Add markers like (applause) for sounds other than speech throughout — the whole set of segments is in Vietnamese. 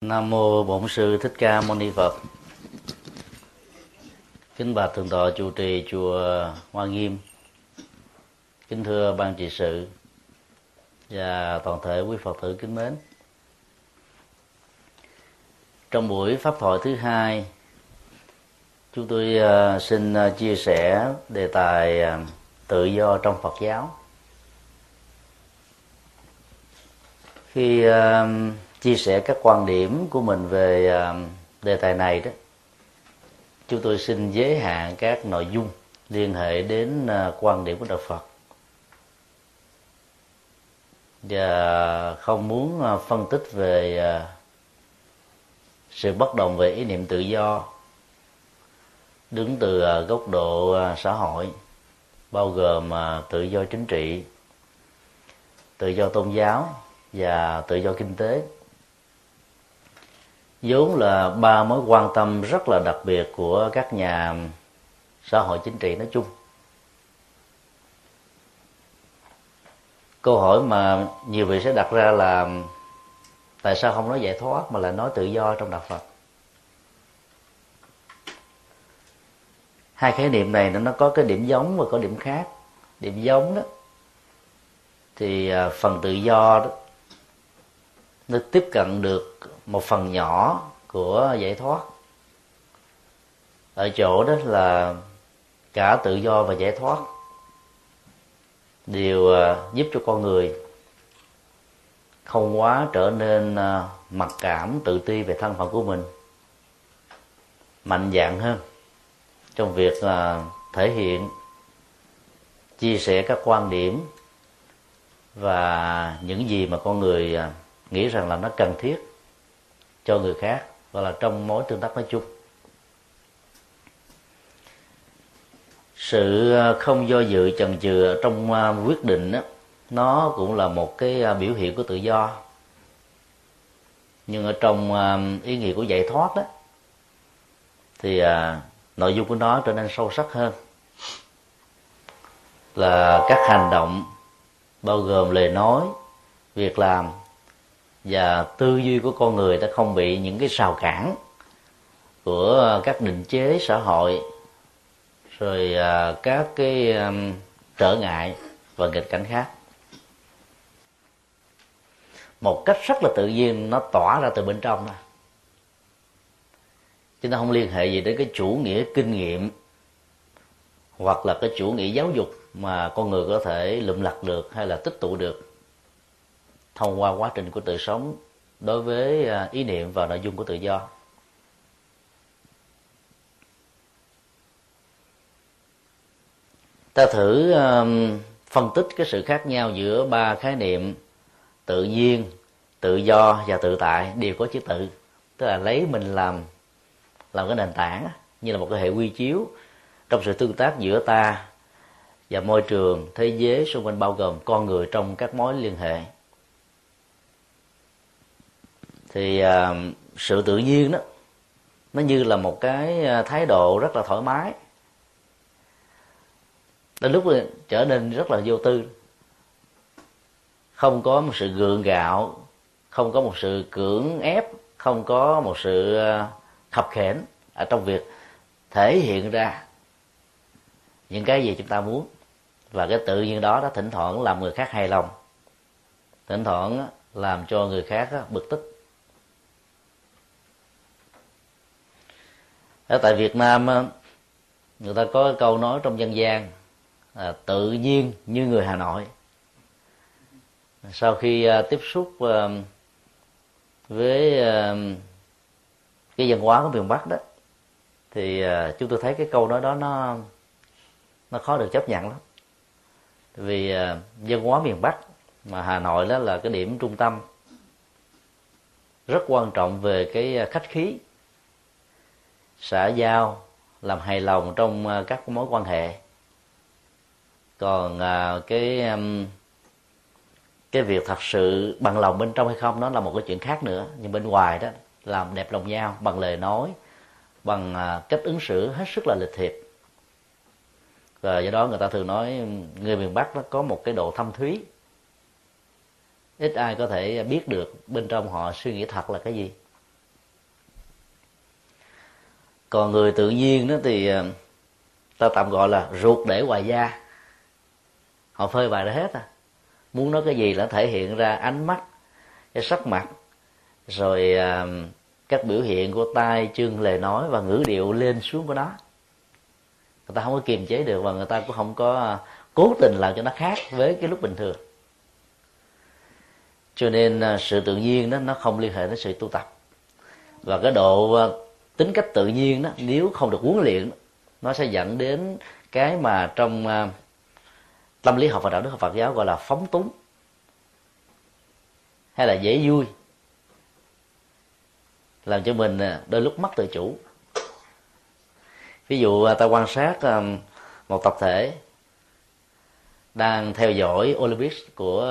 Nam mô Bổn sư Thích Ca Mâu Ni Phật. Kính bạch thượng tọa chủ trì chùa Hoa Nghiêm. Kính thưa ban trị sự và toàn thể quý Phật tử kính mến. Trong buổi pháp thoại thứ hai, chúng tôi à, xin à, chia sẻ đề tài à, tự do trong Phật giáo. Khi chia sẻ các quan điểm của mình về à, đề tài này đó. Chúng tôi xin giới hạn các nội dung liên hệ đến à, quan điểm của đạo Phật. Và không muốn à, phân tích về sự bất đồng về ý niệm tự do đứng từ góc độ xã hội, bao gồm tự do chính trị, tự do tôn giáo và tự do kinh tế vốn là ba mối quan tâm rất là đặc biệt của các nhà xã hội chính trị nói chung. Câu hỏi mà nhiều vị sẽ đặt ra là tại sao không nói giải thoát mà lại nói tự do trong đạo phật? Hai khái niệm này nó có cái điểm giống và có điểm khác. Điểm giống đó, thì à, phần tự do đó, nó tiếp cận được một phần nhỏ của giải thoát. Ở chỗ đó là cả tự do và giải thoát đều à, giúp cho con người không quá trở nên à, mặc cảm, tự ti về thân phận của mình, mạnh dạng hơn trong việc à, thể hiện, chia sẻ các quan điểm và những gì mà con người nghĩ rằng là nó cần thiết cho người khác và là trong mối tương tác nói chung. Sự ờ, không do dự chần chừ trong ờ, quyết định đó, nó cũng là một cái ờ, biểu hiện của tự do. Nhưng ở trong ý nghĩa của giải thoát đó thì nội dung của nó trở nên sâu sắc hơn. Là các hành động bao gồm lời nói việc làm và tư duy của con người đã không bị những cái rào cản của các định chế xã hội, rồi à, các cái trở ngại và nghịch cảnh khác. Một cách rất là tự nhiên, nó tỏa ra từ bên trong đó chúng ta không liên hệ gì đến cái chủ nghĩa kinh nghiệm hoặc là cái chủ nghĩa giáo dục mà con người có thể lụm lặt được hay là tích tụ được thông qua quá trình của tự sống đối với à, ý niệm và nội dung của tự do. Ta thử à, phân tích cái sự khác nhau giữa ba khái niệm tự nhiên, tự do và tự tại, đều có chữ tự. Tức là lấy mình làm làm cái nền tảng như là một cái hệ quy chiếu trong sự tương tác giữa ta và môi trường, thế giới xung quanh bao gồm con người trong các mối liên hệ thì à, sự tự nhiên đó nó như là một cái à, thái độ rất là thoải mái. Đến lúc trở nên rất là vô tư. Không có một sự gượng gạo không có một sự cưỡng ép không có một sự à, khập khển ở trong việc thể hiện ra những cái gì chúng ta muốn. Và cái tự nhiên đó đã thỉnh thoảng làm người khác hài lòng. Thỉnh thoảng làm cho người khác bực tức. Ở tại Việt Nam người ta có câu nói trong dân gian là tự nhiên như người Hà Nội. Sau khi à, tiếp xúc à, với à, cái văn hóa của miền Bắc đó thì à, chúng tôi thấy cái câu nói đó nó nó khó được chấp nhận lắm. Vì à, văn hóa miền Bắc mà Hà Nội đó là cái điểm trung tâm rất quan trọng về cái à, khách khí xã giao làm hài lòng trong à, các mối quan hệ. Còn à, cái cái việc thật sự bằng lòng bên trong hay không nó là một cái chuyện khác nữa. Nhưng bên ngoài đó, làm đẹp lòng nhau, bằng lời nói, bằng à, cách ứng xử hết sức là lịch thiệp. Và do đó người ta thường nói người miền bắc nó có một cái độ thâm thúy. Ít ai có thể biết được bên trong họ suy nghĩ thật là cái gì còn người tự nhiên đó thì ờ, ta tạm gọi là ruột để ngoài da. Họ phơi bày ra hết à. Muốn nói cái gì là thể hiện ra ánh mắt, cái sắc mặt, rồi ờ, các biểu hiện của tay, chân, lời nói và ngữ điệu lên xuống của nó. Người ta không có kiềm chế được và người ta cũng không có ờ, cố tình làm cho nó khác với cái lúc bình thường. Cho nên sự tự nhiên đó, nó không liên hệ đến sự tu tập. Và cái độ tính cách tự nhiên đó, nếu không được huấn luyện, nó sẽ dẫn đến cái mà trong à, tâm lý học và đạo đức học Phật giáo gọi là phóng túng hay là dễ vui. Làm cho mình à, đôi lúc mất tự chủ. Ví dụ à, ta quan sát một tập thể đang theo dõi Olympics của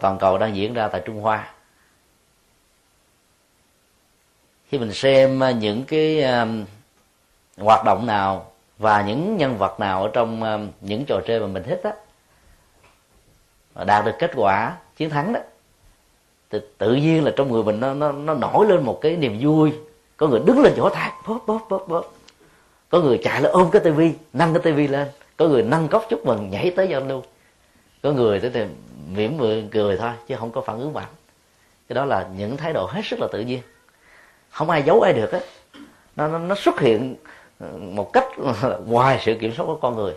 toàn cầu đang diễn ra tại Trung Hoa. Khi mình xem à, những cái à, hoạt động nào và những nhân vật nào ở trong à, những trò chơi mà mình thích á, đạt được kết quả chiến thắng đó, thì tự nhiên là trong người mình nó nó nó nổi lên một cái niềm vui. Có người đứng lên chỗ tay bóp bóp bóp bóp. Có người chạy lên ôm cái tivi, nâng cái tivi lên. Có người nâng cốc chúc mừng, nhảy tới giao lưu. Có người tới thì mỉm cười thôi, chứ không có phản ứng mạnh. Cái đó là những thái độ hết sức là tự nhiên không ai giấu ai được á. Nó, nó nó xuất hiện ờ, một cách (laughs) ngoài sự kiểm soát của con người.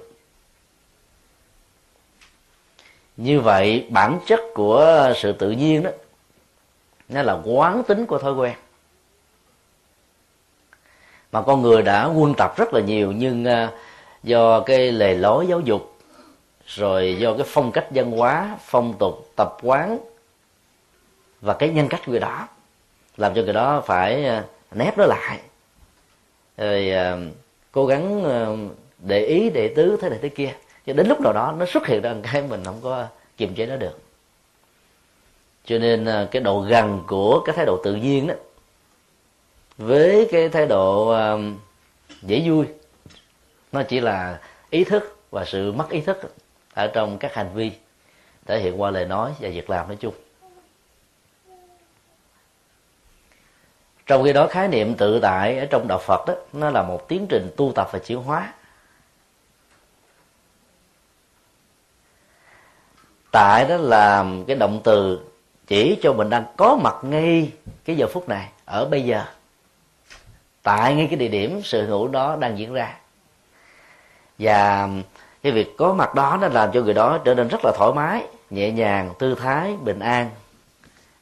Như vậy bản chất của sự tự nhiên đó nó là quán tính của thói quen. Mà con người đã quân tập rất là nhiều nhưng ờ, do cái lề lối giáo dục rồi do cái phong cách văn hóa phong tục tập quán và cái nhân cách người đó làm cho người đó phải ờ, nép nó lại. Rồi ờ, cố gắng ờ, để ý, để tứ thế này thế kia. Cho đến lúc nào đó nó xuất hiện ra cái mình không có kiềm chế nó được. Cho nên cái độ gần của cái thái độ tự nhiên đó với cái thái độ dễ vui, nó chỉ là ý thức và sự mất ý thức ở trong các hành vi thể hiện qua lời nói và việc làm nói chung. Trong khi đó, khái niệm tự tại ở trong đạo phật đó, nó là một tiến trình tu tập và chuyển hóa. Tại đó là cái động từ chỉ cho mình đang có mặt ngay cái giờ phút này, ở bây giờ. Tại ngay cái địa điểm sự hữu đó đang diễn ra. Và cái việc có mặt đó nó làm cho người đó trở nên rất là thoải mái, nhẹ nhàng tư thái, bình an,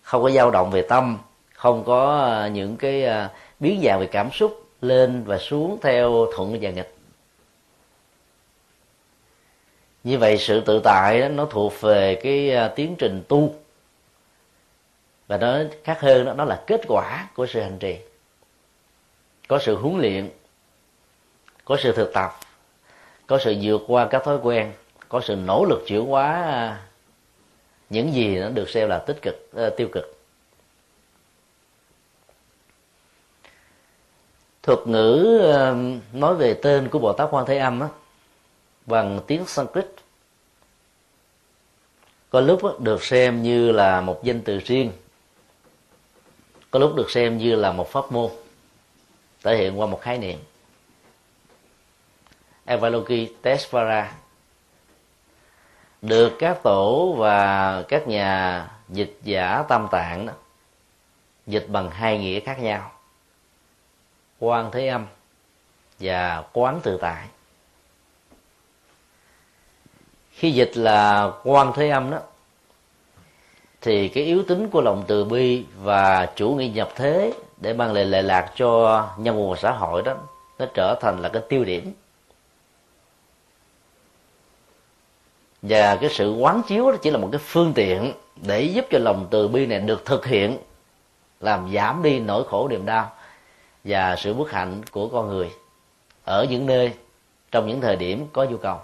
không có dao động về tâm không có à, những cái à, biến dạng về cảm xúc lên và xuống theo thuận và nghịch. Như vậy sự tự tại đó, nó thuộc về cái à, tiến trình tu. Và nó khác hơn đó, đó là kết quả của sự hành trì. Có sự huấn luyện có sự thực tập có sự vượt qua các thói quen có sự nỗ lực chuyển hóa những gì nó được xem là tích cực tiêu cực. Thuật ngữ nói về tên của bồ tát quan thế âm á, bằng tiếng sanskrit. Có lúc á, được xem như là một danh từ riêng có lúc được xem như là một pháp môn thể hiện qua một khái niệm. Avalokitesvara được các tổ và các nhà dịch giả tam tạng đó, dịch bằng hai nghĩa khác nhau quan thế âm và quán tự tại. Khi dịch là quan thế âm đó, thì cái yếu tính của lòng từ bi và chủ nghĩa nhập thế để mang lại lệ lạc cho nhân nguồn xã hội đó, nó trở thành là cái tiêu điểm. Và cái sự quán chiếu đó chỉ là một cái phương tiện để giúp cho lòng từ bi này được thực hiện, làm giảm đi nỗi khổ niềm đau và sự bất hạnh của con người ở những nơi, trong những thời điểm có nhu cầu.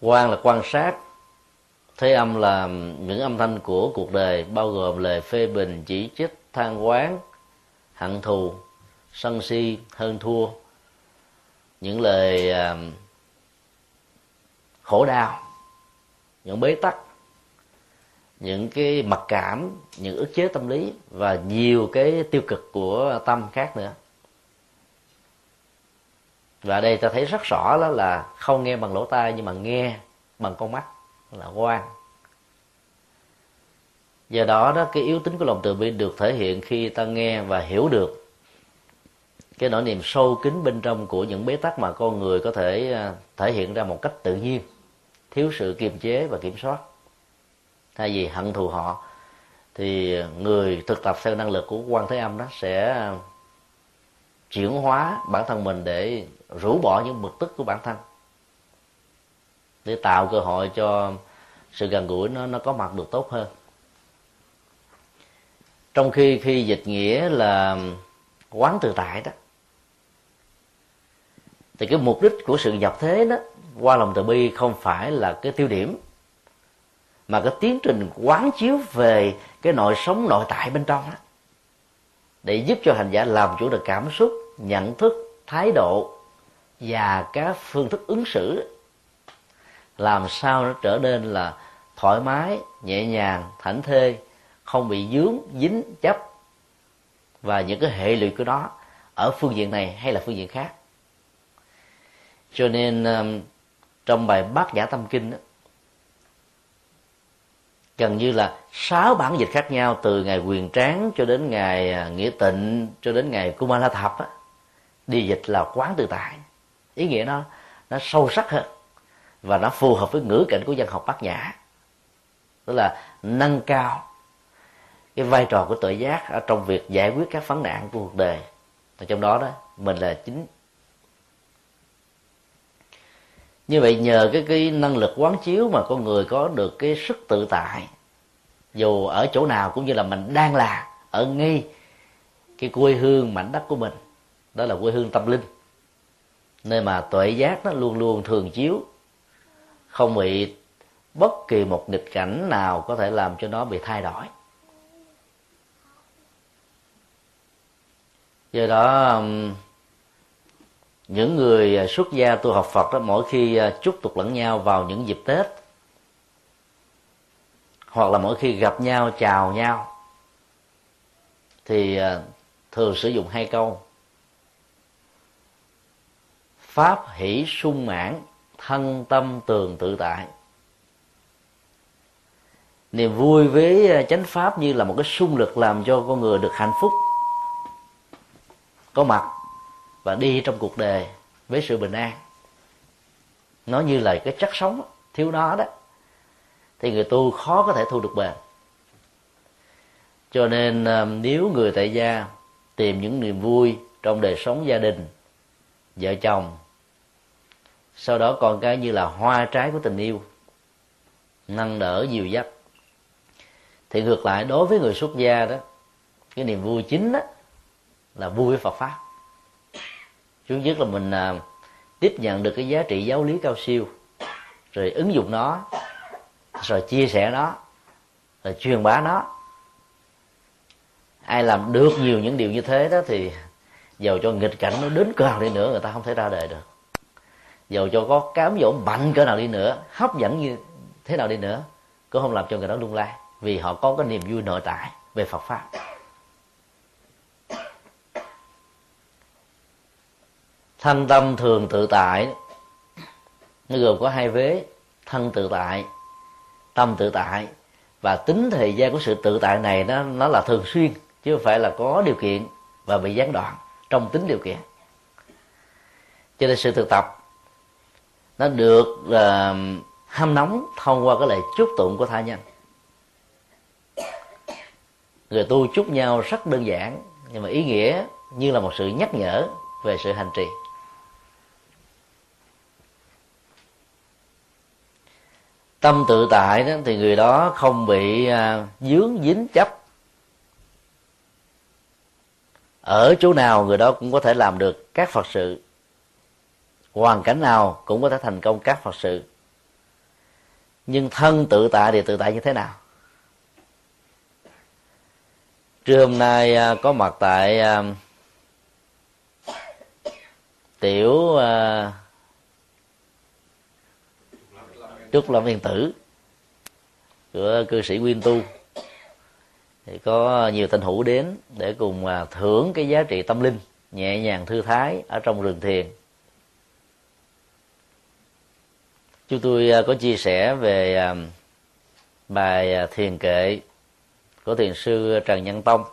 Quan là quan sát, thế âm là những âm thanh của cuộc đời, bao gồm lời phê bình, chỉ trích, than quán, hận thù, sân si, hơn thua, những lời à, khổ đau, những bế tắc những cái mặc cảm, những ức chế tâm lý và nhiều cái tiêu cực của tâm khác nữa. Và đây ta thấy rất rõ đó là không nghe bằng lỗ tai nhưng mà nghe bằng con mắt là quan. Do đó đó, cái yếu tính của lòng từ bi được thể hiện khi ta nghe và hiểu được cái nỗi niềm sâu kín bên trong của những bế tắc mà con người có thể à, thể hiện ra một cách tự nhiên, thiếu sự kiềm chế và kiểm soát thay vì hận thù họ, thì người thực tập theo năng lực của quan thế âm đó sẽ chuyển hóa bản thân mình để rũ bỏ những bực tức của bản thân, để tạo cơ hội cho sự gần gũi nó nó có mặt được tốt hơn. Trong khi khi dịch nghĩa là quán tự tại đó, thì cái mục đích của sự nhập thế đó, qua lòng từ bi không phải là cái tiêu điểm mà cái tiến trình quán chiếu về cái nội sống nội tại bên trong đó để giúp cho hành giả làm chủ được cảm xúc nhận thức thái độ và các phương thức ứng xử làm sao nó trở nên là thoải mái nhẹ nhàng thảnh thơi không bị dướng dính chấp và những cái hệ lụy của nó ở phương diện này hay là phương diện khác. Cho nên trong bài bát giả tâm kinh đó, gần như là sáu bản dịch khác nhau từ ngày quyền tráng cho đến ngày à, nghĩa tịnh cho đến ngày kumala thập á, đi dịch là quán tự tại. Ý nghĩa nó nó sâu sắc hơn và nó phù hợp với ngữ cảnh của dân học bát nhã. Tức là nâng cao cái vai trò của tự giác ở trong việc giải quyết các vấn nạn của cuộc đời. Và trong đó đó mình là chính như vậy nhờ cái cái năng lực quán chiếu mà con người có được cái sức tự tại, dù ở chỗ nào cũng như là mình đang là ở ngay cái quê hương mảnh đất của mình, đó là quê hương tâm linh. Nơi mà tuệ giác nó luôn luôn thường chiếu, không bị bất kỳ một nghịch cảnh nào có thể làm cho nó bị thay đổi. Do đó những người à, xuất gia tu học Phật đó, mỗi khi à, chúc tục lẫn nhau vào những dịp Tết, hoặc là mỗi khi gặp nhau, chào nhau, thì à, thường sử dụng hai câu. Pháp hỷ sung mãn, thân tâm tường tự tại. Niềm vui với chánh pháp như là một cái sung lực làm cho con người được hạnh phúc. Có mặt và đi trong cuộc đời với sự bình an. Nó như là cái chất sống thiếu nó đó. Thì người tu khó có thể thu được bền. Cho nên à, nếu người tại gia tìm những niềm vui trong đời sống gia đình, vợ chồng, sau đó còn cái như là hoa trái của tình yêu, nâng đỡ dìu dắt, thì ngược lại đối với người xuất gia đó, cái niềm vui chính đó là vui với Phật pháp thứ nhất là mình à, tiếp nhận được cái giá trị giáo lý cao siêu rồi ứng dụng nó rồi chia sẻ nó rồi truyền bá nó. Ai làm được nhiều những điều như thế đó thì dầu cho nghịch cảnh nó đến cỡ nào đi nữa người ta không thể ra đời được. Dầu cho có cám dỗ mạnh cỡ nào đi nữa hấp dẫn như thế nào đi nữa cũng không làm cho người đó lung lay vì họ có cái niềm vui nội tại về Phật pháp. Thân tâm thường tự tại. Nó gồm có hai vế thân tự tại tâm tự tại. Và tính thời gian của sự tự tại này nó nó là thường xuyên chứ không phải là có điều kiện và bị gián đoạn trong tính điều kiện. Cho nên sự thực tập nó được uh, hâm nóng thông qua cái lời chúc tụng của tha nhân. Người tu chúc nhau rất đơn giản nhưng mà ý nghĩa như là một sự nhắc nhở về sự hành trì. Tâm tự tại đó thì người đó không bị à, dướng dính chấp. Ở chỗ nào người đó cũng có thể làm được các phật sự. Hoàn cảnh nào cũng có thể thành công các phật sự. Nhưng thân tự tại thì tự tại như thế nào? Trưa hôm nay à, có mặt tại à, tiểu à, trước lâm viên tử, của cư sĩ Nguyên Tu. Thì có nhiều thanh hữu đến để cùng à, thưởng cái giá trị tâm linh nhẹ nhàng thư thái ở trong rừng thiền. Chúng tôi à, có chia sẻ về à, bài thiền kệ của thiền sư trần nhân tông,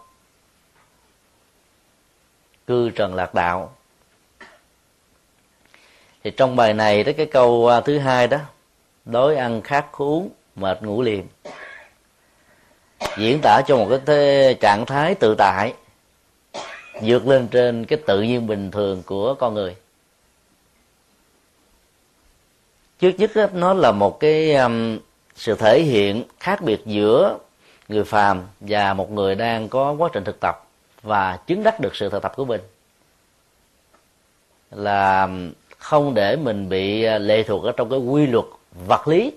cư trần lạc đạo. Thì trong bài này đó cái câu thứ hai đó đói ăn khát uống mệt ngủ liền. Diễn tả cho một cái thế, trạng thái tự tại vượt lên trên cái tự nhiên bình thường của con người. Trước nhất đó, nó là một cái um, sự thể hiện khác biệt giữa người phàm và một người đang có quá trình thực tập và chứng đắc được sự thực tập của mình. Là um, không để mình bị uh, lệ thuộc ở trong cái quy luật vật lý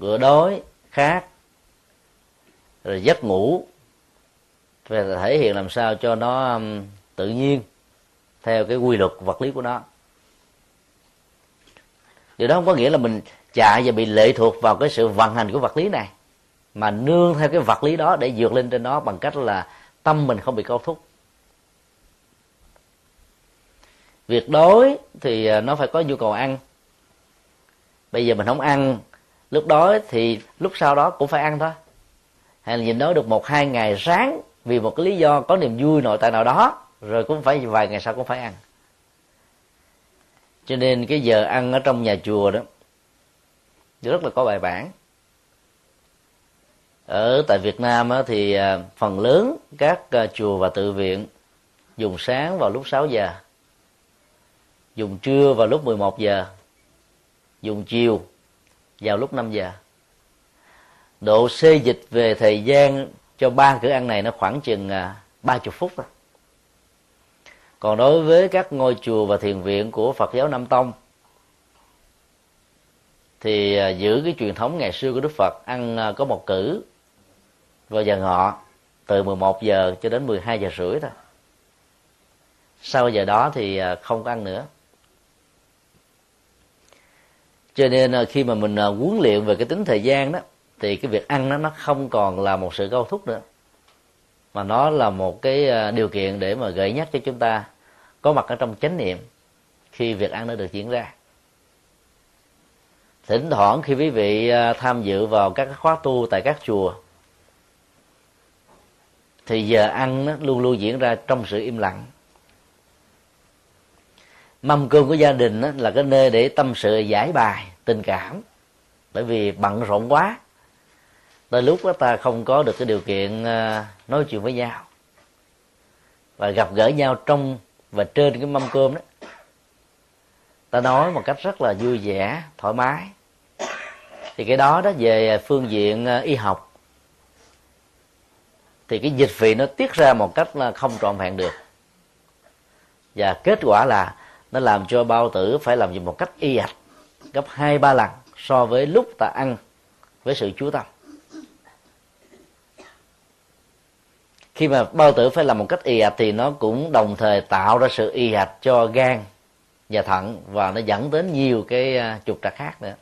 cửa đói, khát, rồi giấc ngủ về thể hiện làm sao cho nó tự nhiên theo cái quy luật vật lý của nó. Điều đó không có nghĩa là mình chạy và bị lệ thuộc vào cái sự vận hành của vật lý này, mà nương theo cái vật lý đó để vượt lên trên nó bằng cách là tâm mình không bị câu thúc. Việc đói thì à, nó phải có nhu cầu ăn bây giờ mình không ăn. Lúc đó thì lúc sau đó cũng phải ăn thôi. Hay là nhìn đói được một, hai ngày sáng vì một cái lý do có niềm vui nội tại nào đó, rồi cũng phải vài ngày sau cũng phải ăn. Cho nên cái giờ ăn ở trong nhà chùa đó, rất là có bài bản. Ở tại Việt Nam thì à, phần lớn các à, chùa và tự viện dùng sáng vào lúc 6 giờ, dùng trưa vào lúc 11 giờ dùng chiều vào lúc 5 giờ. Độ xê dịch về thời gian cho ba cửa ăn này nó khoảng chừng à, ba chục phút thôi. Còn đối với các ngôi chùa và thiền viện của Phật giáo Nam Tông thì à, giữ cái truyền thống ngày xưa của Đức Phật ăn à, có một cử vào giờ ngọ từ 11 giờ cho đến 12 giờ rưỡi thôi. Sau giờ đó thì à, không có ăn nữa cho nên ờ, khi mà mình ờ, huấn luyện về cái tính thời gian đó, thì cái việc ăn nó nó không còn là một sự câu thúc nữa. Mà nó là một cái ờ, điều kiện để mà gợi nhắc cho chúng ta có mặt ở trong chánh niệm khi việc ăn nó được diễn ra. Thỉnh thoảng khi quý vị tham dự vào các khóa tu tại các chùa, thì giờ ăn nó luôn luôn diễn ra trong sự im lặng mâm cơm của gia đình là cái nơi để tâm sự, giải bài, tình cảm. Bởi vì bận rộn quá. Tới lúc đó ta không có được cái điều kiện à, nói chuyện với nhau. Và gặp gỡ nhau trong và trên cái mâm cơm đó. Ta nói một cách rất là vui vẻ, thoải mái. Thì cái đó đó về phương diện à, y học. Thì cái dịch vị nó tiết ra một cách là không trọn vẹn được. Và kết quả là nó làm cho bao tử phải làm việc một cách y ạch gấp hai, ba lần so với lúc ta ăn với sự chú tâm. Khi mà bao tử phải làm một cách y ạch thì nó cũng đồng thời tạo ra sự y ạch cho gan và thận và nó dẫn đến nhiều cái à, trục trặc khác nữa.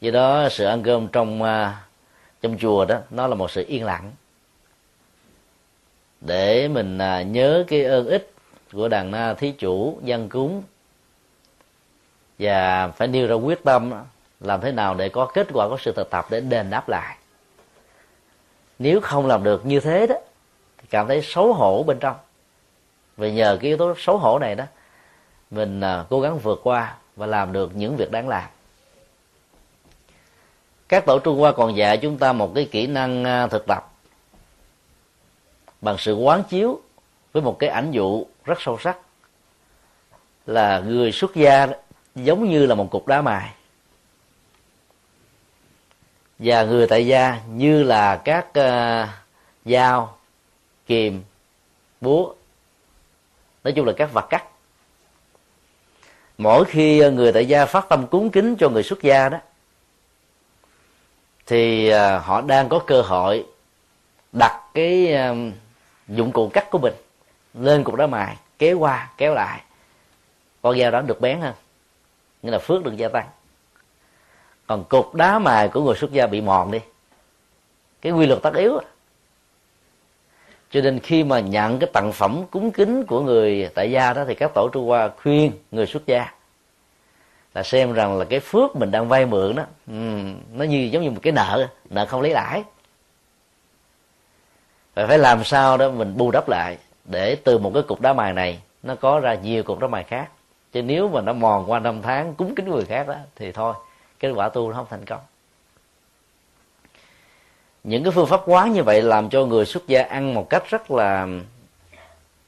Do đó sự ăn cơm trong à, trong chùa đó, nó là một sự yên lặng để mình à, nhớ cái ơn ích của đàn na thí chủ dân cúng. Và phải nêu ra quyết tâm làm thế nào để có kết quả, có sự thực tập để đền đáp lại. Nếu không làm được như thế đó, thì cảm thấy xấu hổ bên trong. Vì nhờ cái yếu tố xấu hổ này đó, mình à, cố gắng vượt qua và làm được những việc đáng làm. Các tổ trung hoa còn dạy chúng ta một cái kỹ năng à, thực tập. Bằng sự quán chiếu với một cái ảnh dụ rất sâu sắc là người xuất gia giống như là một cục đá mài. Và người tại gia như là các uh, dao kìm búa nói chung là các vật cắt. Mỗi khi người tại gia phát tâm cúng kính cho người xuất gia đó thì uh, họ đang có cơ hội đặt cái uh, dụng cụ cắt của mình lên cục đá mài, kéo qua, kéo lại. Con dao đó được bén hơn, nghĩa là phước được gia tăng. Còn cục đá mài của người xuất gia bị mòn đi. Cái quy luật tất yếu cho nên khi mà nhận cái tặng phẩm cúng kính của người tại gia đó, thì các tổ trung hoa khuyên người xuất gia là xem rằng là cái phước mình đang vay mượn đó nó như, giống như một cái nợ nợ không lấy lãi. Và phải làm sao đó mình bù đắp lại để từ một cái cục đá mài này, nó có ra nhiều cục đá mài khác. Chứ nếu mà nó mòn qua năm tháng, cúng kính người khác đó thì thôi, kết quả tu nó không thành công. Những cái phương pháp quá như vậy làm cho người xuất gia ăn một cách rất là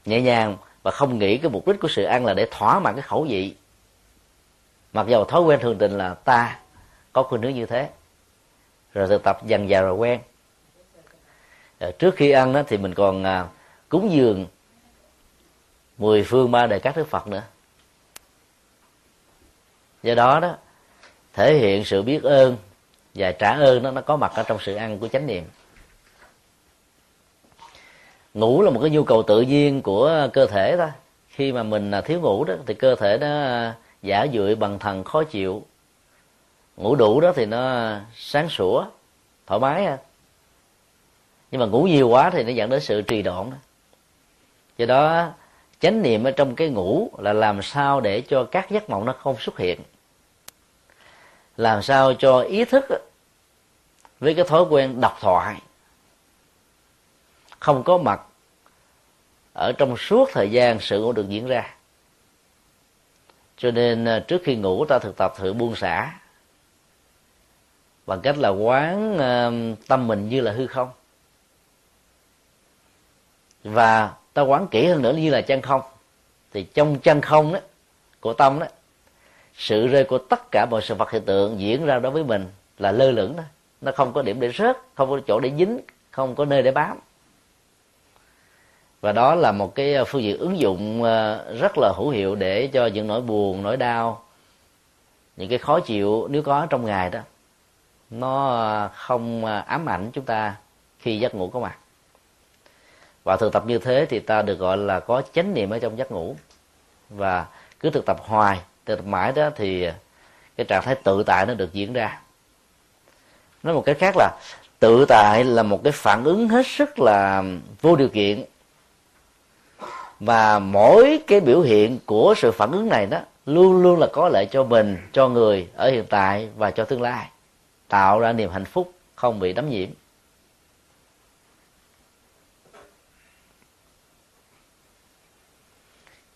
nhẹ nhàng và không nghĩ cái mục đích của sự ăn là để thỏa mãn cái khẩu vị. Mặc dầu thói quen thường tình là ta có khuynh hướng như thế, rồi thực tập dần dà rồi quen. Rồi trước khi ăn đó thì mình còn à, cúng dường mười phương ba đời các đức phật nữa. Do đó đó, thể hiện sự biết ơn và trả ơn đó, nó có mặt ở trong sự ăn của chánh niệm. Ngủ là một cái nhu cầu tự nhiên của cơ thể ta. khi mà mình à, thiếu ngủ đó, thì cơ thể nó à, giả dưỡi bằng thần khó chịu. Ngủ đủ đó thì nó à, sáng sủa, thoải mái ha nhưng mà ngủ nhiều quá thì nó dẫn đến sự trì độn đó do đó, chánh niệm ở trong cái ngủ là làm sao để cho các giấc mộng nó không xuất hiện. Làm sao cho ý thức với cái thói quen đọc thoại không có mặt ở trong suốt thời gian sự ngủ được diễn ra. Cho nên à, trước khi ngủ ta thực tập thử buông xả bằng cách là quán à, tâm mình như là hư không. Và ta quán kỹ hơn nữa như là chân không. Thì trong chân không đó, của tâm đó, sự rơi của tất cả mọi sự vật hiện tượng diễn ra đối với mình là lơ lửng đó. Nó không có điểm để rớt, không có chỗ để dính, không có nơi để bám. Và đó là một cái ờ, phương diện ứng dụng ờ, rất là hữu hiệu để cho những nỗi buồn, nỗi đau, những cái khó chịu nếu có trong ngày đó, nó ờ, không ám ảnh chúng ta khi giấc ngủ có mặt và thực tập như thế thì ta được gọi là có chánh niệm ở trong giấc ngủ. Và cứ thực tập hoài, thực tập mãi đó thì cái trạng thái tự tại nó được diễn ra. Nói một cái khác là, tự tại là một cái phản ứng hết sức là vô điều kiện. Và mỗi cái biểu hiện của sự phản ứng này đó luôn luôn là có lợi cho mình, cho người ở hiện tại và cho tương lai. Tạo ra niềm hạnh phúc không bị đắm nhiễm.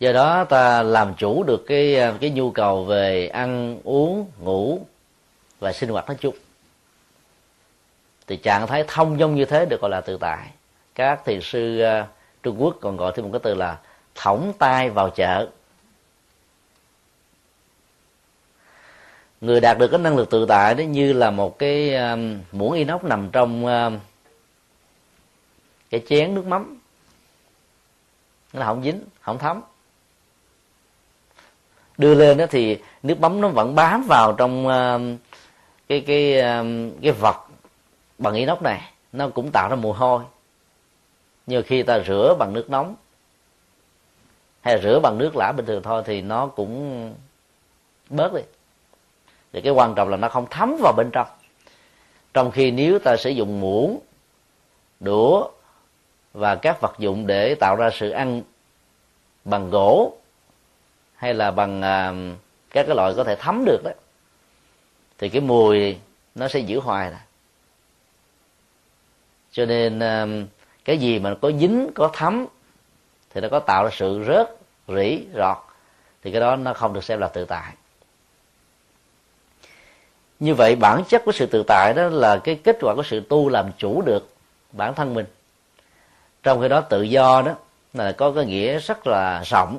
Do đó ta làm chủ được cái ờ, cái nhu cầu về ăn uống ngủ và sinh hoạt nói chung. Thì trạng thái thông dong như thế được gọi là tự tại. Các thiền sư ờ, trung quốc còn gọi thêm một cái từ là thõng tay vào chợ. Người đạt được cái năng lực tự tại đó như là một cái um, muỗng inox nằm trong um, cái chén nước mắm. Nó không dính không thấm đưa lên đó thì nước mắm nó vẫn bám vào trong ờ, cái cái ờ, cái vật bằng inox này. Nó cũng tạo ra mùi hôi. Nhiều khi ta rửa bằng nước nóng hay rửa bằng nước lã bình thường thôi thì nó cũng bớt đi. Thì cái quan trọng là nó không thấm vào bên trong. Trong khi nếu ta sử dụng muỗng, đũa và các vật dụng để tạo ra sự ăn bằng gỗ hay là bằng uh, các cái loại có thể thấm được đó thì cái mùi nó sẽ giữ hoài là cho nên uh, cái gì mà có dính có thấm thì nó có tạo ra sự rớt rỉ rọt thì cái đó nó không được xem là tự tại. Như vậy bản chất của sự tự tại đó là cái kết quả của sự tu làm chủ được bản thân mình. Trong khi đó tự do đó là có cái nghĩa rất là rộng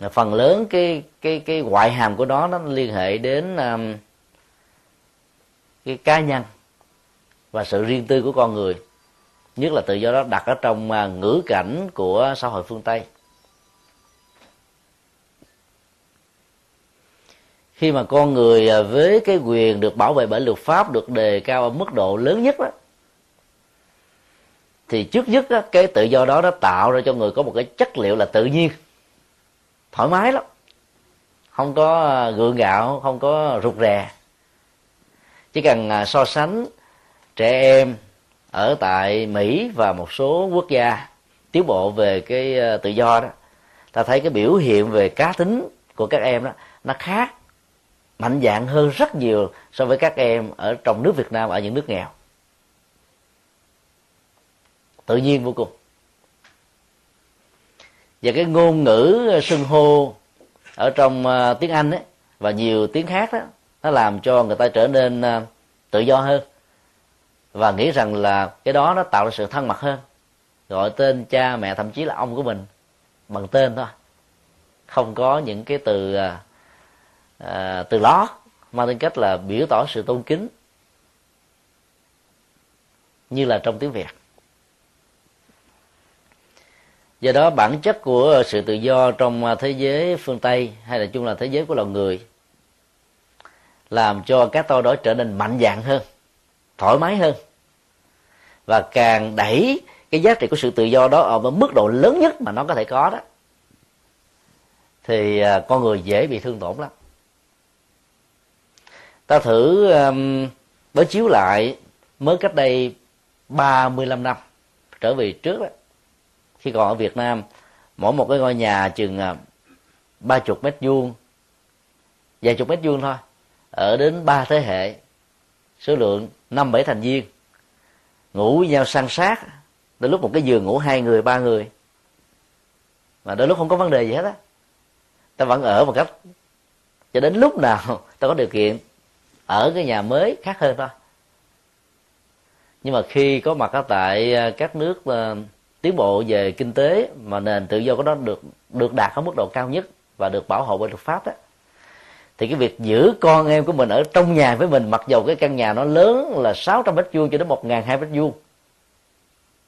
phần lớn cái cái cái ngoại hàm của nó nó liên hệ đến um, cái cá nhân và sự riêng tư của con người. Nhất là tự do đó đặt ở trong uh, ngữ cảnh của xã hội phương tây. Khi mà con người uh, với cái quyền được bảo vệ bởi luật pháp được đề cao ở mức độ lớn nhất đó thì trước nhất đó, cái tự do đó nó tạo ra cho người có một cái chất liệu là tự nhiên thoải mái lắm. Không có ờ, gượng gạo, không có rụt rè. Chỉ cần ờ, so sánh trẻ em ở tại mỹ và một số quốc gia tiến bộ về cái ờ, tự do đó, ta thấy cái biểu hiện về cá tính của các em đó, nó khác, mạnh dạng hơn rất nhiều so với các em ở trong nước Việt Nam, ở những nước nghèo. Tự nhiên vô cùng và cái ngôn ngữ ờ, sưng hô ở trong ờ, tiếng Anh ấy, và nhiều tiếng khác đó nó làm cho người ta trở nên ờ, tự do hơn. Và nghĩ rằng là cái đó nó tạo ra sự thân mật hơn gọi tên cha mẹ thậm chí là ông của mình bằng tên thôi. Không có những cái từ à, từ ló mang tính cách là biểu tỏ sự tôn kính như là trong tiếng việt do đó bản chất của sự tự do trong à, thế giới phương tây hay là chung là thế giới của loài người làm cho các tôi đó trở nên mạnh dạng hơn thoải mái hơn và càng đẩy cái giá trị của sự tự do đó ở mức độ lớn nhất mà nó có thể có đó thì à, con người dễ bị thương tổn lắm. Ta thử um, đối chiếu lại mới cách đây 35 năm trở về trước đó khi còn ở Việt Nam, mỗi một cái ngôi nhà chừng à, ba chục mét vuông, vài chục mét vuông thôi, ở đến ba thế hệ, số lượng năm bảy thành viên, ngủ với nhau san sát, đến lúc một cái giường ngủ hai người, ba người, mà đôi lúc không có vấn đề gì hết á. Ta vẫn ở một cách cho đến lúc nào (laughs) ta có điều kiện, ở cái nhà mới khác hơn thôi. Nhưng mà khi có mặt ở tại à, các nước à, tiến bộ về kinh tế mà nền tự do của nó được được đạt ở mức độ cao nhất và được bảo hộ bởi luật pháp đó thì cái việc giữ con em của mình ở trong nhà với mình, mặc dầu cái căn nhà nó lớn là 600 mét vuông cho đến một ngàn hai mét vuông,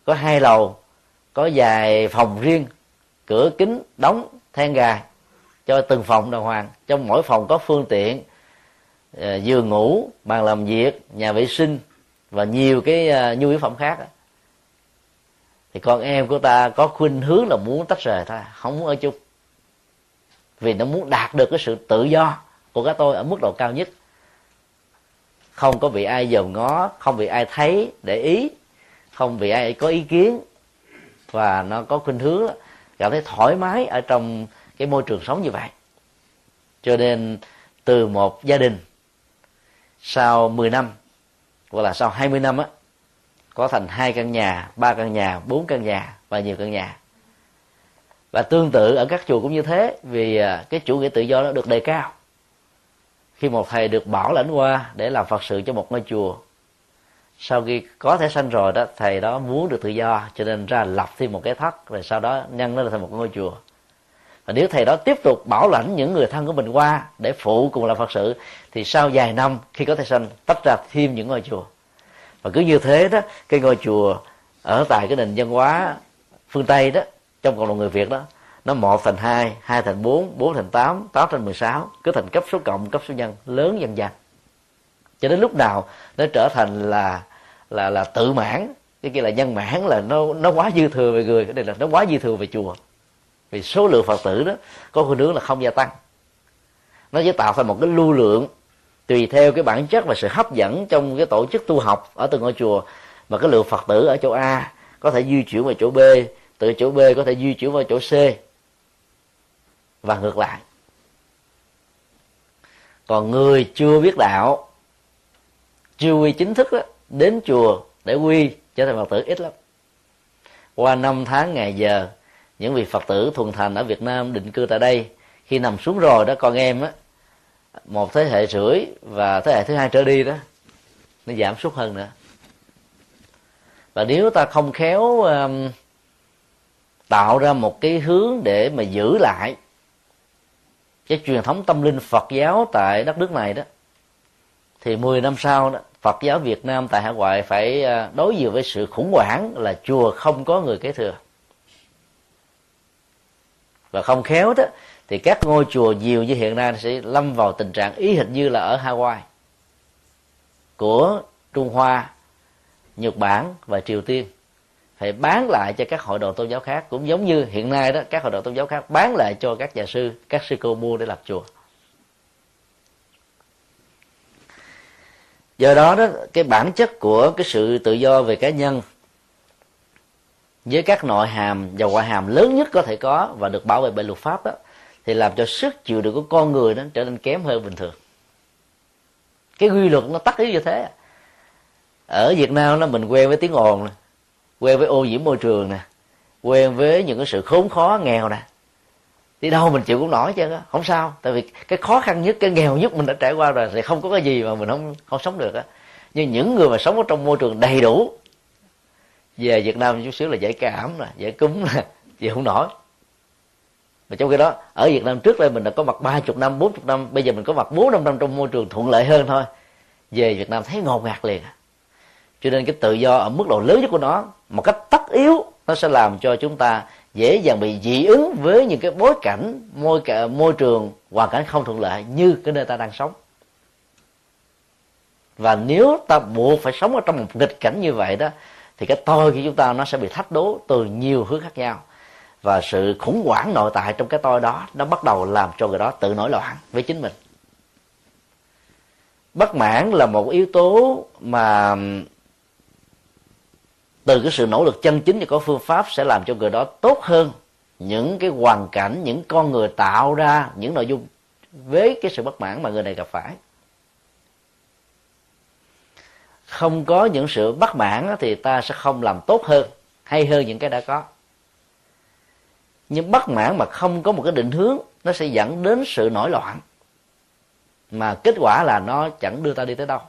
có hai lầu, có vài phòng riêng, cửa kính, đóng then gài cho từng phòng đàng hoàng. Trong mỗi phòng có phương tiện giường ngủ, bàn làm việc, nhà vệ sinh và nhiều cái ờ, nhu yếu phẩm khác thì con em của ta có khuynh hướng là muốn tách rời thôi không muốn ở chung. Vì nó muốn đạt được cái sự tự do của các tôi ở mức độ cao nhất. Không có bị ai dòm ngó, không bị ai thấy để ý, không bị ai có ý kiến. Và nó có khuynh hướng, cảm thấy thoải mái ở trong cái môi trường sống như vậy. Cho nên từ một gia đình sau 10 năm, hoặc là sau 20 năm á có thành hai căn nhà, ba căn nhà, bốn căn nhà và nhiều căn nhà. Và tương tự ở các chùa cũng như thế, vì à, cái chủ nghĩa tự do nó được đề cao. Khi một thầy được bảo lãnh qua để làm phật sự cho một ngôi chùa, sau khi có thể sanh rồi đó, thầy đó muốn được tự do, cho nên ra lập thêm một cái thất, rồi sau đó nhân nó thành một ngôi chùa. Và nếu thầy đó tiếp tục bảo lãnh những người thân của mình qua để phụ cùng làm phật sự, thì sau vài năm, khi có thể sanh, tách ra thêm những ngôi chùa và cứ như thế đó, cái ngôi chùa ở tại cái nền văn hóa phương tây đó, trong cộng đồng người việt đó, nó một thành hai hai thành bốn bốn thành tám tám thành mười sáu, cứ thành cấp số cộng, cấp số nhân, lớn dần dần. Cho đến lúc nào nó trở thành là là là tự mãn, cái kia là nhân mãn, là nó nó quá dư thừa về người, cái này là nó quá dư thừa về chùa. Vì số lượng phật tử đó, có khuynh hướng là không gia tăng. Nó chỉ tạo thành một cái lưu lượng tùy theo cái bản chất và sự hấp dẫn trong cái tổ chức tu học ở từng ngôi chùa. Mà cái lượng phật tử ở chỗ a có thể di chuyển vào chỗ b từ chỗ b có thể di chuyển vào chỗ c. Và ngược lại. Còn người chưa biết đạo chưa quy chính thức đó, đến chùa để quy trở thành phật tử ít lắm. Qua năm tháng ngày giờ những vị phật tử thuần thành ở việt nam định cư tại đây khi nằm xuống rồi đó con em á một thế hệ rưỡi và thế hệ thứ hai trở đi đó nó giảm sút hơn nữa. Và nếu ta không khéo um, tạo ra một cái hướng để mà giữ lại cái truyền thống tâm linh Phật giáo tại đất nước này đó thì 10 năm sau đó Phật giáo Việt Nam tại hải ngoại phải à, đối diện với sự khủng hoảng là chùa không có người kế thừa. Và không khéo đó thì các ngôi chùa nhiều như hiện nay sẽ lâm vào tình trạng ý hình như là ở Hawaii của Trung Hoa, Nhật Bản và Triều Tiên. Phải bán lại cho các hội đoàn tôn giáo khác cũng giống như hiện nay đó các hội đoàn tôn giáo khác bán lại cho các nhà sư các sư cô mua để lập chùa. Do đó đó cái bản chất của cái sự tự do về cá nhân với các nội hàm và ngoại hàm lớn nhất có thể có và được bảo vệ bởi luật pháp đó thì làm cho sức chịu đựng của con người nó trở nên kém hơn bình thường. Cái quy luật nó tắt yếu như thế. Ở việt nam nó mình quen với tiếng ồn nè, quen với ô nhiễm môi trường nè, quen với những cái sự khốn khó, nghèo nè. Đi đâu mình chịu cũng nổi chứ, không sao. Tại vì cái khó khăn nhất, cái nghèo nhất mình đã trải qua rồi thì không có cái gì mà mình không không sống được á. Nhưng những người mà sống ở trong môi trường đầy đủ, về Việt Nam chút xíu là dễ cảm nè, dễ cúm nè, chịu không nổi mà trong khi đó, ở Việt Nam trước đây mình đã có mặt ba chục năm, bốn chục năm, bây giờ mình có mặt bốn năm năm trong môi trường thuận lợi hơn thôi. Về Việt Nam thấy ngột ngạt liền à. cho nên cái tự do ở mức độ lớn nhất của nó, một cách tất yếu, nó sẽ làm cho chúng ta dễ dàng bị dị ứng với những cái bối cảnh môi môi trường hoàn cảnh không thuận lợi như cái nơi ta đang sống. Và nếu ta buộc phải sống ở trong một nghịch cảnh như vậy đó, thì cái tôi của chúng ta nó sẽ bị thách đố từ nhiều hướng khác nhau và sự khủng hoảng nội tại trong cái tôi đó, nó bắt đầu làm cho người đó tự nổi loạn với chính mình. Bất mãn là một yếu tố mà từ cái sự nỗ lực chân chính và có phương pháp sẽ làm cho người đó tốt hơn những cái hoàn cảnh, những con người tạo ra những nội dung với cái sự bất mãn mà người này gặp phải. Không có những sự bất mãn thì ta sẽ không làm tốt hơn hay hơn những cái đã có nhưng bất mãn mà không có một cái định hướng, nó sẽ dẫn đến sự nổi loạn. Mà kết quả là nó chẳng đưa ta đi tới đâu.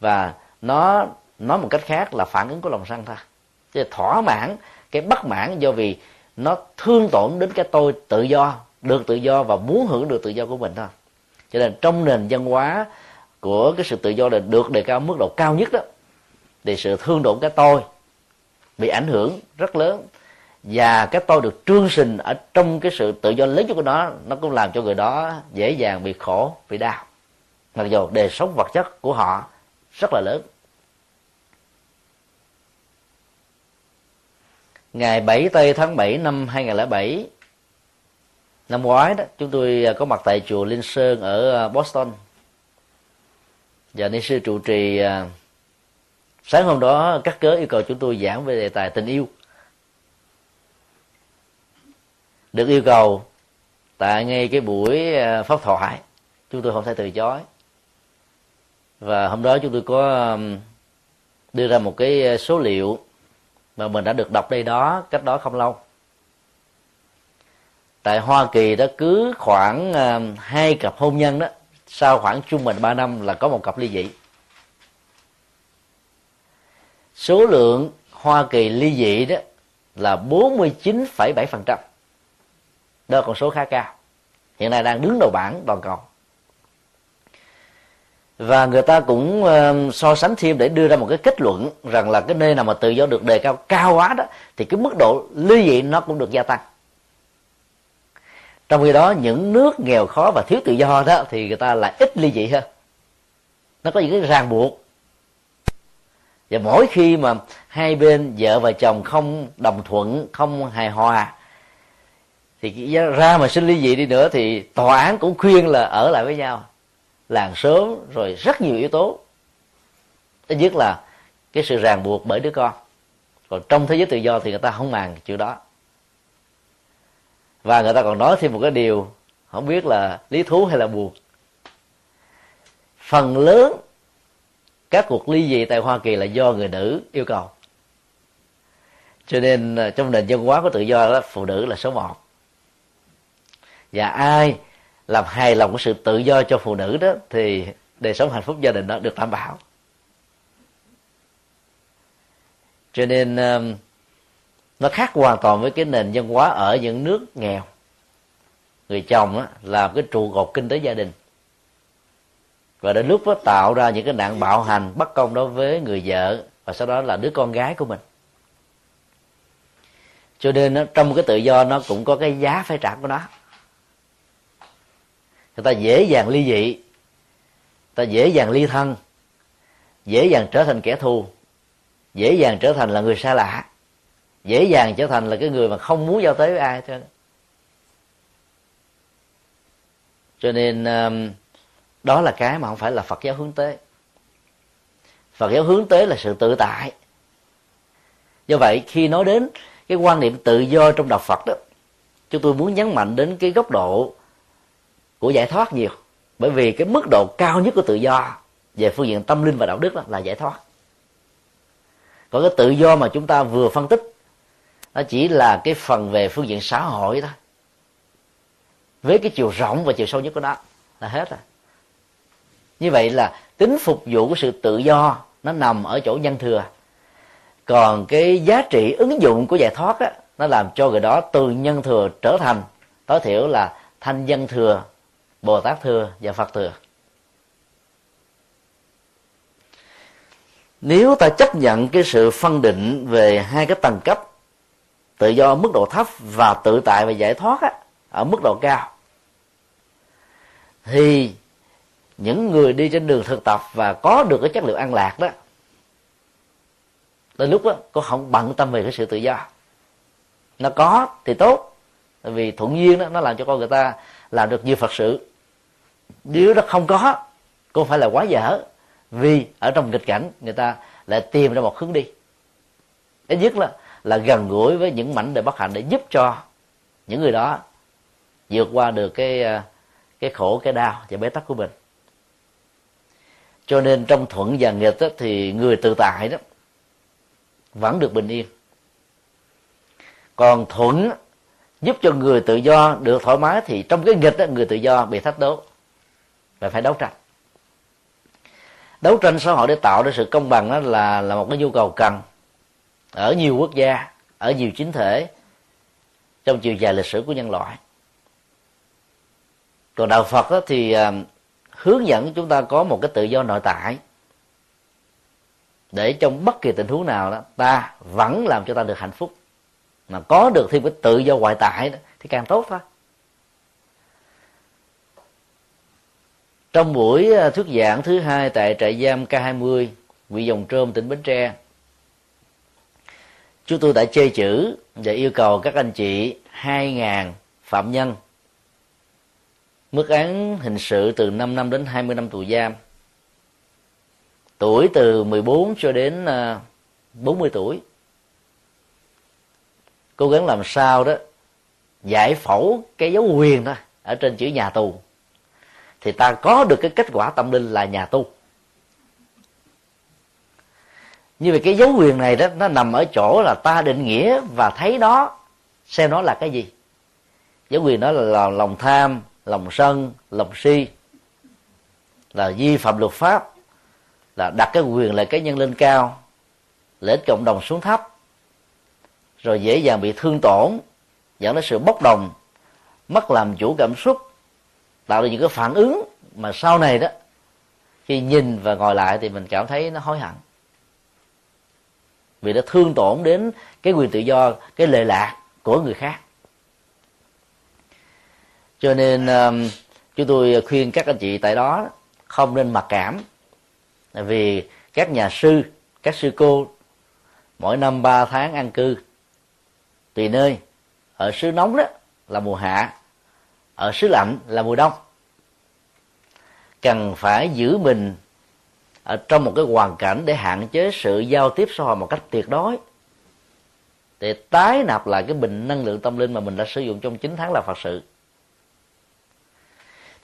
Và nó nói một cách khác là phản ứng của lòng sân thôi chứ thỏa mãn, cái bất mãn do vì nó thương tổn đến cái tôi tự do, được tự do và muốn hưởng được tự do của mình thôi. Cho nên trong nền văn hóa của cái sự tự do là được đề cao mức độ cao nhất đó, thì sự thương tổn cái tôi bị ảnh hưởng rất lớn và cái tôi được trương sinh ở trong cái sự tự do lớn nhất của nó nó cũng làm cho người đó dễ dàng bị khổ, bị đau. Mặc dù đời sống vật chất của họ rất là lớn. Ngày 7 tây tháng 7 năm 2007 năm ngoái đó, chúng tôi có mặt tại chùa Linh Sơn ở ờ, Boston. Và ni sư trụ trì ờ, sáng hôm đó cắt cớ yêu cầu chúng tôi giảng về đề tài tình yêu. Được yêu cầu tại ngay cái buổi à, pháp thoại chúng tôi không thể từ chối. Và hôm đó chúng tôi có đưa ra một cái à, số liệu mà mình đã được đọc đây đó cách đó không lâu. Tại hoa kỳ đó cứ khoảng à, hai cặp hôn nhân đó sau khoảng trung bình 3 năm là có một cặp ly dị. Số lượng Hoa Kỳ ly dị đó là 49,7% đó là con số khá cao. Hiện nay đang đứng đầu bảng toàn cầu. Và người ta cũng um, so sánh thêm để đưa ra một cái kết luận rằng là cái nơi nào mà tự do được đề cao cao quá đó, thì cái mức độ ly dị nó cũng được gia tăng. Trong khi đó, những nước nghèo khó và thiếu tự do đó, thì người ta lại ít ly dị hơn. Nó có những cái ràng buộc. Và mỗi khi mà hai bên vợ và chồng không đồng thuận, không hài hòa thì ra mà xin ly dị đi nữa thì tòa án cũng khuyên là ở lại với nhau. Làng sớm rồi rất nhiều yếu tố. Thứ nhất là cái sự ràng buộc bởi đứa con. Còn trong thế giới tự do thì người ta không màng chuyện đó. Và người ta còn nói thêm một cái điều, không biết là lý thú hay là buồn. Phần lớn các cuộc ly dị tại hoa kỳ là do người nữ yêu cầu. Cho nên ờ, trong nền văn hóa của tự do đó, phụ nữ là số một và ai làm hài lòng cái sự tự do cho phụ nữ đó thì đời sống hạnh phúc gia đình đó được đảm bảo. Cho nên um, nó khác hoàn toàn với cái nền văn hóa ở những nước nghèo. Người chồng đó, làm cái trụ cột kinh tế gia đình. Và đến lúc đó tạo ra những cái nạn bạo hành bất công đối với người vợ và sau đó là đứa con gái của mình. Cho nên nó, trong cái tự do nó cũng có cái giá phải trả của nó người ta dễ dàng ly dị ta dễ dàng ly thân, dễ dàng trở thành kẻ thù, dễ dàng trở thành là người xa lạ, dễ dàng trở thành là cái người mà không muốn giao tế với ai cho cho nên um, đó là cái mà không phải là phật giáo hướng tới. Phật giáo hướng tới là sự tự tại. Do vậy, khi nói đến cái quan niệm tự do trong đạo phật đó, chúng tôi muốn nhấn mạnh đến cái góc độ của giải thoát nhiều. Bởi vì cái mức độ cao nhất của tự do về phương diện tâm linh và đạo đức đó là giải thoát. Còn cái tự do mà chúng ta vừa phân tích, nó chỉ là cái phần về phương diện xã hội thôi. Với cái chiều rộng và chiều sâu nhất của nó là hết rồi. Như vậy là tính phục vụ của sự tự do nó nằm ở chỗ nhân thừa. Còn cái giá trị ứng dụng của giải thoát á, nó làm cho người đó từ nhân thừa trở thành, tối thiểu là thanh dân thừa bồ tát thừa và phật thừa. Nếu ta chấp nhận cái sự phân định về hai cái tầng cấp tự do ở mức độ thấp và tự tại và giải thoát á, ở mức độ cao thì những người đi trên đường thực tập và có được cái chất liệu an lạc đó đến lúc đó có không bận tâm về cái sự tự do. Nó có thì tốt tại vì thuận duyên đó nó làm cho con người ta làm được nhiều phật sự nếu nó không có cũng phải là quá dở. Vì ở trong nghịch cảnh người ta lại tìm ra một hướng đi. Ít nhất là là gần gũi với những mảnh đời bất hạnh để giúp cho những người đó vượt qua được cái à, cái khổ cái đau và bế tắc của mình. Cho nên trong thuận và nghịch đó, thì người tự tại đó vẫn được bình yên. Còn thuận giúp cho người tự do được thoải mái thì trong cái nghịch đó, người tự do bị thách đố và phải đấu tranh. Đấu tranh xã hội để tạo ra sự công bằng đó là là một cái nhu cầu cần ở nhiều quốc gia ở nhiều chính thể trong chiều dài lịch sử của nhân loại. Còn đạo phật đó thì à, hướng dẫn chúng ta có một cái tự do nội tại để trong bất kỳ tình huống nào đó ta vẫn làm cho ta được hạnh phúc. Mà có được thêm cái tự do ngoại tại đó, thì càng tốt thôi. Trong buổi à, thuyết giảng thứ hai tại trại giam K20 huyện Dòng Trôm, tỉnh Bến Tre, chúng tôi đã chê chữ và yêu cầu các anh chị 2.000 phạm nhân. Mức án hình sự từ 5 năm đến 20 năm tù giam. Tuổi từ 14 cho đến à, 40 tuổi. Cố gắng làm sao đó giải phẫu cái dấu quyền đó ở trên chữ nhà tù thì ta có được cái kết quả tâm linh là nhà tu. Như vậy cái dấu quyền này đó, nó nằm ở chỗ là ta định nghĩa và thấy nó, xem nó là cái gì. Dấu quyền đó là lòng tham, lòng sân, lòng si, là vi phạm luật pháp, là đặt cái quyền lợi cá nhân lên cao lợi ích cộng đồng xuống thấp, rồi dễ dàng bị thương tổn, dẫn đến sự bốc đồng, mất làm chủ cảm xúc tạo ra những cái phản ứng mà sau này đó khi nhìn và ngồi lại thì mình cảm thấy nó hối hận. Vì nó thương tổn đến cái quyền tự do cái lệ lạc của người khác. Cho nên um, chúng tôi khuyên các anh chị tại đó không nên mặc cảm. Vì các nhà sư các sư cô mỗi năm ba tháng ăn cư. Tùy nơi ở xứ nóng đó là mùa hạ ở xứ lạnh là mùa đông. Cần phải giữ mình ở trong một cái hoàn cảnh để hạn chế sự giao tiếp xã hội một cách tuyệt đối. Để tái nạp lại cái bình năng lượng tâm linh mà mình đã sử dụng trong 9 tháng là Phật sự.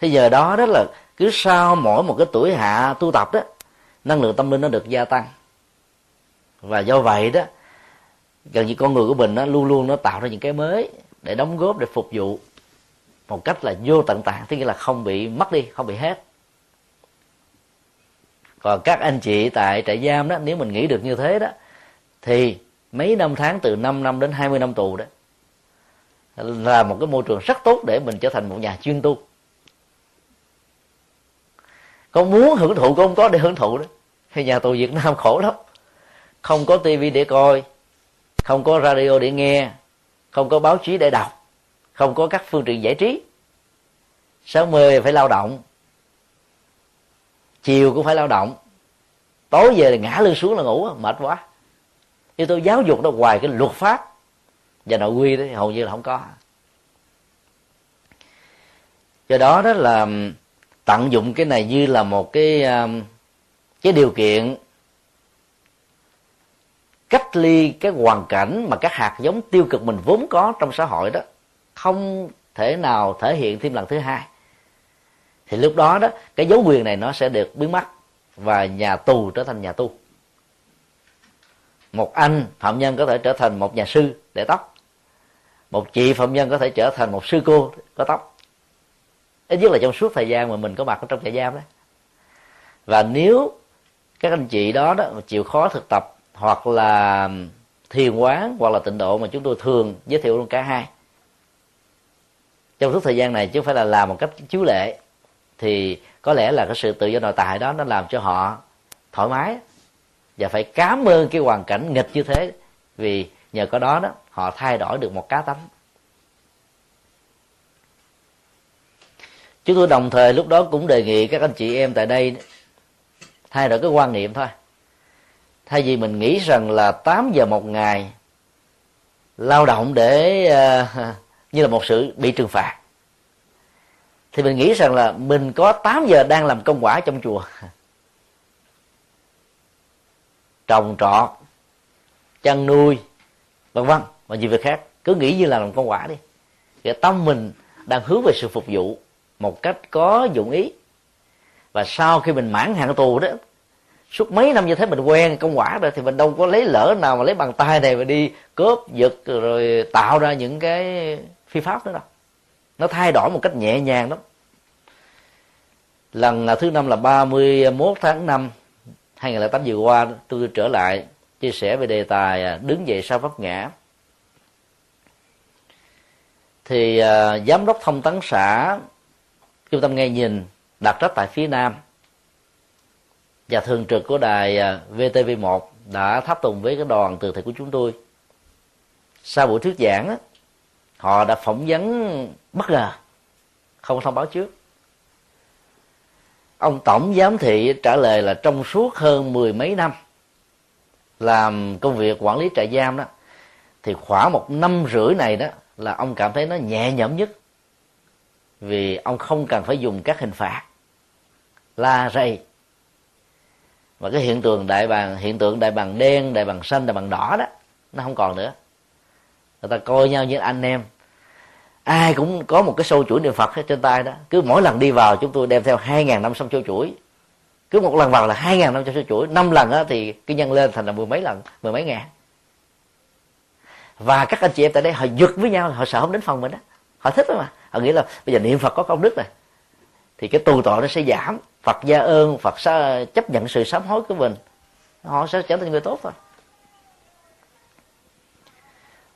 Thế giờ đó đó là cứ sau mỗi một cái tuổi hạ tu tập đó, năng lượng tâm linh nó được gia tăng. Và do vậy đó, gần như con người của mình nó luôn luôn nó tạo ra những cái mới để đóng góp để phục vụ một cách là vô tận tạng, tức nghĩa là không bị mất đi, không bị hết. Còn các anh chị tại trại giam đó, nếu mình nghĩ được như thế đó, thì mấy năm tháng, từ 5 năm đến 20 năm tù đó, là một cái môi trường rất tốt để mình trở thành một nhà chuyên tu. Con muốn hưởng thụ con không có để hưởng thụ đó. Thì nhà tù việt nam khổ lắm. Không có tivi để coi, không có radio để nghe, không có báo chí để đọc không có các phương tiện giải trí. Sáng mười phải lao động. Chiều cũng phải lao động. Tối về là ngã lưng xuống là ngủ, mệt quá. Yếu tố giáo dục nó hoài cái luật pháp. Và nội quy đó, hầu như là không có. Do đó đó là um, tận dụng cái này như là một cái um, cái điều kiện cách ly cái hoàn cảnh mà các hạt giống tiêu cực mình vốn có trong xã hội đó không thể nào thể hiện thêm lần thứ hai. Thì lúc đó đó, cái dấu quyền này nó sẽ được biến mất và nhà tù trở thành nhà tu một anh phạm nhân có thể trở thành một nhà sư để tóc. Một chị phạm nhân có thể trở thành một sư cô có tóc. Ít nhất là trong suốt thời gian mà mình có mặt ở trong trại giam đó. Và nếu các anh chị đó đó chịu khó thực tập hoặc là thiền quán hoặc là tịnh độ mà chúng tôi thường giới thiệu luôn cả hai trong suốt thời gian này chứ không phải là làm một cách chiếu lệ thì có lẽ là cái sự tự do nội tại đó nó làm cho họ thoải mái và phải cảm ơn cái hoàn cảnh nghịch như thế vì nhờ có đó đó họ thay đổi được một cá tánh. Chúng tôi đồng thời lúc đó cũng đề nghị các anh chị em tại đây thay đổi cái quan niệm thôi. Thay vì mình nghĩ rằng là 8 giờ một ngày lao động để uh, như là một sự bị trừng phạt. Thì mình nghĩ rằng là mình có 8 giờ đang làm công quả trong chùa. (laughs) Trồng trọt, chăn nuôi, vân vân. Và nhiều việc khác, cứ nghĩ như là làm công quả đi. Cái tâm mình đang hướng về sự phục vụ một cách có dụng ý. Và sau khi mình mãn hạn tù đó, suốt mấy năm như thế mình quen công quả rồi thì mình đâu có lấy lỡ nào mà lấy bằng tay này mà đi cướp giật rồi tạo ra những cái phi pháp nữa đâu nó thay đổi một cách nhẹ nhàng lắm. Lần à, thứ năm là 31 tháng 5 2008 vừa qua tôi trở lại chia sẻ về đề tài à, đứng dậy sau vấp ngã. Thì uh, giám đốc thông tấn xã trung tâm nghe nhìn đặt trách tại phía nam. Và thường trực của đài VTV1 đã tháp tùng với cái đoàn từ thiện của chúng tôi. Sau buổi thuyết giảng họ đã phỏng vấn bất ngờ, không thông báo trước. Ông tổng giám thị trả lời là trong suốt hơn mười mấy năm làm công việc quản lý trại giam đó, thì khoảng một năm rưỡi này đó là ông cảm thấy nó nhẹ nhõm nhất, vì ông không cần phải dùng các hình phạt, la rầy. Và cái hiện tượng đại bàng, hiện tượng đại bàng đen, đại bàng xanh, đại bàng đỏ đó, nó không còn nữa người ta coi nhau như anh em. Ai cũng có một cái sâu chuỗi niệm phật trên tay đó. Cứ mỗi lần đi vào, chúng tôi đem theo hai ngàn năm sâu chuỗi. Cứ một lần vào là hai ngàn năm sâu chuỗi. Năm lần á thì cái nhân lên thành là mười mấy lần, mười mấy ngàn. Và các anh chị em tại đây, họ giật với nhau, họ sợ không đến phòng mình đó họ thích đó mà. Họ nghĩ là bây giờ niệm phật có công đức này thì cái tù tội nó sẽ giảm. Phật gia ơn, phật sẽ chấp nhận sự sám hối của mình. Họ sẽ trở thành người tốt thôi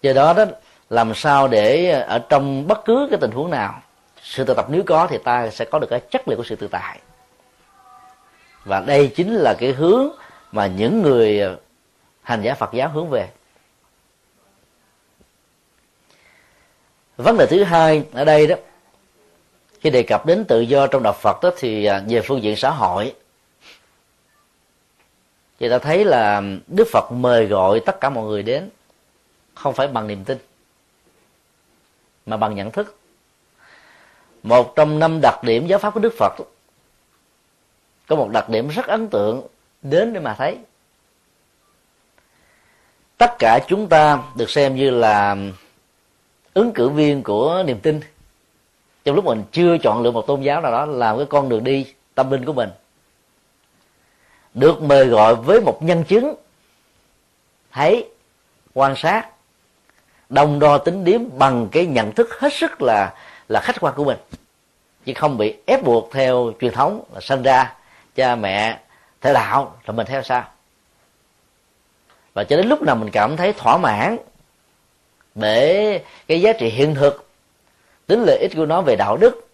do đó đó, làm sao để ờ, ở trong bất cứ cái tình huống nào, sự tự tập nếu có thì ta sẽ có được cái chất liệu của sự tự tại. Và đây chính là cái hướng mà những người ờ, hành giả Phật giáo hướng về. Vấn đề thứ hai ở đây đó, khi đề cập đến tự do trong đạo Phật đó thì ờ, về phương diện xã hội, thì ta thấy là Đức Phật mời gọi tất cả mọi người đến không phải bằng niềm tin, mà bằng nhận thức. Một trong năm đặc điểm giáo pháp của Đức Phật, có một đặc điểm rất ấn tượng đến để mà thấy. Tất cả chúng ta được xem như là ứng cử viên của niềm tin. Trong lúc mình chưa chọn lựa một tôn giáo nào đó, làm cái con đường đi, tâm linh của mình, được mời gọi với một nhân chứng, thấy quan sát đồng đo tính điếm bằng cái nhận thức hết sức là là khách quan của mình. Chứ không bị ép buộc theo truyền thống là sinh ra cha mẹ theo đạo rồi mình theo sao và cho đến lúc nào mình cảm thấy thỏa mãn để cái giá trị hiện thực, tính lợi ích của nó về đạo đức,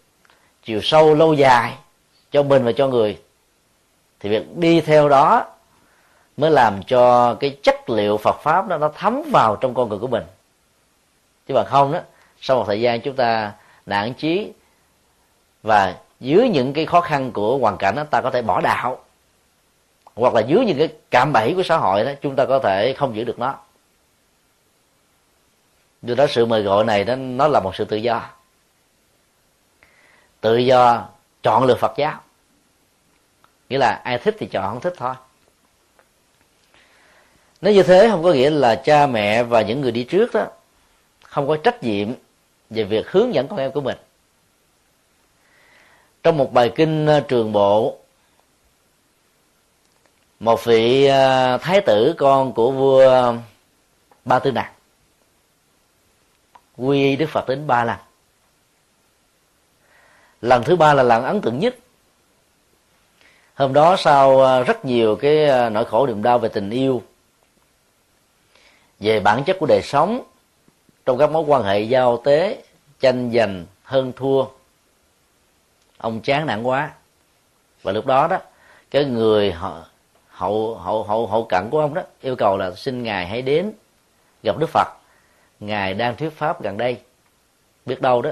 chiều sâu lâu dài cho mình và cho người, thì việc đi theo đó mới làm cho cái chất liệu Phật pháp đó nó thấm vào trong con người của mình chứ bằng không đó sau một thời gian chúng ta nản chí và dưới những cái khó khăn của hoàn cảnh đó, ta có thể bỏ đạo. Hoặc là dưới những cái cạm bẫy của xã hội đó chúng ta có thể không giữ được nó. Do đó sự mời gọi này đó nó là một sự tự do. Tự do chọn lựa phật giáo. Nghĩa là ai thích thì chọn không thích thôi. Nếu như thế không có nghĩa là cha mẹ và những người đi trước đó không có trách nhiệm về việc hướng dẫn con em của mình. Trong một bài kinh ờ, trường bộ, một vị ờ, thái tử con của vua ba tư nặc quy đức phật đến ba lần. Lần thứ ba là lần ấn tượng nhất. Hôm đó sau ờ, rất nhiều cái nỗi khổ niềm đau về tình yêu, về bản chất của đời sống trong các mối quan hệ giao tế, tranh giành, hơn thua. Ông chán nản quá. Và lúc đó đó, cái người họ, hậu hậu hậu hậu cận của ông đó yêu cầu là xin ngài hãy đến gặp đức phật. Ngài đang thuyết pháp gần đây. Biết đâu đó,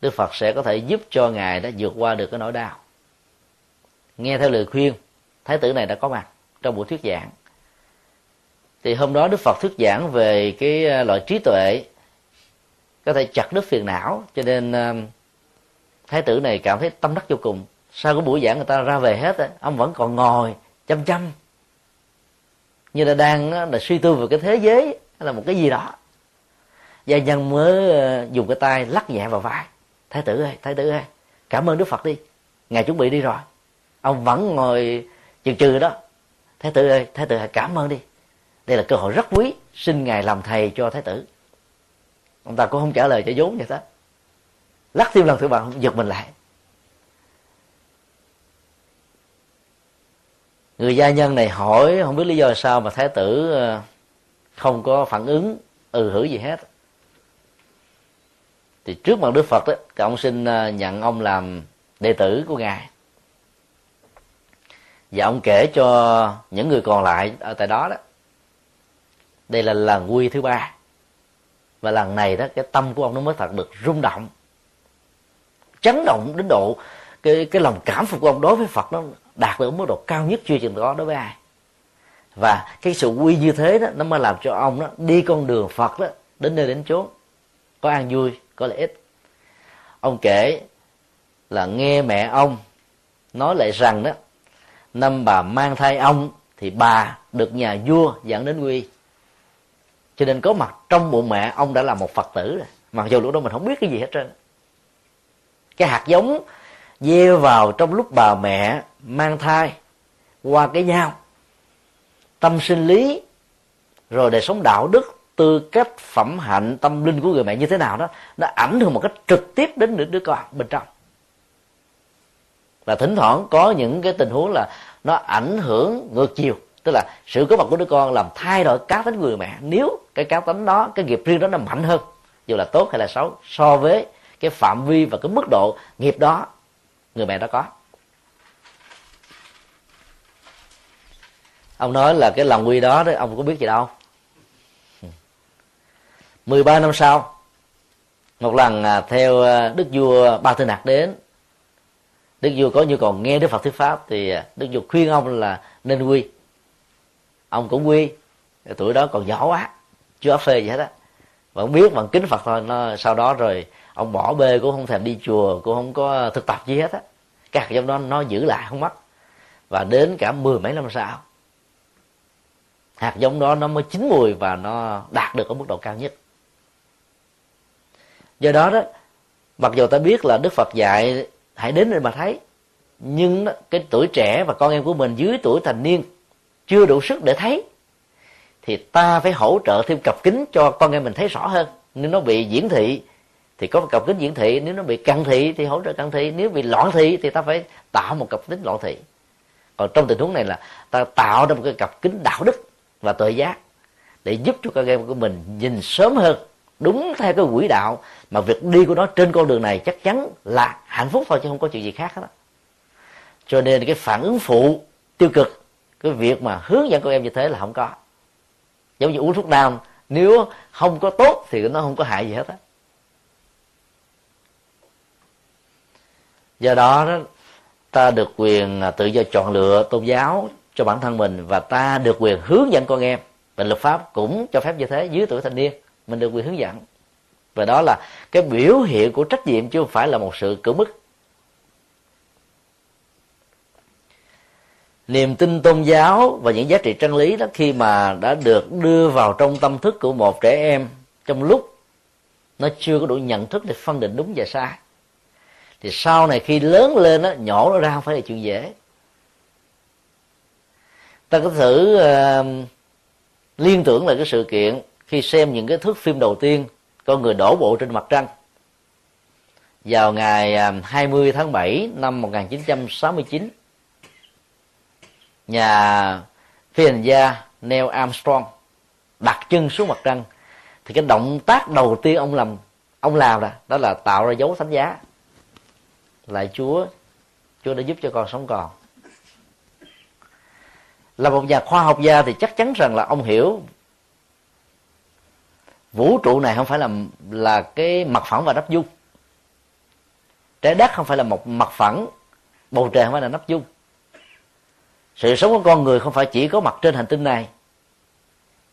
đức phật sẽ có thể giúp cho ngài đã vượt qua được cái nỗi đau. Nghe theo lời khuyên, thái tử này đã có mặt trong buổi thuyết giảng thì hôm đó đức phật thuyết giảng về cái ờ, loại trí tuệ. Có thể chặt đứt phiền não, cho nên ờ, thái tử này cảm thấy tâm đắc vô cùng. Sau cái buổi giảng người ta ra về hết rồi ông vẫn còn ngồi, chăm chăm. Như là đang ờ, là suy tư về cái thế giới, hay là một cái gì đó. Gia nhân mới dùng cái tay lắc nhẹ vào vai. Thái tử ơi, thái tử ơi, cảm ơn đức phật đi. Ngài chuẩn bị đi rồi. Ông vẫn ngồi chừng chừ đó. Thái tử ơi, thái tử hãy cảm ơn đi đây là cơ hội rất quý, xin ngài làm thầy cho thái tử. Ông ta cũng không trả lời cho vốn vậy đó. Lắc thêm lần thứ ba giật mình lại. Người gia nhân này hỏi, không biết lý do sao mà thái tử ờ, không có phản ứng ừ hử gì hết. Thì trước mặt đức phật đó thì ông xin ờ, nhận ông làm đệ tử của ngài. Và ông kể cho những người còn lại ở tại đó đó đây là lần quy thứ ba. Và lần này đó, cái tâm của ông nó mới thật được rung động. Chấn động đến độ cái cái lòng cảm phục của ông đối với Phật nó đạt được mức độ cao nhất chưa từng có đối với ai. Và cái sự quy như thế đó, nó mới làm cho ông đó đi con đường Phật đó, đến nơi đến chốn. Có an vui, có lợi ích. Ông kể là nghe mẹ ông nói lại rằng đó, năm bà mang thai ông thì bà được nhà vua dẫn đến quy cho nên có mặt trong bụng mẹ ông đã là một phật tử rồi. Mặc dù lúc đó mình không biết cái gì hết trơn. Cái hạt giống gieo vào trong lúc bà mẹ mang thai qua cái nhau. Tâm sinh lý rồi đời sống đạo đức tư cách phẩm hạnh tâm linh của người mẹ như thế nào đó nó ảnh hưởng một cách trực tiếp đến đứa, đứa con bên trong. Và thỉnh thoảng có những cái tình huống là nó ảnh hưởng ngược chiều tức là sự có mặt của đứa con làm thay đổi cá tính người mẹ. Nếu cái cá tính đó, cái nghiệp riêng đó nó mạnh hơn, dù là tốt hay là xấu, so với cái phạm vi và cái mức độ nghiệp đó, người mẹ đó có. Ông nói là cái lòng quy đó đấy ông có biết gì đâu. 13 năm sau, một lần à, theo à, đức vua ba tư nặc đến, đức vua có nhu cầu nghe đức phật thuyết pháp thì à, đức vua khuyên ông là nên quy ông cũng quy tuổi đó còn nhỏ quá, chưa phê gì hết á. Vẫn biết bằng kính phật thôi, nó sau đó rồi ông bỏ bê cũng không thèm đi chùa, cũng không có thực tập gì hết á. Các hạt giống đó nó giữ lại không mất. Và đến cả mười mấy năm sau, hạt giống đó nó mới chín mùi và nó đạt được ở mức độ cao nhất. Do đó đó, mặc dù ta biết là đức phật dạy, hãy đến để mà thấy, nhưng cái tuổi trẻ và con em của mình dưới tuổi thành niên chưa đủ sức để thấy, thì ta phải hỗ trợ thêm cặp kính cho con em mình thấy rõ hơn. Nếu nó bị diễn thị, thì có một cặp kính diễn thị. Nếu nó bị cận thị, thì hỗ trợ cận thị. Nếu bị loạn thị, thì ta phải tạo một cặp kính loạn thị. Còn trong tình huống này là ta tạo ra một cái cặp kính đạo đức và tội giác để giúp cho con em của mình nhìn sớm hơn, đúng theo cái quỹ đạo mà việc đi của nó trên con đường này chắc chắn là hạnh phúc thôi, chứ không có chuyện gì khác hết đó. cho nên cái phản ứng phụ tiêu cực cái việc mà hướng dẫn con em như thế là không có. Giống như uống thuốc nam nếu không có tốt thì nó không có hại gì hết á. Do đó, ta được quyền à, tự do chọn lựa tôn giáo cho bản thân mình và ta được quyền hướng dẫn con em. Và luật pháp cũng cho phép như thế dưới tuổi thanh niên mình được quyền hướng dẫn. Và đó là cái biểu hiện của trách nhiệm chứ không phải là một sự cưỡng bức. Niềm tin tôn giáo và những giá trị chân lý đó khi mà đã được đưa vào trong tâm thức của một trẻ em trong lúc nó chưa có đủ nhận thức để phân định đúng và sai. Thì sau này khi lớn lên đó, nhỏ nó ra không phải là chuyện dễ. Ta có thử uh, liên tưởng lại cái sự kiện khi xem những cái thước phim đầu tiên con người đổ bộ trên mặt trăng. Vào ngày 20 tháng 7 năm 1969 nhà phi hành gia Neil Armstrong đặt chân xuống mặt trăng. Thì cái động tác đầu tiên ông làm ông làm là đó là tạo ra dấu thánh giá. Lại Chúa Chúa đã giúp cho con sống còn. Là một nhà khoa học gia thì chắc chắn rằng là ông hiểu vũ trụ này không phải là là cái mặt phẳng và nắp dung trái đất không phải là một mặt phẳng, bầu trời không phải là nắp dung sự sống của con người không phải chỉ có mặt trên hành tinh này.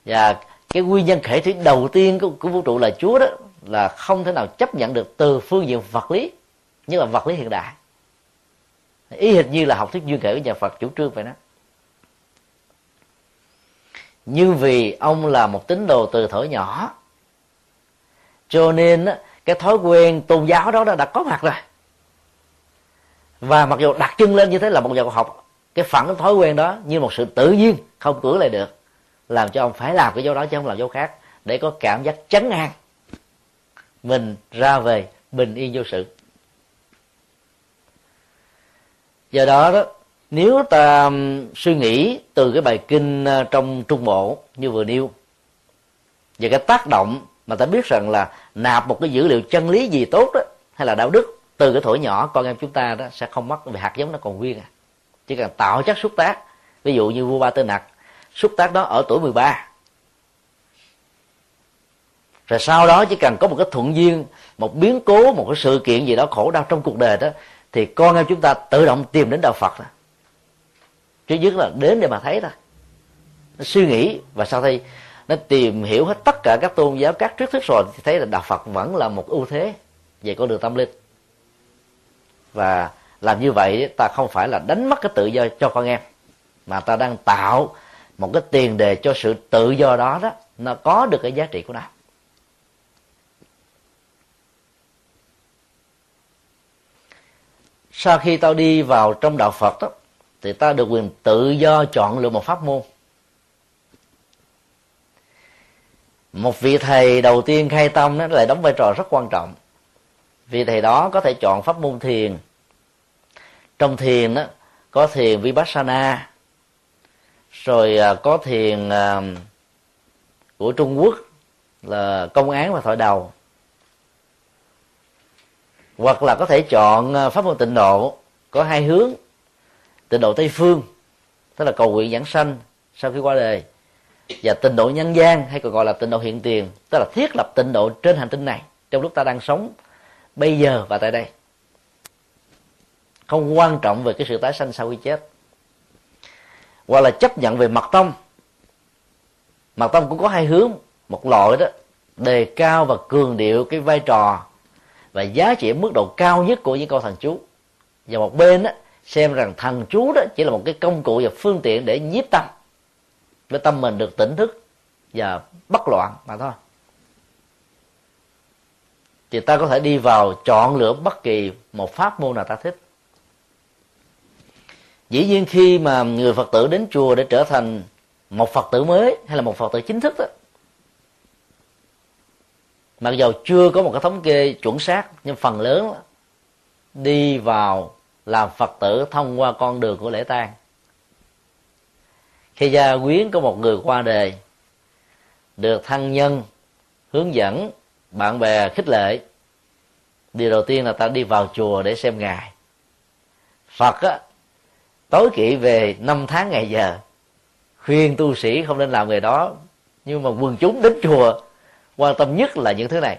Và cái nguyên nhân khể thủy đầu tiên của, của vũ trụ là chúa đó là không thể nào chấp nhận được từ phương diện vật lý như là vật lý hiện đại. Ý hệt như là học thuyết duyên khể của nhà phật chủ trương vậy đó. Nhưng vì ông là một tín đồ từ thở nhỏ cho nên cái thói quen tôn giáo đó đã có mặt rồi. Và mặc dù đặt chân lên như thế là một nhà khoa học cái phản cái thói quen đó như một sự tự nhiên, không cưỡng lại được, làm cho ông phải làm cái dấu đó chứ không làm dấu khác, để có cảm giác chấn an. Mình ra về bình yên vô sự. Do đó đó, nếu ta suy nghĩ từ cái bài kinh ờ, trong trung bộ như vừa nêu, về cái tác động mà ta biết rằng là nạp một cái dữ liệu chân lý gì tốt đó, hay là đạo đức từ cái tuổi nhỏ, con em chúng ta đó sẽ không mất vì hạt giống nó còn nguyên à chỉ cần tạo chất xúc tác, ví dụ như vua ba tư nặc xúc tác đó ở tuổi 13 rồi sau đó chỉ cần có một cái thuận duyên, một biến cố, một cái sự kiện gì đó khổ đau trong cuộc đời đó, thì con em chúng ta tự động tìm đến đạo phật đó. chứ nhất là đến để mà thấy thôi. Nó suy nghĩ và sau đây nó tìm hiểu hết tất cả các tôn giáo, các triết thức rồi thì thấy là đạo phật vẫn là một ưu thế. Về con đường tâm linh. Và làm như vậy, ta không phải là đánh mất cái tự do cho con em, mà ta đang tạo một cái tiền đề cho sự tự do đó đó. Nó có được cái giá trị của nó. Sau khi tao đi vào trong đạo phật đó, thì ta được quyền tự do chọn lựa một pháp môn. Một vị thầy đầu tiên khai tâm nó lại đóng vai trò rất quan trọng. Vị thầy đó có thể chọn pháp môn thiền trong thiền đó có thiền vipassana, rồi à, có thiền à, của trung quốc là công án và thoại đầu. Hoặc là có thể chọn à, pháp môn tịnh độ, có hai hướng. Tịnh độ tây phương, tức là cầu nguyện giảng sanh sau khi qua đời, và tịnh độ nhân gian, hay còn gọi là tịnh độ hiện tiền, tức là thiết lập tịnh độ trên hành tinh này trong lúc ta đang sống bây giờ và tại đây không quan trọng về cái sự tái sanh sau khi chết. Hoặc là chấp nhận về mặt tông mặt tông cũng có hai hướng. Một loại đó đề cao và cường điệu cái vai trò và giá trị mức độ cao nhất của những câu thần chú. Và một bên đó, xem rằng thần chú đó chỉ là một cái công cụ và phương tiện để nhiếp tâm. Để tâm mình được tỉnh thức và bất loạn mà thôi. Thì ta có thể đi vào chọn lựa bất kỳ một pháp môn nào ta thích dĩ nhiên khi mà người phật tử đến chùa để trở thành một phật tử mới hay là một phật tử chính thức đó mặc dầu chưa có một cái thống kê chuẩn xác nhưng phần lớn đi vào làm phật tử thông qua con đường của lễ tang. Khi gia quyến có một người qua đời được thân nhân hướng dẫn bạn bè khích lệ điều đầu tiên là ta đi vào chùa để xem ngài. Phật á, tối kỵ về năm tháng ngày giờ. Khuyên tu sĩ không nên làm người đó nhưng mà quần chúng đến chùa quan tâm nhất là những thứ này.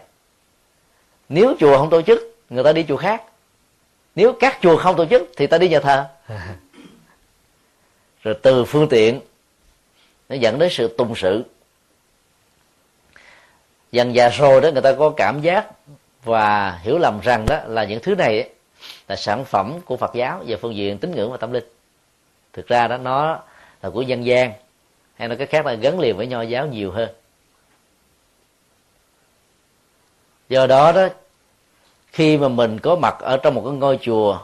Nếu chùa không tổ chức người ta đi chùa khác. Nếu các chùa không tổ chức thì ta đi nhà thờ. (laughs) Rồi từ phương tiện nó dẫn đến sự tùng sự. Dần già rồi đó người ta có cảm giác và hiểu lầm rằng đó là những thứ này là sản phẩm của Phật giáo về phương diện tín ngưỡng và tâm linh thực ra đó, nó là của dân gian, hay nói cái khác là gắn liền với nho giáo nhiều hơn. Do đó đó, khi mà mình có mặt ở trong một cái ngôi chùa,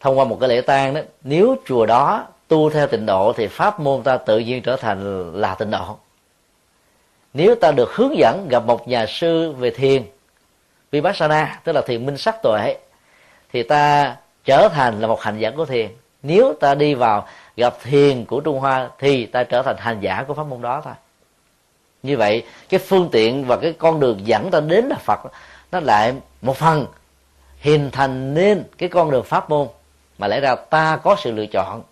thông qua một cái lễ tang đó, nếu chùa đó tu theo tịnh độ thì pháp môn ta tự nhiên trở thành là tịnh độ. Nếu ta được hướng dẫn gặp một nhà sư về thiền, vipassana, tức là thiền minh sắc tuệ, thì ta trở thành là một hành giả của thiền nếu ta đi vào gặp thiền của trung hoa thì ta trở thành hành giả của pháp môn đó thôi. Như vậy, cái phương tiện và cái con đường dẫn ta đến là phật, nó lại một phần hình thành nên cái con đường pháp môn. Mà lẽ ra ta có sự lựa chọn.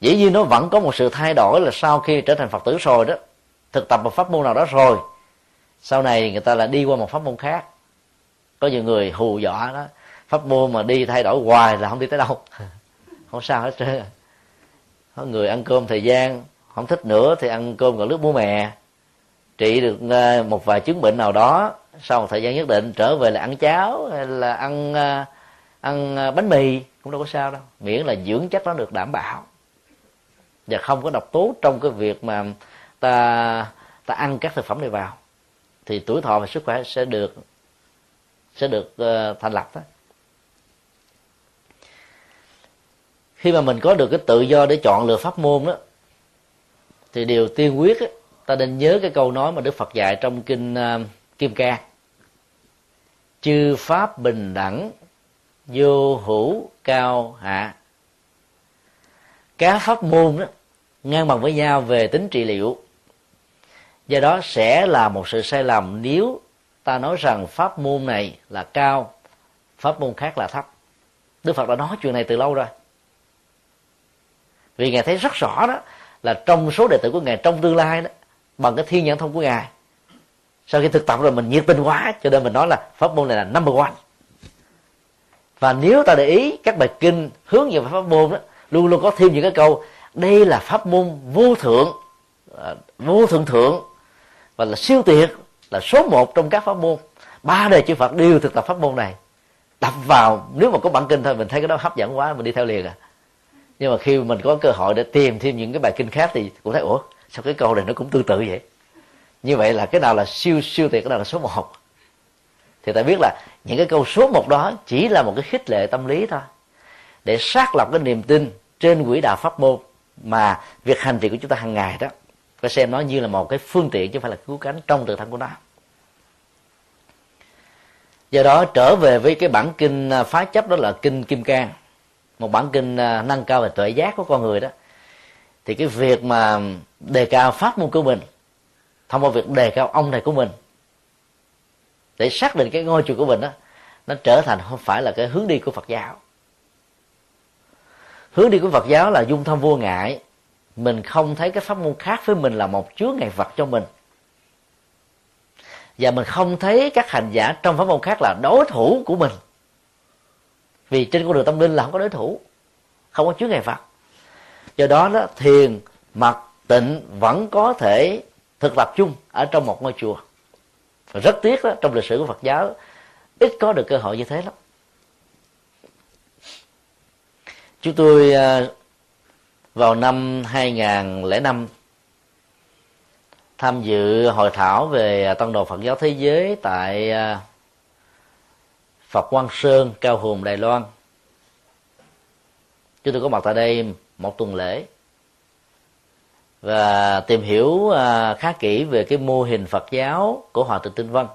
Dĩ nhiên nó vẫn có một sự thay đổi là sau khi trở thành phật tử rồi đó. Thực tập một pháp môn nào đó rồi, sau này người ta lại đi qua một pháp môn khác. Có nhiều người hù dọa đó pháp môn mà đi thay đổi hoài là không đi tới đâu. (laughs) Không sao hết trơn. Có người ăn cơm thời gian không thích nữa thì ăn cơm gọi nước bố mẹ, trị được ờ, một vài chứng bệnh nào đó sau một thời gian nhất định trở về là ăn cháo hay là ăn ờ, ăn ờ, bánh mì cũng đâu có sao đâu. Miễn là dưỡng chất nó được đảm bảo. Và không có độc tố trong cái việc mà ta ta ăn các thực phẩm này vào thì tuổi thọ và sức khỏe sẽ được sẽ được uh, thành lập đó. Khi mà mình có được cái tự do để chọn lựa pháp môn đó thì điều tiên quyết á, ta nên nhớ cái câu nói mà đức phật dạy trong kinh uh, kim cang. Chư pháp bình đẳng vô hữu cao hạ. Các pháp môn đó ngang bằng với nhau về tính trị liệu. Do đó sẽ là một sự sai lầm nếu ta nói rằng pháp môn này là cao pháp môn khác là thấp. Đức phật đã nói chuyện này từ lâu rồi vì ngài thấy rất rõ đó, là trong số đệ tử của ngài trong tương lai đó, bằng cái thiên nhãn thông của ngài. Sau khi thực tập rồi mình nhiệt tình quá, cho nên mình nói là pháp môn này là number one. Và nếu ta để ý các bài kinh hướng dẫn pháp môn đó, luôn luôn có thêm những cái câu, đây là pháp môn vô thượng à, vô thượng thượng, và là siêu tuyệt, là số một trong các pháp môn. Ba đời chư Phật đều thực tập pháp môn này. Đập vào, nếu mà có bản kinh thôi, mình thấy cái đó hấp dẫn quá, mình đi theo liền à nhưng mà khi mình có cơ hội để tìm thêm những cái bài kinh khác thì cũng thấy, ủa, sao cái câu này nó cũng tương tự vậy? Như vậy là cái nào là siêu siêu tuyệt, cái nào là số một. Thì ta biết là những cái câu số một đó chỉ là một cái khích lệ tâm lý thôi. Để xác lập cái niềm tin trên quỹ đạo pháp môn mà việc hành trì của chúng ta hàng ngày đó, phải xem nó như là một cái phương tiện chứ không phải là cứu cánh trong tự thân của nó. Do đó trở về với cái bản kinh à, phá chấp đó là kinh kim cang một bản kinh à, nâng cao về tuệ giác của con người đó. Thì cái việc mà đề cao pháp môn của mình, thông qua việc đề cao ông này của mình, để xác định cái ngôi chùa của mình đó, nó trở thành không phải là cái hướng đi của Phật giáo. Hướng đi của Phật giáo là dung thông vô ngại. Mình không thấy cái pháp môn khác với mình là một chứa ngày vật cho mình. Và mình không thấy các hành giả trong pháp môn khác là đối thủ của mình vì trên con đường tâm linh là không có đối thủ, không có chướng ngại vật. Do đó đó, thiền mật tịnh vẫn có thể thực tập chung ở trong một ngôi chùa. Và rất tiếc đó, trong lịch sử của Phật giáo, ít có được cơ hội như thế lắm. Chúng tôi à, vào năm 2005 tham dự hội thảo về à, tăng đồ Phật giáo thế giới tại à, Phật Quang Sơn, Cao Hùng, Đài Loan. Chúng tôi có mặt tại đây một tuần lễ và tìm hiểu à, khá kỹ về cái mô hình Phật giáo của Hòa Thượng Tinh Vân.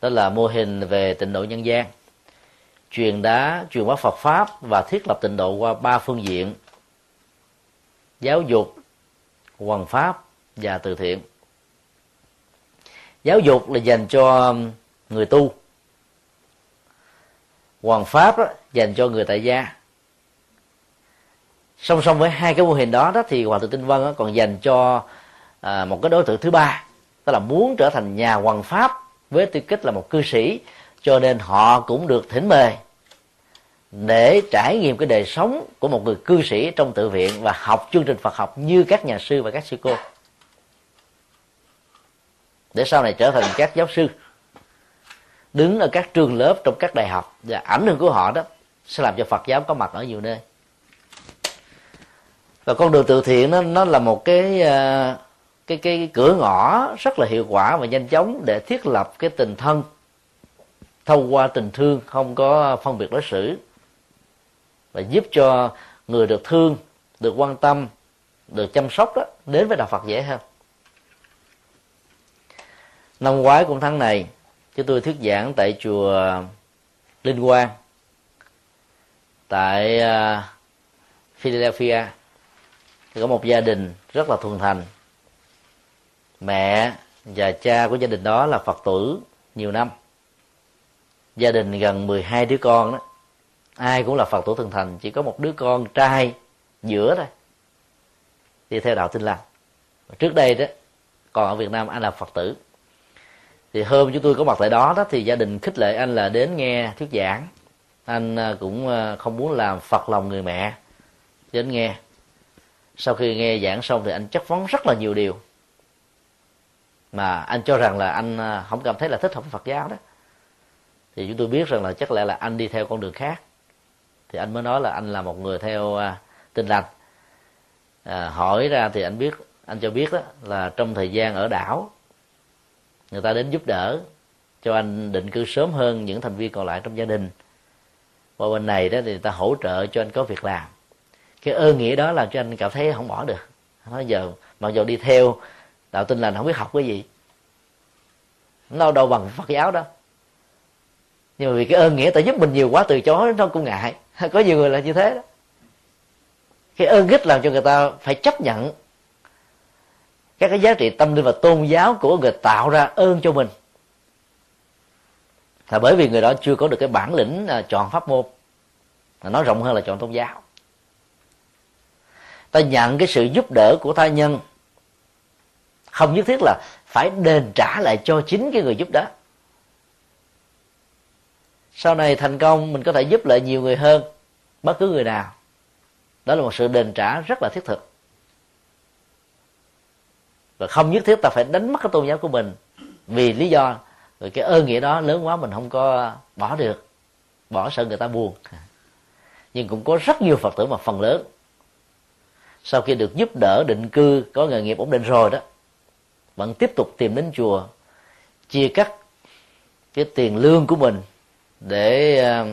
Đó là mô hình về tịnh độ nhân gian truyền đá truyền bá Phật pháp và thiết lập tịnh độ qua ba phương diện giáo dục hoàng pháp và từ thiện giáo dục là dành cho người tu hoàng pháp đó, dành cho người tại gia. Song song với hai cái mô hình đó đó thì hoàng tử tinh vân còn dành cho à, một cái đối tượng thứ ba tức là muốn trở thành nhà hoàng pháp với tư cách là một cư sĩ cho nên họ cũng được thỉnh mời để trải nghiệm cái đời sống của một người cư sĩ trong tự viện và học chương trình Phật học như các nhà sư và các sư cô. Để sau này trở thành các giáo sư đứng ở các trường lớp trong các đại học và ảnh hưởng của họ đó sẽ làm cho phật giáo có mặt ở nhiều nơi. Và con đường từ thiện nó nó là một cái ờ, cái cái cửa ngõ rất là hiệu quả và nhanh chóng để thiết lập cái tình thân thông qua tình thương, không có phân biệt đối xử và giúp cho người được thương, được quan tâm, được chăm sóc đó đến với đạo Phật dễ hơn. Năm ngoái cũng tháng này chúng tôi thuyết giảng tại chùa Linh Quang, tại à, Philadelphia. Thì có một gia đình rất là thuần thành. Mẹ và cha của gia đình đó là Phật tử nhiều năm. Gia đình gần 12 đứa con đó. Ai cũng là Phật tử thuần thành, chỉ có một đứa con trai giữa thôi. Đi theo đạo Tin lành. Trước đây đó, còn ở Việt Nam, anh là Phật tử thì hôm chúng tôi có mặt tại đó đó thì gia đình khích lệ anh là đến nghe thuyết giảng. Anh à, cũng à, không muốn làm phật lòng người mẹ đến nghe. Sau khi nghe giảng xong thì anh chất vấn rất là nhiều điều. Mà anh cho rằng là anh à, không cảm thấy là thích học Phật giáo đó. Thì chúng tôi biết rằng là chắc lẽ là anh đi theo con đường khác. Thì anh mới nói là anh là một người theo tinh lành. À, hỏi ra thì anh biết anh cho biết đó là trong thời gian ở đảo người ta đến giúp đỡ, cho anh định cư sớm hơn những thành viên còn lại trong gia đình. Và bên này đó thì người ta hỗ trợ cho anh có việc làm. Cái ơn nghĩa đó làm cho anh cảm thấy không bỏ được. Nói giờ, mặc dù đi theo, đạo tin lành không biết học cái gì. Nó đâu bằng phật giáo đó. Nhưng mà vì cái ơn nghĩa, ta giúp mình nhiều quá, từ chối nó cũng ngại. (laughs) Có nhiều người là như thế đó. Cái ơn ích làm cho người ta phải chấp nhận các cái giá trị tâm linh và tôn giáo của người tạo ra ơn cho mình. Là bởi vì người đó chưa có được cái bản lĩnh à, chọn pháp môn, mà nói rộng hơn là chọn tôn giáo. Ta nhận cái sự giúp đỡ của tha nhân, không nhất thiết là phải đền trả lại cho chính cái người giúp đó. Sau này thành công, mình có thể giúp lại nhiều người hơn, bất cứ người nào. Đó là một sự đền trả rất là thiết thực và không nhất thiết ta phải đánh mất cái tôn giáo của mình vì lý do rồi cái ơn nghĩa đó lớn quá mình không có bỏ được, bỏ sợ người ta buồn. Nhưng cũng có rất nhiều phật tử mà phần lớn, sau khi được giúp đỡ, định cư, có nghề nghiệp ổn định rồi đó, vẫn tiếp tục tìm đến chùa, chia cắt cái tiền lương của mình để ờ,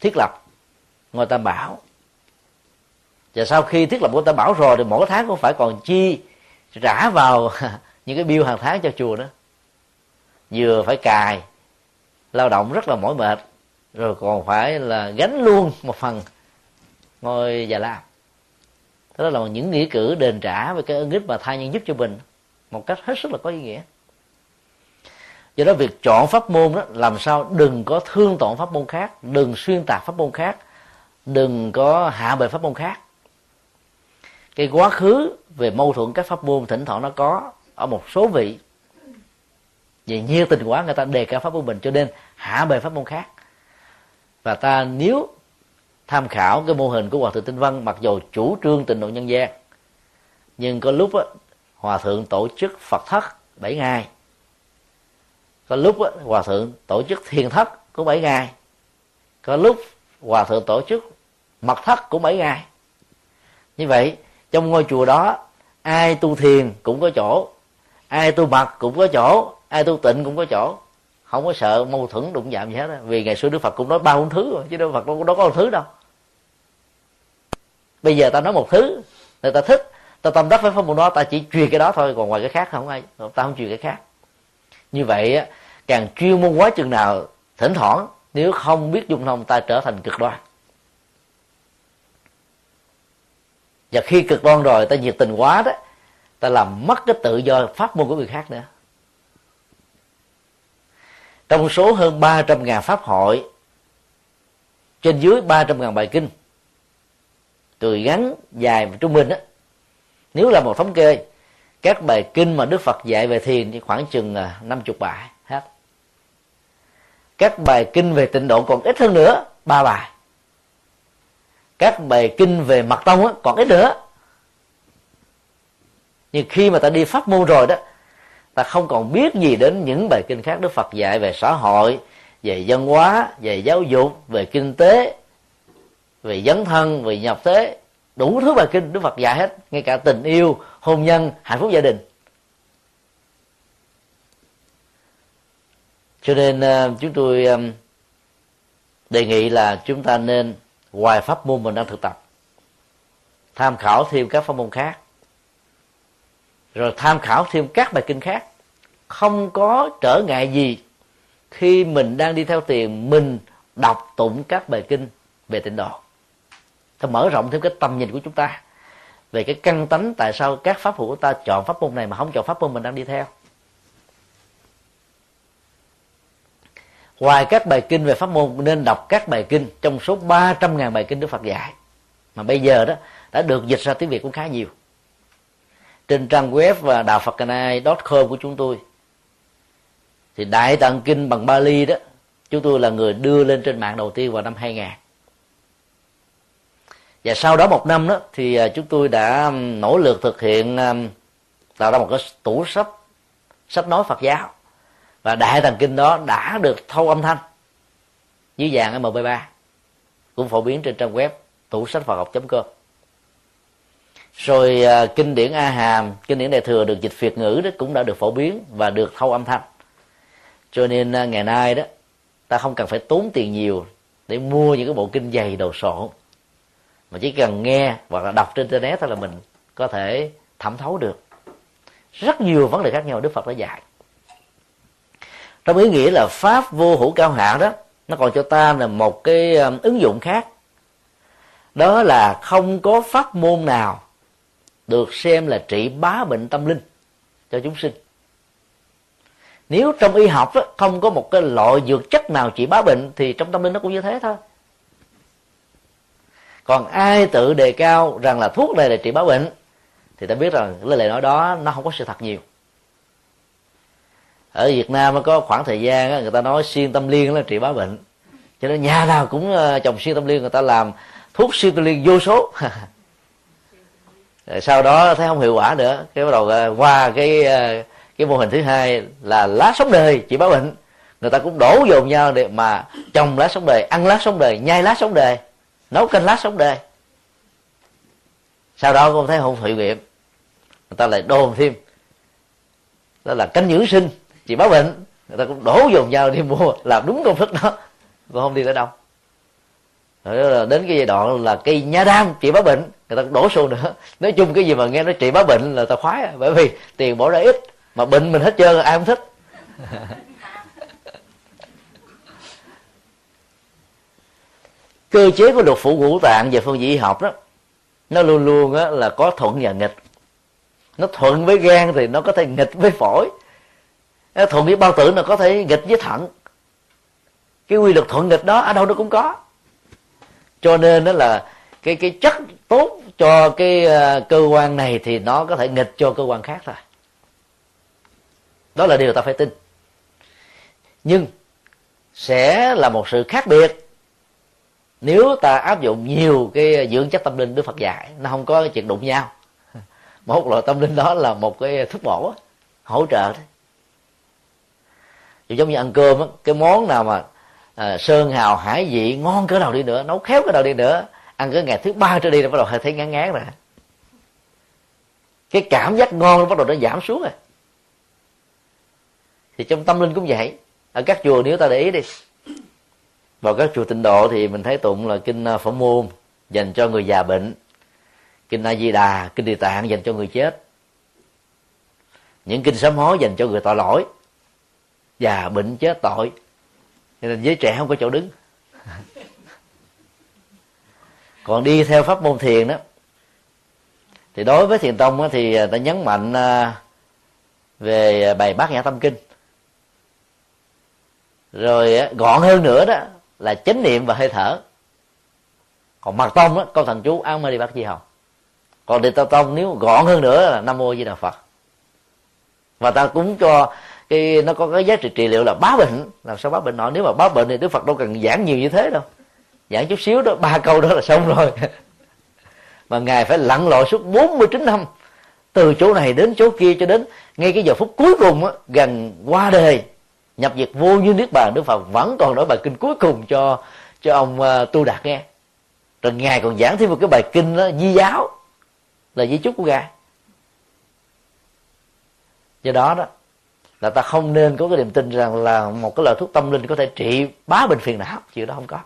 thiết lập ngôi tam bảo. Và sau khi thiết lập ngôi tam bảo rồi thì mỗi tháng cũng phải còn chi rã vào (laughs) những cái bill hàng tháng cho chùa đó. Vừa phải cài, lao động rất là mỏi mệt, rồi còn phải là gánh luôn một phần ngôi già lam đó là những nghĩa cử đền trả về cái ơn ích mà thai nhân giúp cho mình, một cách hết sức là có ý nghĩa. Do đó việc chọn pháp môn đó, làm sao đừng có thương tổn pháp môn khác, đừng xuyên tạc pháp môn khác, đừng có hạ bệ pháp môn khác cái quá khứ về mâu thuẫn các pháp môn thỉnh thoảng nó có ở một số vị. Vì nhiêu tình quá người ta đề cao pháp môn mình cho nên hạ bề pháp môn khác. Và ta nếu tham khảo cái mô hình của hòa thượng tinh văn mặc dù chủ trương tình độ nhân gian nhưng có lúc á, hòa thượng tổ chức phật thất bảy ngày. Có lúc á, hòa thượng tổ chức thiền thất cũng bảy ngày. Có lúc hòa thượng tổ chức mật thất cũng bảy ngày. Như vậy trong ngôi chùa đó ai tu thiền cũng có chỗ ai tu mật cũng có chỗ ai tu tịnh cũng có chỗ. Không có sợ mâu thuẫn đụng chạm gì hết đó. vì ngày xưa đức phật cũng nói ba bốn thứ rồi chứ đức phật đâu, đâu có một thứ đâu. Bây giờ ta nói một thứ người ta thích ta tâm đắc với pháp môn đó ta chỉ truyền cái đó thôi còn ngoài cái khác không ai ta không truyền cái khác. Như vậy càng chuyên môn quá chừng nào thỉnh thoảng nếu không biết dung thông ta trở thành cực đoan. Và khi cực đoan rồi ta nhiệt tình quá đó, ta làm mất cái tự do pháp môn của người khác nữa. Trong số hơn 300 ngàn pháp hội, trên dưới 300 ngàn bài kinh, từ ngắn dài và trung bình á, nếu là một thống kê, các bài kinh mà Đức Phật dạy về thiền thì khoảng chừng à, 50 bài hết. Các bài kinh về tịnh độ còn ít hơn nữa, ba bài các bài kinh về mặt tông á, còn ít nữa. Nhưng khi mà ta đi pháp môn rồi đó ta không còn biết gì đến những bài kinh khác đức phật dạy về xã hội về văn hóa về giáo dục về kinh tế về dấn thân về nhập thế. Đủ thứ bài kinh đức phật dạy hết ngay cả tình yêu hôn nhân hạnh phúc gia đình. Cho nên ờ, chúng tôi ờ, đề nghị là chúng ta nên ngoài pháp môn mình đang thực tập. Tham khảo thêm các pháp môn khác. Rồi tham khảo thêm các bài kinh khác. Không có trở ngại gì khi mình đang đi theo tiền mình đọc tụng các bài kinh về tịnh độ. Ta mở rộng thêm cái tầm nhìn của chúng ta về cái căn tánh tại sao các pháp hữu của ta chọn pháp môn này mà không chọn pháp môn mình đang đi theo. Ngoài các bài kinh về pháp môn, nên đọc các bài kinh trong số 300.000 bài kinh Đức Phật dạy. Mà bây giờ đó, đã được dịch ra tiếng Việt cũng khá nhiều. Trên trang web và đạo Phật com của chúng tôi, thì đại tạng kinh bằng Bali đó, chúng tôi là người đưa lên trên mạng đầu tiên vào năm 2000 và sau đó một năm đó, thì à, chúng tôi đã nỗ lực thực hiện tạo ra một cái tủ sách sách nói Phật giáo và đại thần kinh đó đã được thâu âm thanh dưới dạng mp3 cũng phổ biến trên trang web tủ sách phật học com. Rồi à, kinh điển a hàm kinh điển đại thừa được dịch việt ngữ đó cũng đã được phổ biến và được thâu âm thanh. Cho nên à, ngày nay đó, ta không cần phải tốn tiền nhiều để mua những cái bộ kinh dày đồ sộ. Mà chỉ cần nghe hoặc là đọc trên internet thôi là mình có thể thẩm thấu được. Rất nhiều vấn đề khác nhau đức phật đã dạy trong ý nghĩa là pháp vô hữu cao hạ đó nó còn cho ta là một cái um, ứng dụng khác. Đó là không có pháp môn nào được xem là trị bá bệnh tâm linh cho chúng sinh. Nếu trong y học đó, không có một cái loại dược chất nào trị bá bệnh thì trong tâm linh nó cũng như thế thôi. Còn ai tự đề cao rằng là thuốc này là trị bá bệnh thì ta biết rằng cái lời nói đó nó không có sự thật nhiều ở Việt Nam có khoảng thời gian người ta nói xuyên tâm liên là trị bá bệnh. Cho nên nhà nào cũng ờ, trồng xuyên tâm liên, người ta làm thuốc xuyên tâm liên vô số. (laughs) Sau đó thấy không hiệu quả nữa, cái bắt đầu ờ, qua cái ờ, cái mô hình thứ hai là lá sống đời trị bá bệnh. Người ta cũng đổ dồn nhau để mà trồng lá sống đời, ăn lá sống đời, nhai lá sống đời, nấu canh lá sống đời. Sau đó cũng thấy không hiệu nghiệm, người ta lại đồn thêm, đó là canh dưỡng sinh chị báo bệnh người ta cũng đổ dồn nhau đi mua làm đúng công thức đó. Còn không đi tới đâu. Rồi là đến cái giai đoạn là cây nha đam trị báo bệnh người ta cũng đổ xô nữa. Nói chung cái gì mà nghe nó trị báo bệnh là ta khoái bởi vì tiền bỏ ra ít mà bệnh mình hết trơn ai không thích. (laughs) Cơ chế của luật phủ ngũ tạng về phương diện y học đó nó luôn luôn á, là có thuận và nghịch. Nó thuận với gan thì nó có thể nghịch với phổi. Ờ, thuận với bao tử là có thể nghịch với thận. Cái quy luật thuận nghịch đó ở đâu nó cũng có. Cho nên đó là cái cái chất tốt cho cái uh, cơ quan này thì nó có thể nghịch cho cơ quan khác thôi. Đó là điều ta phải tin. Nhưng sẽ là một sự khác biệt nếu ta áp dụng nhiều cái dưỡng chất tâm linh đức phật dạy. Nó không có chuyện đụng nhau. (laughs) Một loại tâm linh đó là một cái thuốc bổ hỗ trợ đấy giống như ăn cơm á cái món nào mà à, sơn hào hải vị ngon cỡ nào đi nữa nấu khéo cỡ nào đi nữa ăn cái ngày thứ ba trở đi là bắt đầu thấy ngán ngán rồi. Cái cảm giác ngon nó bắt đầu nó giảm xuống rồi. Thì trong tâm linh cũng vậy. Ở các chùa nếu ta để ý đi. Vào các chùa tịnh độ thì mình thấy tụng là kinh à, phổ môn dành cho người già bệnh. Kinh a di đà kinh địa tạng dành cho người chết. Những kinh sám hối dành cho người tội lỗi già bệnh chết tội. Nên giới trẻ không có chỗ đứng. (laughs) Còn đi theo pháp môn thiền đó thì đối với thiền tông thì ta nhấn mạnh à, về bài bát nhã tâm kinh. Rồi gọn hơn nữa đó là chánh niệm và hơi thở. Còn mật tông đó câu thần chú an mê đi bát di hồng còn địa tông tông nếu gọn hơn nữa là nam mô di đà phật. Và ta cũng cho cái nó có cái giá trị trị liệu là bá bệnh. Làm sao bá bệnh nọ nếu mà bá bệnh thì đức phật đâu cần giảng nhiều như thế đâu. Giảng chút xíu đó ba (laughs) câu đó là xong rồi. (laughs) Mà ngài phải lặn lội suốt 49 năm. Từ chỗ này đến chỗ kia cho đến ngay cái giờ phút cuối cùng á, gần qua đời nhập diệt vô như niết bàn đức phật vẫn còn nói bài kinh cuối cùng cho cho ông uh, tu đạt nghe. Rồi ngài còn giảng thêm một cái bài kinh đó di giáo là di chúc của ngài. Do đó đó là ta không nên có cái niềm tin rằng là một cái loại thuốc tâm linh có thể trị bá bệnh phiền não. Chuyện đó không có.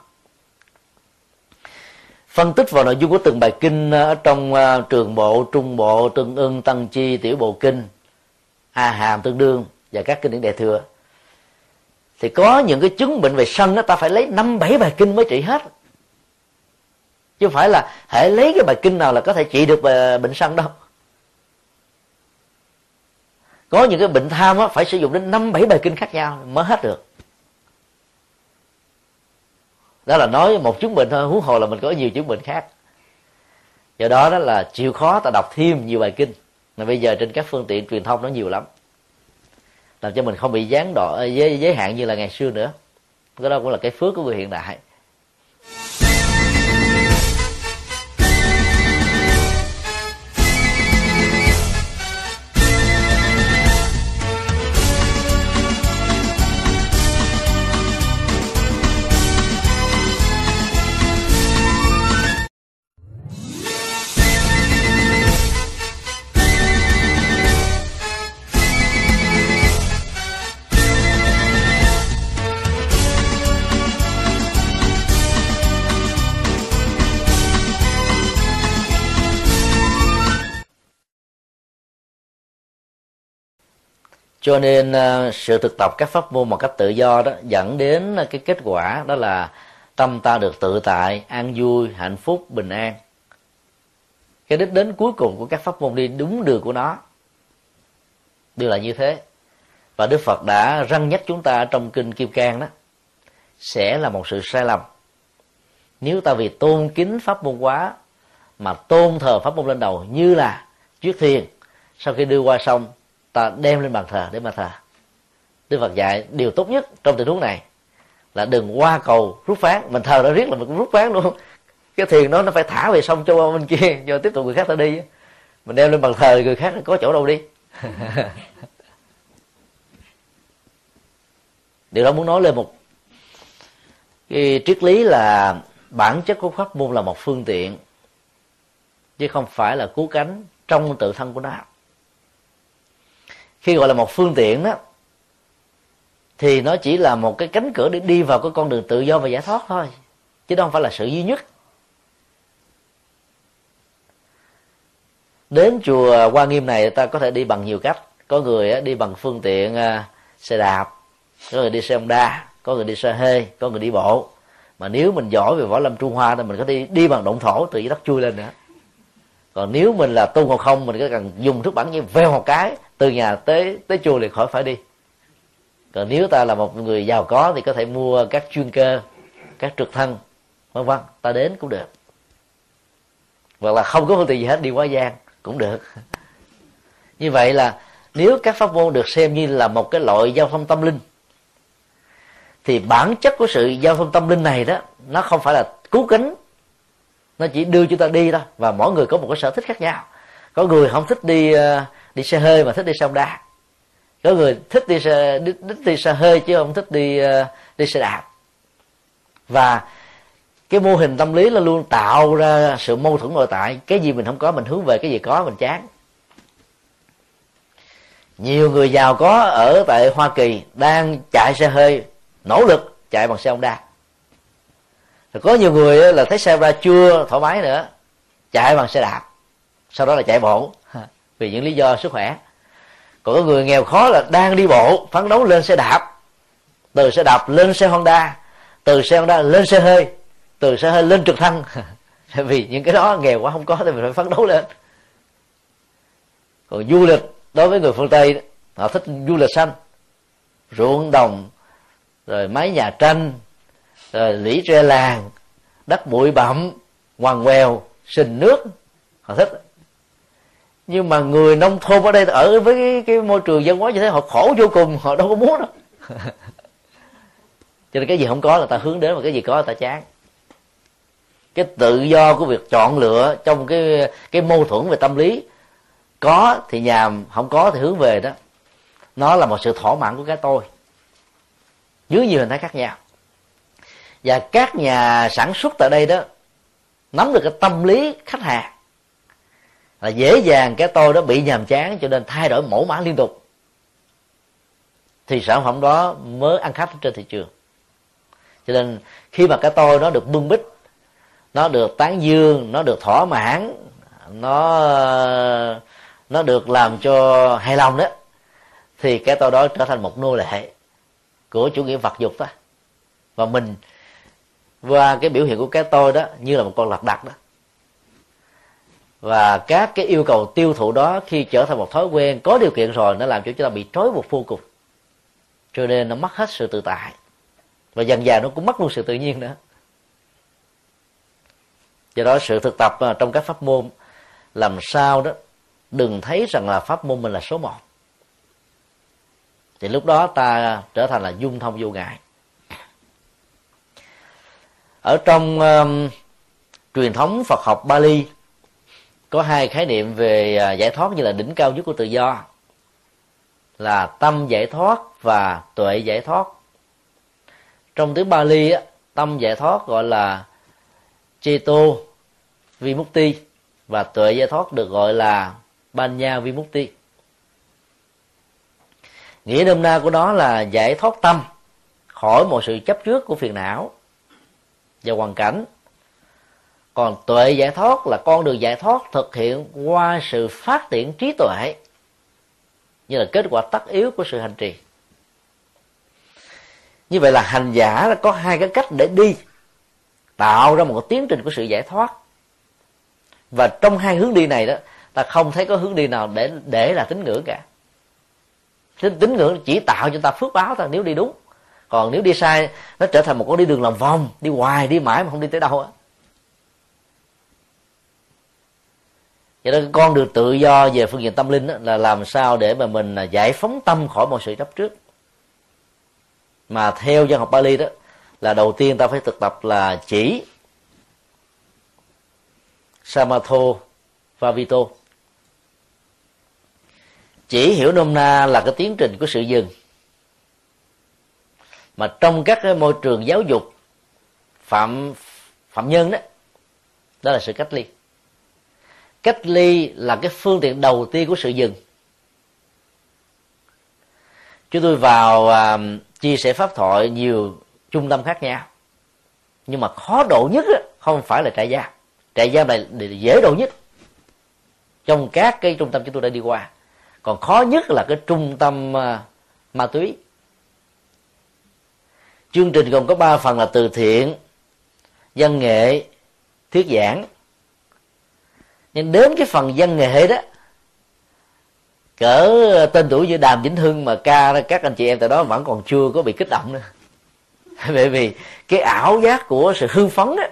Phân tích vào nội dung của từng bài kinh ờ, ở trong uh, trường bộ trung bộ tương ưng tăng chi tiểu bộ kinh a hàm tương đương và các kinh điển đại thừa. Thì có những cái chứng bệnh về sân đó ta phải lấy năm bảy bài kinh mới trị hết. Chứ không phải là hãy lấy cái bài kinh nào là có thể trị được ờ, bệnh sân đâu có những cái bệnh tham á phải sử dụng đến năm bảy bài kinh khác nhau mới hết được. Đó là nói một chứng bệnh thôi huống hồ là mình có nhiều chứng bệnh khác. Do đó đó là chịu khó ta đọc thêm nhiều bài kinh. Mà bây giờ trên các phương tiện truyền thông nó nhiều lắm. Làm cho mình không bị gián đoạn ờ, giới, giới hạn như là ngày xưa nữa. Cái đó cũng là cái phước của người hiện đại. Cho nên à, sự thực tập các pháp môn một cách tự do đó dẫn đến cái kết quả đó là tâm ta được tự tại, an vui, hạnh phúc, bình an. Cái đích đến cuối cùng của các pháp môn đi đúng đường của nó. Đều là như thế. Và đức phật đã răng nhắc chúng ta trong kinh kim cang đó, sẽ là một sự sai lầm. Nếu ta vì tôn kính pháp môn quá, mà tôn thờ pháp môn lên đầu như là trước thiền sau khi đưa qua sông ta đem lên bàn thờ để mà thờ. Đức phật dạy điều tốt nhất trong tình huống này là đừng qua cầu rút phán. Mình thờ nó riết là mình cũng rút phán luôn. (laughs) Cái thiền đó nó phải thả về sông cho bên kia (laughs) cho tiếp tục người khác ta đi. Mình đem lên bàn thờ người khác có chỗ đâu đi. (laughs) Điều đó muốn nói lên một cái triết lý là bản chất của pháp môn là một phương tiện chứ không phải là cứu cánh trong tự thân của nó khi gọi là một phương tiện đó, thì nó chỉ là một cái cánh cửa để đi vào cái con đường tự do và giải thoát thôi, chứ đó không phải là sự duy nhất. Đến chùa Hoa Nghiêm này, ta có thể đi bằng nhiều cách. Có người đi bằng phương tiện à, xe đạp, có người đi xe đa có người đi xe hơi có người đi bộ. Mà nếu mình giỏi về võ lâm trung hoa thì mình có đi đi bằng động thổ từ dưới đất chui lên nữa. Còn nếu mình là tu ngộ không, mình có cần dùng thức bản như veo một cái từ nhà tới tới chùa liền khỏi phải đi. Còn nếu ta là một người giàu có thì có thể mua các chuyên cơ, các trực thân vân vân. Ta đến cũng được. Hoặc là không có phương tiện gì hết, đi quá gian cũng được. (laughs) Như vậy là nếu các pháp môn được xem như là một cái loại giao thông tâm linh, thì bản chất của sự giao thông tâm linh này đó, nó không phải là cứu cánh. Nó chỉ đưa chúng ta đi thôi, và mỗi người có một cái sở thích khác nhau. Có người không thích đi ờ, đi xe hơi mà thích đi xe đa. Có người thích đi xe đi, đi, đi xe hơi chứ không thích đi ờ, đi xe đạp. Và cái mô hình tâm lý là luôn tạo ra sự mâu thuẫn nội tại. Cái gì mình không có mình hướng về cái gì có mình chán. Nhiều người giàu có ở tại hoa kỳ đang chạy xe hơi nỗ lực chạy bằng xe đa. Rồi có nhiều người là thấy xe ra chưa thoải mái nữa chạy bằng xe đạp. Sau đó là chạy bộ vì những lý do sức khỏe. Còn có người nghèo khó là đang đi bộ, phấn đấu lên xe đạp. Từ xe đạp lên xe honda, từ xe honda lên xe hơi, từ xe hơi lên trực thăng. (laughs) Vì những cái đó nghèo quá không có thì mình phải phấn đấu lên. Còn du lịch, đối với người phương tây, họ thích du lịch xanh. Ruộng đồng, rồi mái nhà tranh, rồi lũy tre làng, đất bụi bặm, ngoằn ngoèo, sình nước. Họ thích nhưng mà người nông thôn ở đây ở với cái, cái môi trường văn hóa như thế họ khổ vô cùng họ đâu có muốn đâu. (laughs) Cho nên cái gì không có là ta hướng đến và cái gì có là ta chán. Cái tự do của việc chọn lựa trong cái cái mâu thuẫn về tâm lý có thì nhàm không có thì hướng về đó. Nó là một sự thỏa mãn của cái tôi. Dưới nhiều hình thái khác nhau. Và các nhà sản xuất tại đây đó nắm được cái tâm lý khách hàng là dễ dàng cái tôi đó bị nhàm chán cho nên thay đổi mẫu mã liên tục. Thì sản phẩm đó mới ăn khách trên thị trường. Cho nên khi mà cái tôi nó được bưng bít, nó được tán dương, nó được thỏa mãn, nó nó được làm cho hài lòng đó, thì cái tôi đó trở thành một nô lệ của chủ nghĩa vật dục đó và mình qua cái biểu hiện của cái tôi đó như là một con lạc đặt đó và các cái yêu cầu tiêu thụ đó khi trở thành một thói quen có điều kiện rồi nó làm cho chúng ta bị trói buộc vô cùng. Cho nên nó mất hết sự tự tại. Và dần dần nó cũng mất luôn sự tự nhiên nữa. Do đó sự thực tập à, trong các pháp môn làm sao đó đừng thấy rằng là pháp môn mình là số một. Thì lúc đó ta trở thành là dung thông vô ngại. Ở trong um, truyền thống Phật học Bali có hai khái niệm về à, giải thoát như là đỉnh cao nhất của tự do. Là tâm giải thoát và tuệ giải thoát. Trong tiếng Bali á, tâm giải thoát gọi là Cheto Vimukti và tuệ giải thoát được gọi là Banya Vimukti. Nghĩa nôm na của nó là giải thoát tâm khỏi một sự chấp trước của phiền não và hoàn cảnh còn tuệ giải thoát là con đường giải thoát thực hiện qua sự phát triển trí tuệ như là kết quả tất yếu của sự hành trì. Như vậy là hành giả có hai cái cách để đi tạo ra một cái tiến trình của sự giải thoát. Và trong hai hướng đi này đó ta không thấy có hướng đi nào để để là tín ngưỡng cả. Tín, tín ngưỡng chỉ tạo cho ta phước báo thôi nếu đi đúng. Còn nếu đi sai nó trở thành một con đi đường lòng vòng đi hoài đi mãi mà không đi tới đâu á. Cho nên con được tự do về phương diện tâm linh đó, là làm sao để mà mình à, giải phóng tâm khỏi mọi sự chấp trước. Mà theo dân học Bali đó là đầu tiên ta phải thực tập là chỉ Samatho Vavito. Chỉ hiểu nôm na là cái tiến trình của sự dừng. Mà trong các cái môi trường giáo dục phạm phạm nhân đó đó là sự cách ly cách ly là cái phương tiện đầu tiên của sự dừng. Chúng tôi vào à, chia sẻ pháp thoại nhiều trung tâm khác nhau. Nhưng mà khó độ nhất á, không phải là trại giam. Trại giam này dễ độ nhất. Trong các cái trung tâm chúng tôi đã đi qua. Còn khó nhất là cái trung tâm à, ma túy. Chương trình gồm có ba phần là từ thiện văn nghệ thuyết giảng nhưng đến cái phần văn nghệ đó, cỡ tên tuổi như đàm vĩnh hưng mà ca các anh chị em tại đó vẫn còn chưa có bị kích động nữa. (laughs) Bởi vì cái ảo giác của sự hưng phấn đó,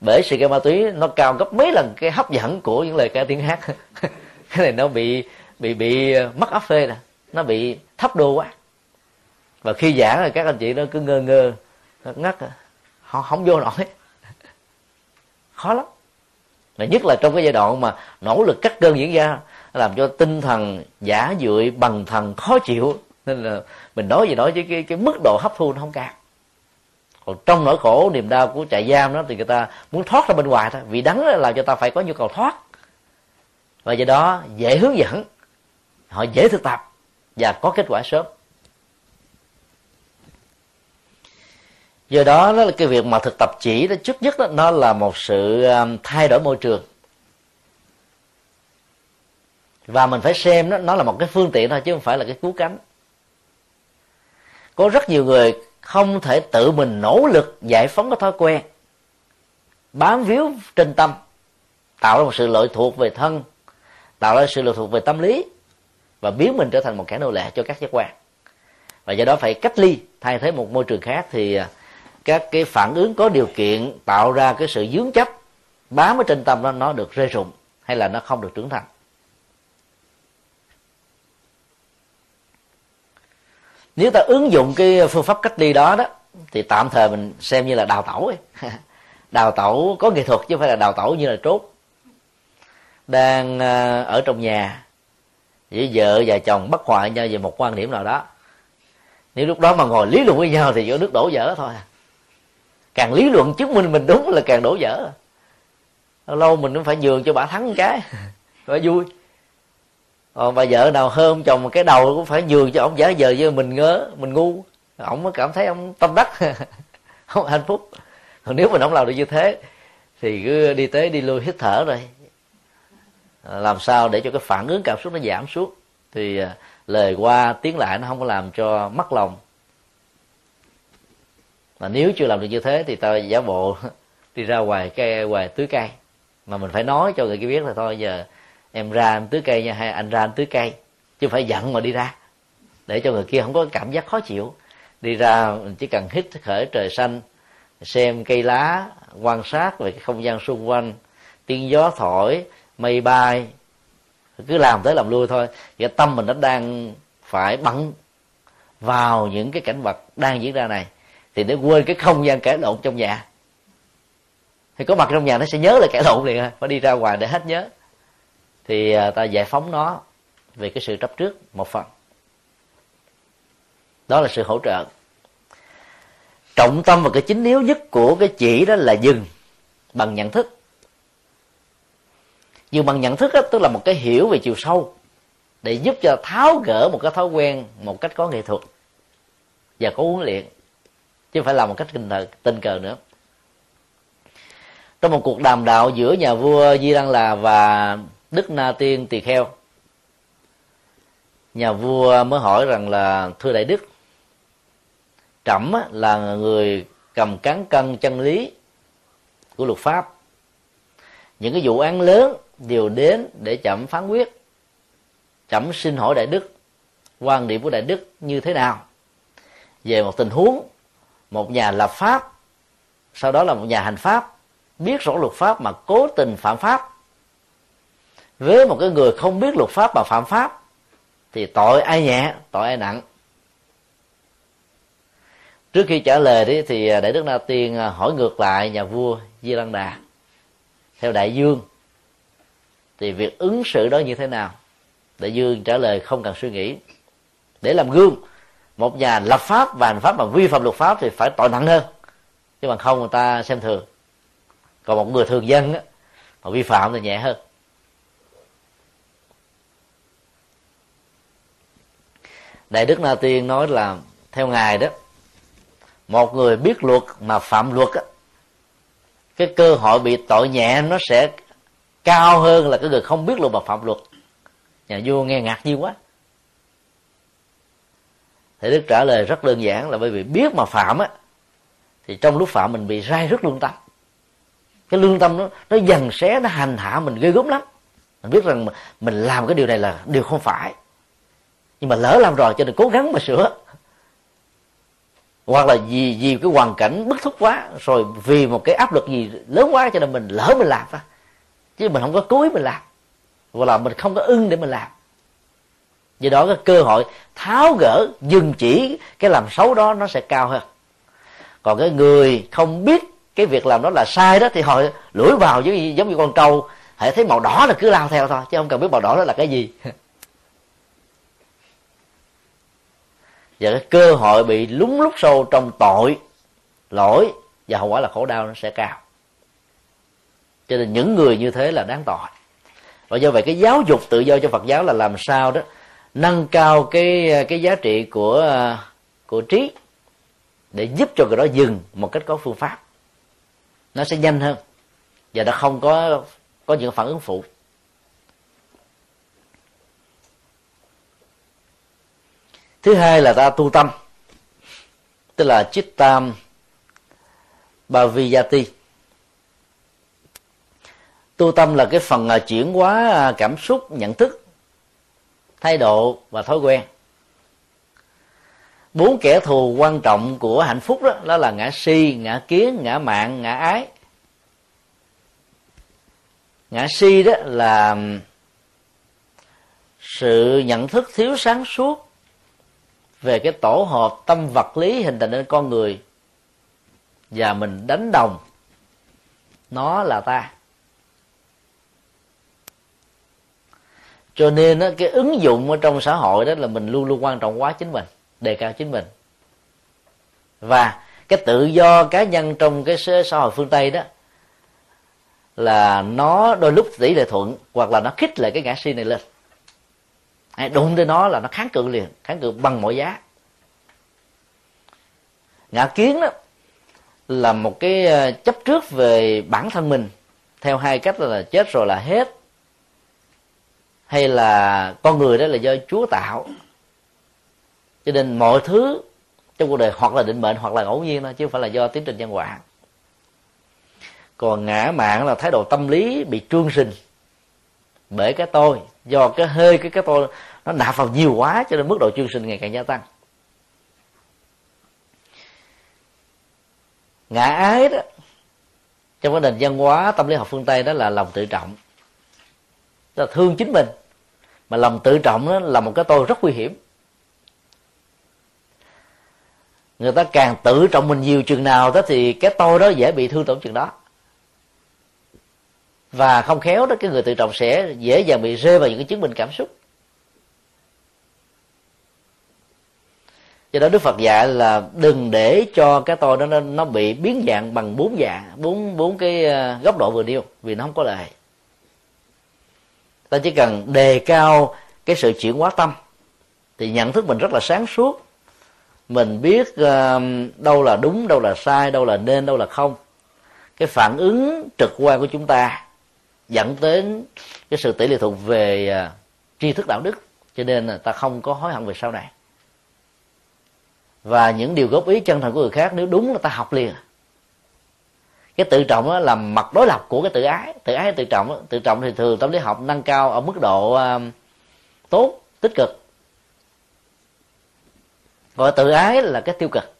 bởi sự ca ma túy nó cao gấp mấy lần cái hấp dẫn của những lời ca tiếng hát. (laughs) Cái này nó bị bị bị mất áp phê nè, nó bị thấp đô quá. Và khi giảng là các anh chị nó cứ ngơ ngơ ngắt họ không vô nổi. (laughs) Khó lắm mà nhất là trong cái giai đoạn mà nỗ lực cắt cơn diễn ra làm cho tinh thần giả dưỡi bằng thần khó chịu. Nên là mình nói gì nói chứ cái, cái mức độ hấp thu nó không cao. Còn trong nỗi khổ niềm đau của trại giam đó thì người ta muốn thoát ra bên ngoài thôi vì đắng là làm cho ta phải có nhu cầu thoát. Và do đó dễ hướng dẫn họ dễ thực tập và có kết quả sớm. Do đó đó là cái việc mà thực tập chỉ đó, trước nhất đó, nó là một sự um, thay đổi môi trường. Và mình phải xem đó nó là một cái phương tiện thôi, chứ không phải là cái cứu cánh. Có rất nhiều người không thể tự mình nỗ lực giải phóng cái thói quen, bám víu trên tâm, tạo ra một sự lợi thuộc về thân, tạo ra sự lợi thuộc về tâm lý, và biến mình trở thành một kẻ nô lệ cho các giác quan. Và do đó phải cách ly thay thế một môi trường khác thì à, các cái phản ứng có điều kiện tạo ra cái sự dướng chấp bám ở trên tâm đó nó được rơi rụng hay là nó không được trưởng thành. Nếu ta ứng dụng cái phương pháp cách ly đó đó, thì tạm thời mình xem như là đào tẩu ấy. (laughs) đào tẩu có nghệ thuật chứ không phải là đào tẩu như là trốt. Đang à, ở trong nhà với vợ và chồng bất hòa nhau về một quan điểm nào đó. Nếu lúc đó mà ngồi lý luận với nhau thì có nước đổ vỡ thôi à càng lý luận chứng minh mình đúng là càng đổ vỡ. Lâu mình cũng phải nhường cho bà thắng một cái. (laughs) Phải vui. Còn bà vợ nào hơn chồng cái đầu cũng phải nhường cho ông giả giờ với mình ngớ mình ngu. Ông mới cảm thấy ông tâm đắc. (laughs) Không hạnh phúc. Còn nếu mình không làm được như thế thì cứ đi tới đi lui hít thở rồi. Làm sao để cho cái phản ứng cảm xúc nó giảm xuống. Thì à, lời qua tiếng lại nó không có làm cho mất lòng mà nếu chưa làm được như thế thì ta giả bộ (laughs) đi ra ngoài cây ngoài tưới cây. Mà mình phải nói cho người kia biết là thôi, giờ em ra em tưới cây nha, hay anh ra anh tưới cây. Chứ phải giận mà đi ra. Để cho người kia không có cảm giác khó chịu. Đi ra, mình chỉ cần hít khởi trời xanh, xem cây lá, quan sát về cái không gian xung quanh, tiếng gió thổi, mây bay. Cứ làm tới làm lui thôi. Và tâm mình nó đang phải bận vào những cái cảnh vật đang diễn ra này thì để quên cái không gian cãi lộn trong nhà. Thì có mặt trong nhà nó sẽ nhớ là cãi lộn liền à. phải đi ra ngoài để hết nhớ. Thì à, ta giải phóng nó về cái sự chấp trước một phần. Đó là sự hỗ trợ. Trọng tâm và cái chính yếu nhất của cái chỉ đó là dừng bằng nhận thức. Dừng bằng nhận thức đó, tức là một cái hiểu về chiều sâu để giúp cho tháo gỡ một cái thói quen một cách có nghệ thuật và có huấn luyện chứ phải làm một cách tình cờ, tình cờ nữa. Trong một cuộc đàm đạo giữa nhà vua di đăng là và đức na tiên tỳ kheo nhà vua mới hỏi rằng là thưa đại đức trẫm là người cầm cán cân chân lý của luật pháp. Những cái vụ án lớn đều đến để chậm phán quyết. Chậm xin hỏi đại đức quan điểm của đại đức như thế nào về một tình huống một nhà lập pháp, sau đó là một nhà hành pháp, biết rõ luật pháp mà cố tình phạm pháp. Với một cái người không biết luật pháp mà phạm pháp, thì tội ai nhẹ, tội ai nặng. Trước khi trả lời đi, thì đại đức na tiên hỏi ngược lại nhà vua di lăng đà. Theo đại dương, thì việc ứng xử đó như thế nào? Đại dương trả lời không cần suy nghĩ. Để làm gương một nhà lập pháp và hành pháp mà vi phạm luật pháp thì phải tội nặng hơn. Chứ bằng không người ta xem thường. Còn một người thường dân á, mà vi phạm thì nhẹ hơn. Đại đức na tiên nói là theo ngài đó một người biết luật mà phạm luật á, cái cơ hội bị tội nhẹ nó sẽ cao hơn là cái người không biết luật mà phạm luật. Nhà vua nghe ngạc nhiên quá thì đức trả lời rất đơn giản là bởi vì biết mà phạm á, thì trong lúc phạm mình bị rai rất lương tâm. Cái lương tâm nó nó dần xé, nó hành hạ mình ghê gớm lắm. Mình biết rằng mình làm cái điều này là điều không phải. Nhưng mà lỡ làm rồi cho nên cố gắng mà sửa. Hoặc là vì vì cái hoàn cảnh bức thúc quá, rồi vì một cái áp lực gì lớn quá cho nên mình lỡ mình làm thôi chứ mình không có cố ý mình làm. Hoặc là mình không có ưng để mình làm do đó cái cơ hội tháo gỡ dừng chỉ cái làm xấu đó nó sẽ cao hơn. Còn cái người không biết cái việc làm đó là sai đó thì họ lủi vào giống như, giống như con trâu hãy thấy màu đỏ là cứ lao theo thôi chứ không cần biết màu đỏ đó là cái gì. (laughs) Và cái cơ hội bị lúng lúc sâu trong tội lỗi và hậu quả là khổ đau nó sẽ cao. Cho nên những người như thế là đáng tội. Và do vậy cái giáo dục tự do cho Phật giáo là làm sao đó nâng cao cái cái giá trị của của trí để giúp cho người đó dừng một cách có phương pháp. Nó sẽ nhanh hơn và nó không có có những phản ứng phụ. Thứ hai là ta tu tâm, tức là tam bhaviyati tu tâm là cái phần à, chuyển hóa à, cảm xúc, nhận thức thái độ và thói quen. Bốn kẻ thù quan trọng của hạnh phúc đó, đó là ngã si ngã kiến ngã mạng ngã ái. Ngã si đó là sự nhận thức thiếu sáng suốt về cái tổ hợp tâm vật lý hình thành nên con người và mình đánh đồng. Nó là ta. Cho nên đó, cái ứng dụng ở trong xã hội đó là mình luôn luôn quan trọng quá chính mình đề cao chính mình. Và cái tự do cá nhân trong cái xã hội phương tây đó là nó đôi lúc tỷ lệ thuận hoặc là nó khích lại cái ngã si này lên. Hay đụng tới nó là nó kháng cự liền kháng cự bằng mọi giá. Ngã kiến đó là một cái ờ, chấp trước về bản thân mình theo hai cách là chết rồi là hết hay là con người đó là do chúa tạo. Cho nên mọi thứ trong cuộc đời hoặc là định mệnh hoặc là ngẫu nhiên thôi, chứ không phải là do tiến trình nhân quả. Còn ngã mạng là thái độ tâm lý bị trương sinh bởi cái tôi. Do cái hơi, cái cái tôi nó nạp vào nhiều quá, cho nên mức độ trương sinh ngày càng gia tăng. Ngã ái đó, trong cái nền văn hóa tâm lý học phương tây đó là lòng tự trọng là thương chính mình. Mà lòng tự trọng đó là một cái tôi rất nguy hiểm. Người ta càng tự trọng mình nhiều chừng nào đó thì cái tôi đó dễ bị thương tổn chừng đó. Và không khéo đó cái người tự trọng sẽ dễ dàng bị rơi vào những cái chứng minh cảm xúc. Do đó đức phật dạy là đừng để cho cái tôi đó nó, nó bị biến dạng bằng bốn dạng bốn bốn cái ờ, góc độ vừa nêu vì nó không có lợi ta chỉ cần đề cao cái sự chuyển hóa tâm. Thì nhận thức mình rất là sáng suốt. Mình biết uh, đâu là đúng đâu là sai đâu là nên đâu là không. Cái phản ứng trực quan của chúng ta dẫn đến cái sự tỷ lệ thuộc về uh, tri thức đạo đức. Cho nên là ta không có hối hận về sau này. Và những điều góp ý chân thành của người khác nếu đúng là ta học liền cái tự trọng là mặt đối lập của cái tự ái. Tự ái tự trọng tự trọng thì thường tâm lý học nâng cao ở mức độ à, tốt, tích cực. Còn tự ái là cái tiêu cực.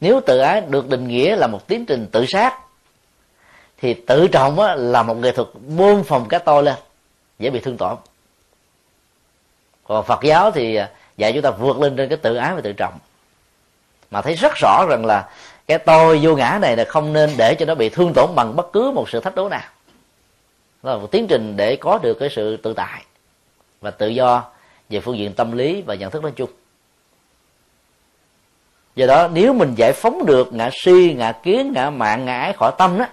Nếu tự ái được định nghĩa là một tiến trình tự sát, thì tự trọng là một nghệ thuật buông phòng cái tôi lên, dễ bị thương tổn. Còn phật giáo thì dạy chúng ta vượt lên trên cái tự ái và tự trọng. Mà thấy rất rõ rằng là cái tôi vô ngã này là không nên để cho nó bị thương tổn bằng bất cứ một sự thách đố nào. Đó là một tiến trình để có được cái sự tự tại và tự do về phương diện tâm lý và nhận thức nói chung. Do đó, nếu mình giải phóng được ngã si, ngã kiến, ngã mạng, ngã ái khỏi tâm đó,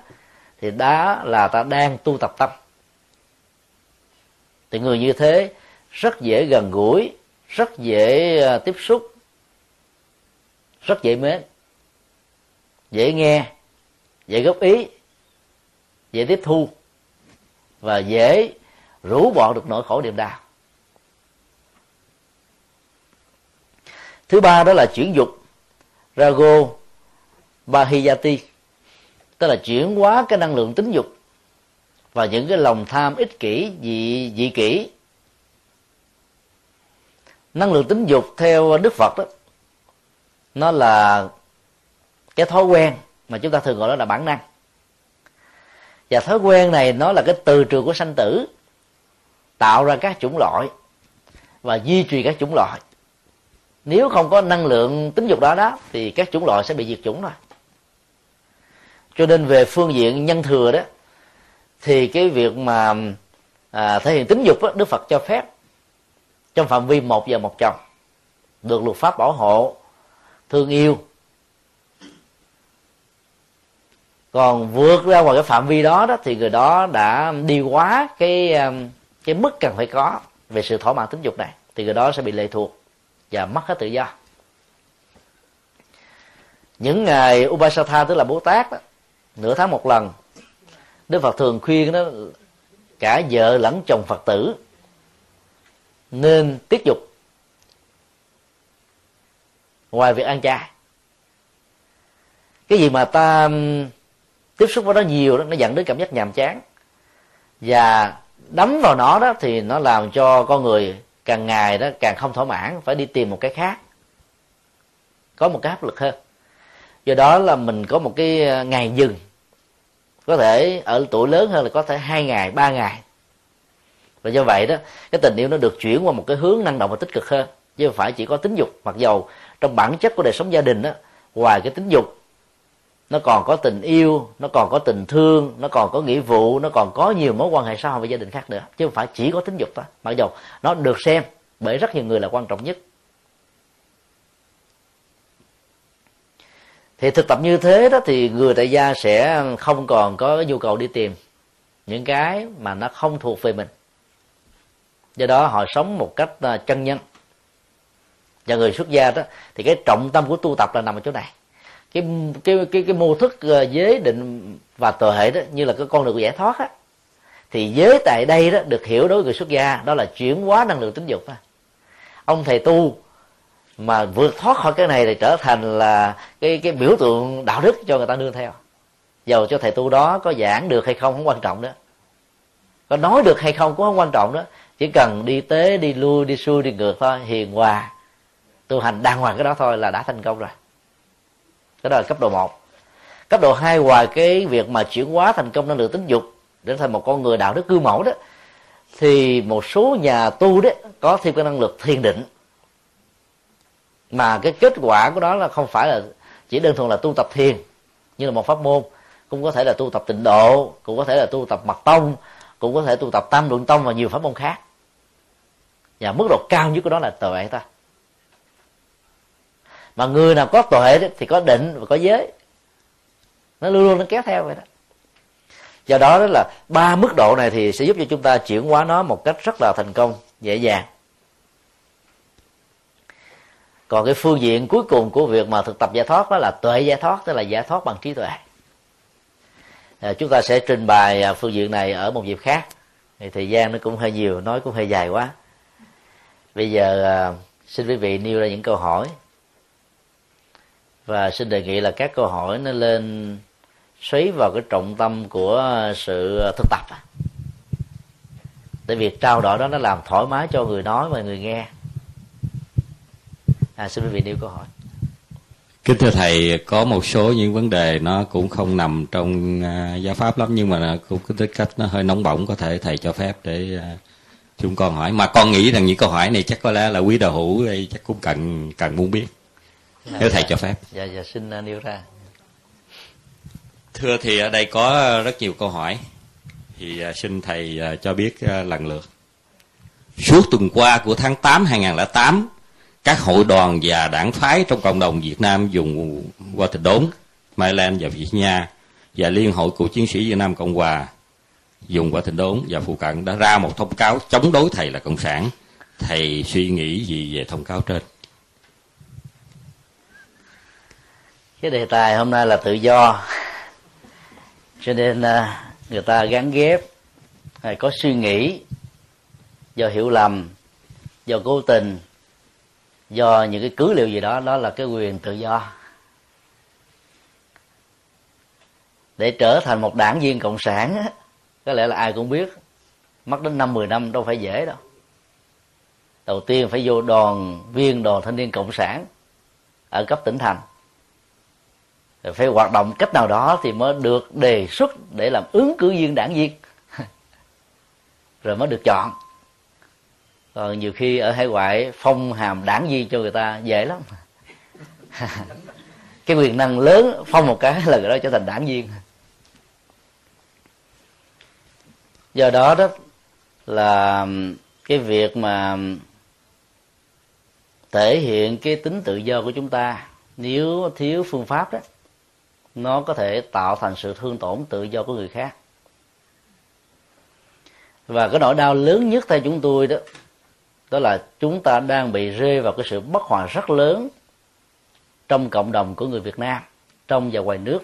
thì đó là ta đang tu tập tâm. Thì người như thế rất dễ gần gũi, rất dễ à, tiếp xúc, rất dễ mến dễ nghe, dễ góp ý, dễ tiếp thu và dễ rũ bỏ được nỗi khổ niềm đau. Thứ ba đó là chuyển dục, rago bahiyati, tức là chuyển hóa cái năng lượng tính dục và những cái lòng tham ích kỷ, dị dị kỷ. Năng lượng tính dục theo đức phật đó, nó là cái thói quen mà chúng ta thường gọi đó là bản năng. Và thói quen này nó là cái từ trường của sanh tử tạo ra các chủng loại và duy trì các chủng loại. Nếu không có năng lượng tính dục đó đó thì các chủng loại sẽ bị diệt chủng rồi. Cho nên về phương diện nhân thừa đó thì cái việc mà à, thể hiện tính dục đó, đức phật cho phép trong phạm vi một giờ một chồng được luật pháp bảo hộ thương yêu còn vượt ra ngoài cái phạm vi đó đó thì người đó đã đi quá cái um, cái mức cần phải có về sự thỏa mãn tính dục này thì người đó sẽ bị lệ thuộc và mất hết tự do. Những ngày Upasatha tức là Bố Tát đó, nửa tháng một lần Đức Phật thường khuyên đó cả vợ lẫn chồng Phật tử nên tiết dục ngoài việc ăn chay. Cái gì mà ta um, tiếp xúc với nó nhiều đó, nó dẫn đến cảm giác nhàm chán. Và đấm vào nó đó thì nó làm cho con người càng ngày đó càng không thỏa mãn, phải đi tìm một cái khác. Có một cái áp lực hơn. Do đó là mình có một cái ờ, ngày dừng. Có thể ở tuổi lớn hơn là có thể hai ngày, ba ngày. Và do vậy đó, cái tình yêu nó được chuyển qua một cái hướng năng động và tích cực hơn. Chứ không phải chỉ có tính dục. Mặc dầu trong bản chất của đời sống gia đình đó, ngoài cái tính dục nó còn có tình yêu, nó còn có tình thương, nó còn có nghĩa vụ, nó còn có nhiều mối quan hệ xã hội với gia đình khác nữa. Chứ không phải chỉ có tính dục thôi. Mặc dù nó được xem bởi rất nhiều người là quan trọng nhất. Thì thực tập như thế đó thì người tại gia sẽ không còn có nhu cầu đi tìm những cái mà nó không thuộc về mình. Do đó họ sống một cách ờ, chân nhân. Và người xuất gia đó, thì cái trọng tâm của tu tập là nằm ở chỗ này cái cái cái cái mô thức ờ, giới định và tuệ đó, như là cái con đường của giải thoát á. Thì giới tại đây đó được hiểu đối với người xuất gia, đó là chuyển hóa năng lượng tính dục đó. ông thầy tu mà vượt thoát khỏi cái này thì trở thành là cái cái biểu tượng đạo đức cho người ta nương theo. Dầu cho thầy tu đó có giảng được hay không không quan trọng đó có nói được hay không cũng không quan trọng đó chỉ cần đi tế đi lui, đi xuôi, đi ngược thôi, hiền hòa, tu hành đàng hoàng cái đó thôi là đã thành công rồi cái đó là cấp độ một. Cấp độ hai, ngoài cái việc mà chuyển hóa thành công năng lượng tính dục, để thành một con người đạo đức cư mẫu đó, thì một số nhà tu đấy có thêm cái năng lực thiền định. Mà cái kết quả của đó là không phải là chỉ đơn thuần là tu tập thiền, như là một pháp môn, cũng có thể là tu tập tịnh độ, cũng có thể là tu tập mật tông, cũng có thể tu tập tam luận tông và nhiều pháp môn khác. Và mức độ cao nhất của đó là tuệ ta mà người nào có tuệ thì có định và có giới. Nó luôn luôn nó kéo theo vậy đó. Do đó đó là ba mức độ này thì sẽ giúp cho chúng ta chuyển hóa nó một cách rất là thành công dễ dàng. Còn cái phương diện cuối cùng của việc mà thực tập giải thoát đó là tuệ giải thoát tức là giải thoát bằng trí tuệ. À, chúng ta sẽ trình bày à, phương diện này ở một dịp khác. Thì thời gian nó cũng hơi nhiều nói cũng hơi dài quá. Bây giờ à, xin quý vị nêu ra những câu hỏi và xin đề nghị là các câu hỏi nó lên xoáy vào cái trọng tâm của sự thực tập. Để việc trao đổi đó nó làm thoải mái cho người nói và người nghe. À, xin quý vị nêu câu hỏi. Kính thưa thầy có một số những vấn đề nó cũng không nằm trong uh, giáo pháp lắm nhưng mà cũng có tính cách nó hơi nóng bỏng có thể thầy cho phép để uh, chúng con hỏi. Mà con nghĩ rằng những câu hỏi này chắc có lẽ là quý đạo hữu đây chắc cũng cần cần muốn biết dạ, nếu thầy dạ, cho phép. Dạ dạ xin uh, nêu ra. Thưa thì ở đây có rất nhiều câu hỏi. Thì uh, xin thầy uh, cho biết lần lượt. Suốt tuần qua của tháng 8 2008 các hội đoàn và đảng phái trong cộng đồng Việt Nam dùng qua thịt đốn, Maryland và Virginia và Liên hội cựu chiến sĩ Việt Nam Cộng Hòa dùng qua thịt đốn và phụ cận đã ra một thông cáo chống đối thầy là cộng sản. Thầy suy nghĩ gì về thông cáo trên? Cái đề tài hôm nay là tự do, cho nên à, người ta gắn ghép hay có suy nghĩ do hiểu lầm do cố tình do những cái cứ liệu gì đó đó là cái quyền tự do. Để trở thành một đảng viên cộng sản có lẽ là ai cũng biết mất đến năm mười năm đâu phải dễ đâu. Đầu tiên phải vô đoàn viên đoàn thanh niên cộng sản ở cấp tỉnh thành phải hoạt động cách nào đó thì mới được đề xuất để làm ứng cử viên đảng viên. (laughs) Rồi mới được chọn. Còn nhiều khi ở hải ngoại phong hàm đảng viên cho người ta dễ lắm. (laughs) Cái quyền năng lớn phong một cái là người đó trở thành đảng viên. Do đó đó là cái việc mà thể hiện cái tính tự do của chúng ta, nếu thiếu phương pháp đó nó có thể tạo thành sự thương tổn tự do của người khác. Và cái nỗi đau lớn nhất theo chúng tôi đó đó là chúng ta đang bị rơi vào cái sự bất hòa rất lớn trong cộng đồng của người Việt Nam, trong và ngoài nước.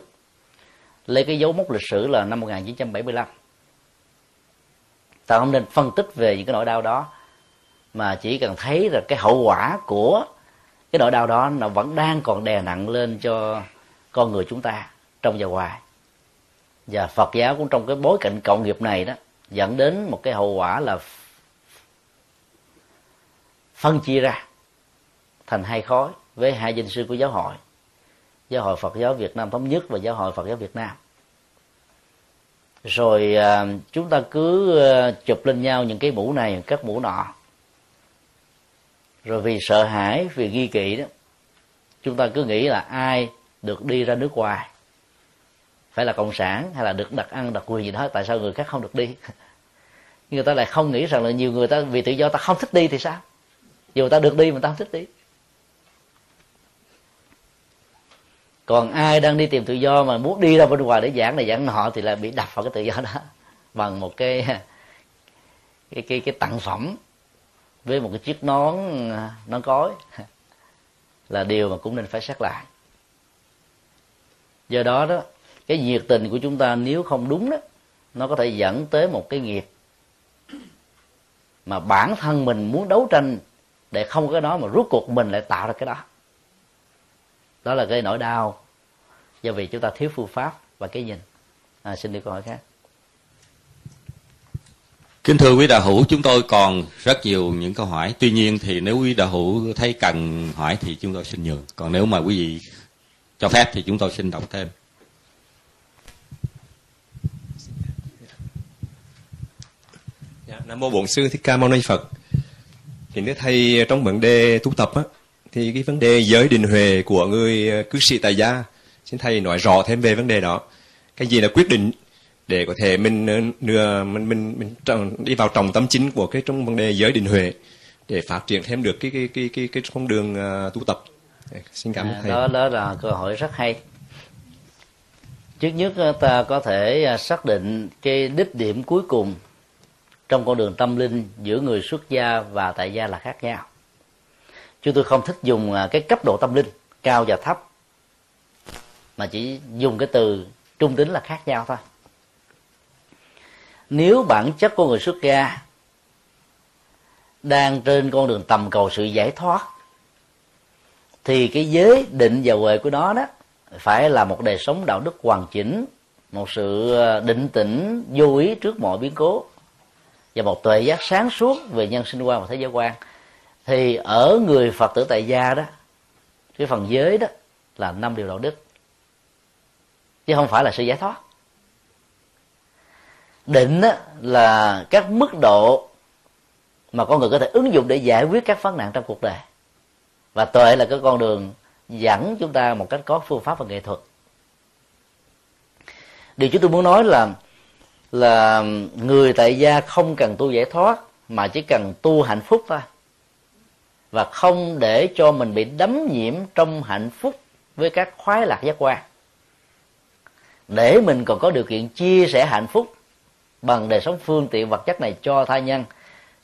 Lấy cái dấu mốc lịch sử là năm 1975 ta không nên phân tích về những cái nỗi đau đó, mà chỉ cần thấy là cái hậu quả của cái nỗi đau đó nó vẫn đang còn đè nặng lên cho con người chúng ta trong và ngoài. Và Phật giáo cũng trong cái bối cảnh cộng nghiệp này đó, dẫn đến một cái hậu quả là phân chia ra thành hai khối với hai danh sư của giáo hội giáo hội Phật giáo Việt Nam thống nhất và giáo hội Phật giáo Việt Nam. Rồi à, chúng ta cứ à, chụp lên nhau những cái mũ này, các mũ nọ. Rồi vì sợ hãi, vì nghi kỵ đó, chúng ta cứ nghĩ là ai được đi ra nước ngoài. Phải là cộng sản hay là được đặt ăn đặc quyền gì đó, tại sao người khác không được đi? (laughs) Người ta lại không nghĩ rằng là nhiều người ta, vì tự do ta không thích đi thì sao? Dù ta được đi mà ta không thích đi. Còn ai đang đi tìm tự do mà muốn đi ra bên ngoài để giảng này giảng họ thì là bị đập vào cái tự do đó (laughs) bằng một cái (laughs) cái cái cái tặng phẩm với một cái chiếc nón à, nón cối. Là điều mà cũng nên phải xét lại do đó đó cái nhiệt tình của chúng ta nếu không đúng đó nó có thể dẫn tới một cái nghiệp mà bản thân mình muốn đấu tranh để không có cái đó mà rút cuộc mình lại tạo ra cái đó đó là cái nỗi đau do vì chúng ta thiếu phương pháp và cái nhìn à, xin đi câu hỏi khác Kính thưa quý đạo hữu, chúng tôi còn rất nhiều những câu hỏi. Tuy nhiên thì nếu quý đạo hữu thấy cần hỏi thì chúng tôi xin nhường. Còn nếu mà quý vị cho phép thì chúng tôi xin đọc thêm. Dạ, Nam mô Bổn sư Thích Ca Mâu Ni Phật. Thì nếu thầy trong vấn đề tu tập á, thì cái vấn đề giới định huệ của người ờ, cư sĩ tại gia, xin thầy nói rõ thêm về vấn đề đó. Cái gì là quyết định để có thể mình ờ, nửa mình mình mình, mình đi vào trọng tâm chính của cái trong vấn đề giới định huệ để phát triển thêm được cái cái cái cái cái con đường uh, tu tập. Xin cảm ơn à, thầy. Đó đó là câu hỏi rất hay. Trước nhất ta có thể à, xác định cái đích điểm cuối cùng trong con đường tâm linh giữa người xuất gia và tại gia là khác nhau chúng tôi không thích dùng à, cái cấp độ tâm linh cao và thấp mà chỉ dùng cái từ trung tính là khác nhau thôi nếu bản chất của người xuất gia đang trên con đường tầm cầu sự giải thoát thì cái giới định và huệ của nó đó phải là một đời sống đạo đức hoàn chỉnh, một sự ờ, định tĩnh, vô ý trước mọi biến cố và một tuệ giác sáng suốt về nhân sinh quan và thế giới quan. Thì ở người phật tử tại gia đó, cái phần giới đó là năm điều đạo đức, chứ không phải là sự giải thoát. Định đó là các mức độ mà con người có thể ứng dụng để giải quyết các vấn nạn trong cuộc đời và tuệ là cái con đường dẫn chúng ta một cách có phương pháp và nghệ thuật. Điều chúng tôi muốn nói là là người tại gia không cần tu giải thoát, mà chỉ cần tu hạnh phúc thôi. Và không để cho mình bị đấm nhiễm trong hạnh phúc với các khoái lạc giác quan. Để mình còn có điều kiện chia sẻ hạnh phúc bằng đời sống phương tiện vật chất này cho tha nhân,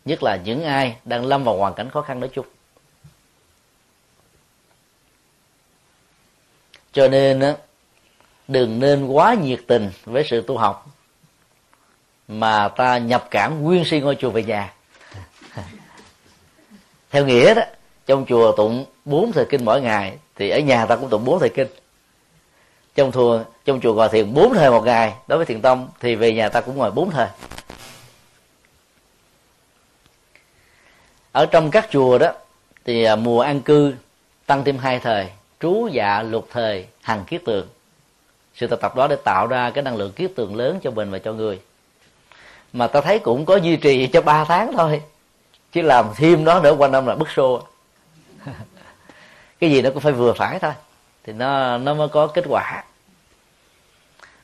nhất là những ai đang lâm vào hoàn cảnh khó khăn nói chung. Cho nên đừng nên quá nhiệt tình với sự tu học mà ta nhập cảm nguyên si ngôi chùa về nhà. (laughs) Theo nghĩa đó, trong chùa tụng bốn thời kinh mỗi ngày, thì ở nhà ta cũng tụng bốn thời kinh. Trong chùa trong chùa ngồi thiền bốn thời một ngày, đối với thiền tông thì về nhà ta cũng ngồi bốn thời. Ở trong các chùa đó, thì à, mùa an cư tăng thêm hai thời trú dạ lục thời hằng kiết tường. Sự tập tập đó để tạo ra cái năng lượng kiết tường lớn cho mình và cho người. Mà ta thấy cũng có duy trì cho 3 tháng thôi, chứ làm thêm đó nữa quanh năm là bức xô. (laughs) Cái gì nó cũng phải vừa phải thôi, thì nó nó mới có kết quả.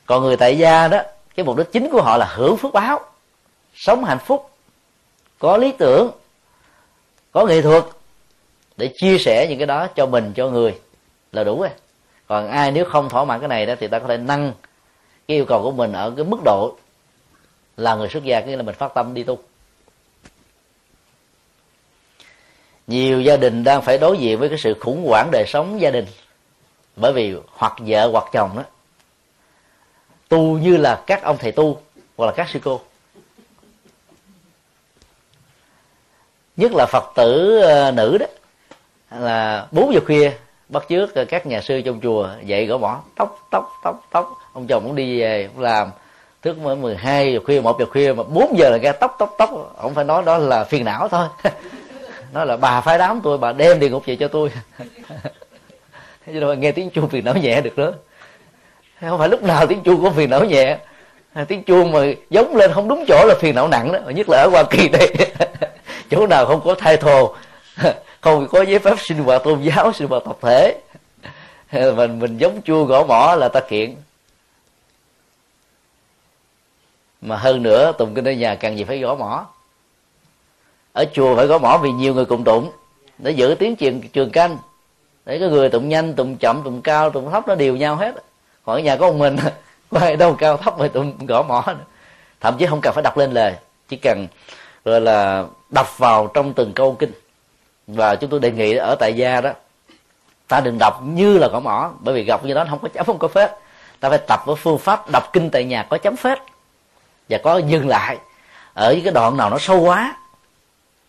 Còn người tại gia đó, cái mục đích chính của họ là hưởng phước báo, sống hạnh phúc, có lý tưởng, có nghệ thuật để chia sẻ những cái đó cho mình, cho người là đủ rồi. Còn ai nếu không thỏa mãn cái này đó thì ta có thể nâng cái yêu cầu của mình ở cái mức độ là người xuất gia nghĩa là mình phát tâm đi tu. Nhiều gia đình đang phải đối diện với cái sự khủng hoảng đời sống gia đình bởi vì hoặc vợ hoặc chồng đó. Tu như là các ông thầy tu hoặc là các sư cô. Nhất là phật tử ờ, nữ đó, là bốn giờ khuya bắt trước các nhà sư trong chùa dậy gõ mỏ tóc tóc tóc tóc. Ông chồng cũng đi về cũng làm. Thức mới 12 giờ khuya, một giờ khuya mà 4 giờ là nghe tóc tóc tóc. Ông phải nói đó là phiền não thôi. (laughs) Nó là bà phái đám tôi, bà đem địa ngục về cho tôi. (laughs) Chứ đâu nghe tiếng chuông phiền não nhẹ được nữa không phải lúc nào tiếng chuông cũng phiền não nhẹ. Tiếng chuông mà giống lên không đúng chỗ là phiền não nặng đó. Nhất là ở hoa kỳ đây. (laughs) Chỗ nào không có thai thồ không có giấy phép sinh hoạt tôn giáo, sinh hoạt tập thể. (laughs) Mình mình giống chua gõ mỏ là ta kiện. Mà hơn nữa, tụng kinh ở nhà càng gì phải gõ mỏ. Ở chùa phải gõ mỏ vì nhiều người cùng tụng. Để giữ tiếng truyền trường canh. Để có người tụng nhanh, tụng chậm, tụng cao, tụng thấp nó đều nhau hết. Còn ở nhà có một mình (laughs) có ai đâu cao thấp mà tụng gõ mỏ. Nữa. thậm chí không cần phải đọc lên lời, chỉ cần, gọi là, đọc vào trong từng câu kinh và chúng tôi đề nghị ở tại gia đó ta đừng đọc như là cỏ mỏ bởi vì đọc như đó không có chấm không có phết. Ta phải tập với phương pháp đọc kinh tại nhà có chấm phết. Và có dừng lại ở cái đoạn nào nó sâu quá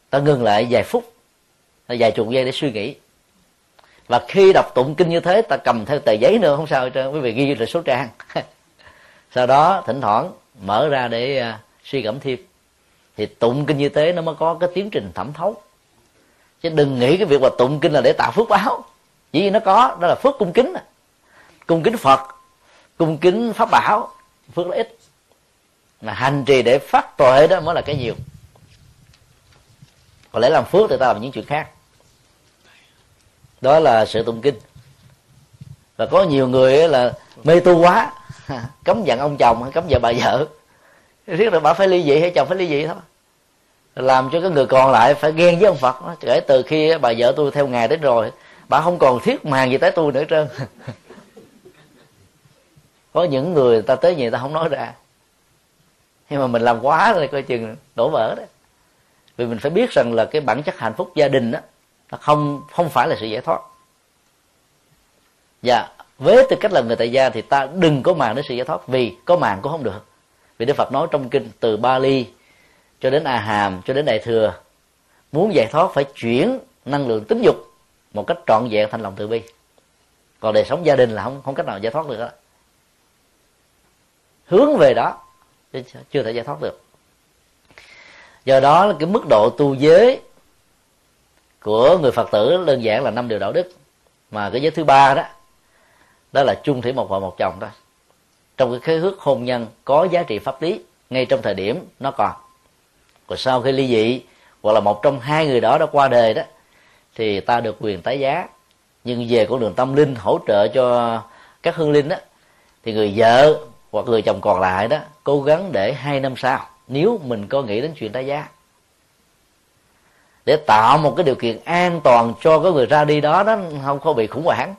ta ngừng lại vài phút vài chục giây để suy nghĩ. Và khi đọc tụng kinh như thế ta cầm theo tờ giấy nữa không sao hết trơn quý vị ghi lại số trang. (laughs) Sau đó thỉnh thoảng mở ra để uh, suy gẫm thêm. Thì tụng kinh như thế nó mới có cái tiến trình thẩm thấu chứ đừng nghĩ cái việc mà tụng kinh là để tạo phước báo. Chỉ vì nó có, đó là phước cung kính cung kính phật, cung kính pháp bảo, phước là ít mà hành trì để phát tuệ đó mới là cái nhiều. Còn lẽ làm phước thì ta làm những chuyện khác. Đó là sự tụng kinh. Và có nhiều người là mê tu quá, (laughs) cấm giận ông chồng, cấm vợ bà vợ. Riết rồi bà phải ly dị hay chồng phải ly dị thôi làm cho cái người còn lại phải ghen với ông phật kể từ khi bà vợ tôi theo ngài đến rồi, bà không còn thiết màng gì tới tôi nữa trơn. (laughs) Có những người ta tới gì ta không nói ra. Nhưng mà mình làm quá rồi, coi chừng đổ vỡ đấy vì mình phải biết rằng là cái bản chất hạnh phúc gia đình đó, nó không không phải là sự giải thoát. Và với tư cách là người tại gia thì ta đừng có màng đến sự giải thoát, vì có màng cũng không được. Vì đức phật nói trong kinh từ bali cho đến a hàm cho đến đại thừa. Muốn giải thoát phải chuyển năng lượng tính dục một cách trọn vẹn thành lòng từ bi. Còn đời sống gia đình là không không cách nào giải thoát được đó. Hướng về đó chưa thể giải thoát được. Do đó, cái mức độ tu giới của người phật tử đơn giản là năm điều đạo đức. Mà cái giới thứ ba đó đó là chung thủy một vợ một chồng đó trong cái khế ước hôn nhân có giá trị pháp lý, ngay trong thời điểm nó còn còn sau khi ly dị, hoặc là một trong hai người đó đã qua đời đó, thì ta được quyền tái giá. Nhưng về con đường tâm linh hỗ trợ cho các hương linh đó, thì người vợ hoặc người chồng còn lại đó, cố gắng để hai năm sau, nếu mình có nghĩ đến chuyện tái giá, để tạo một cái điều kiện an toàn cho cái người ra đi đó đó không có bị khủng hoảng.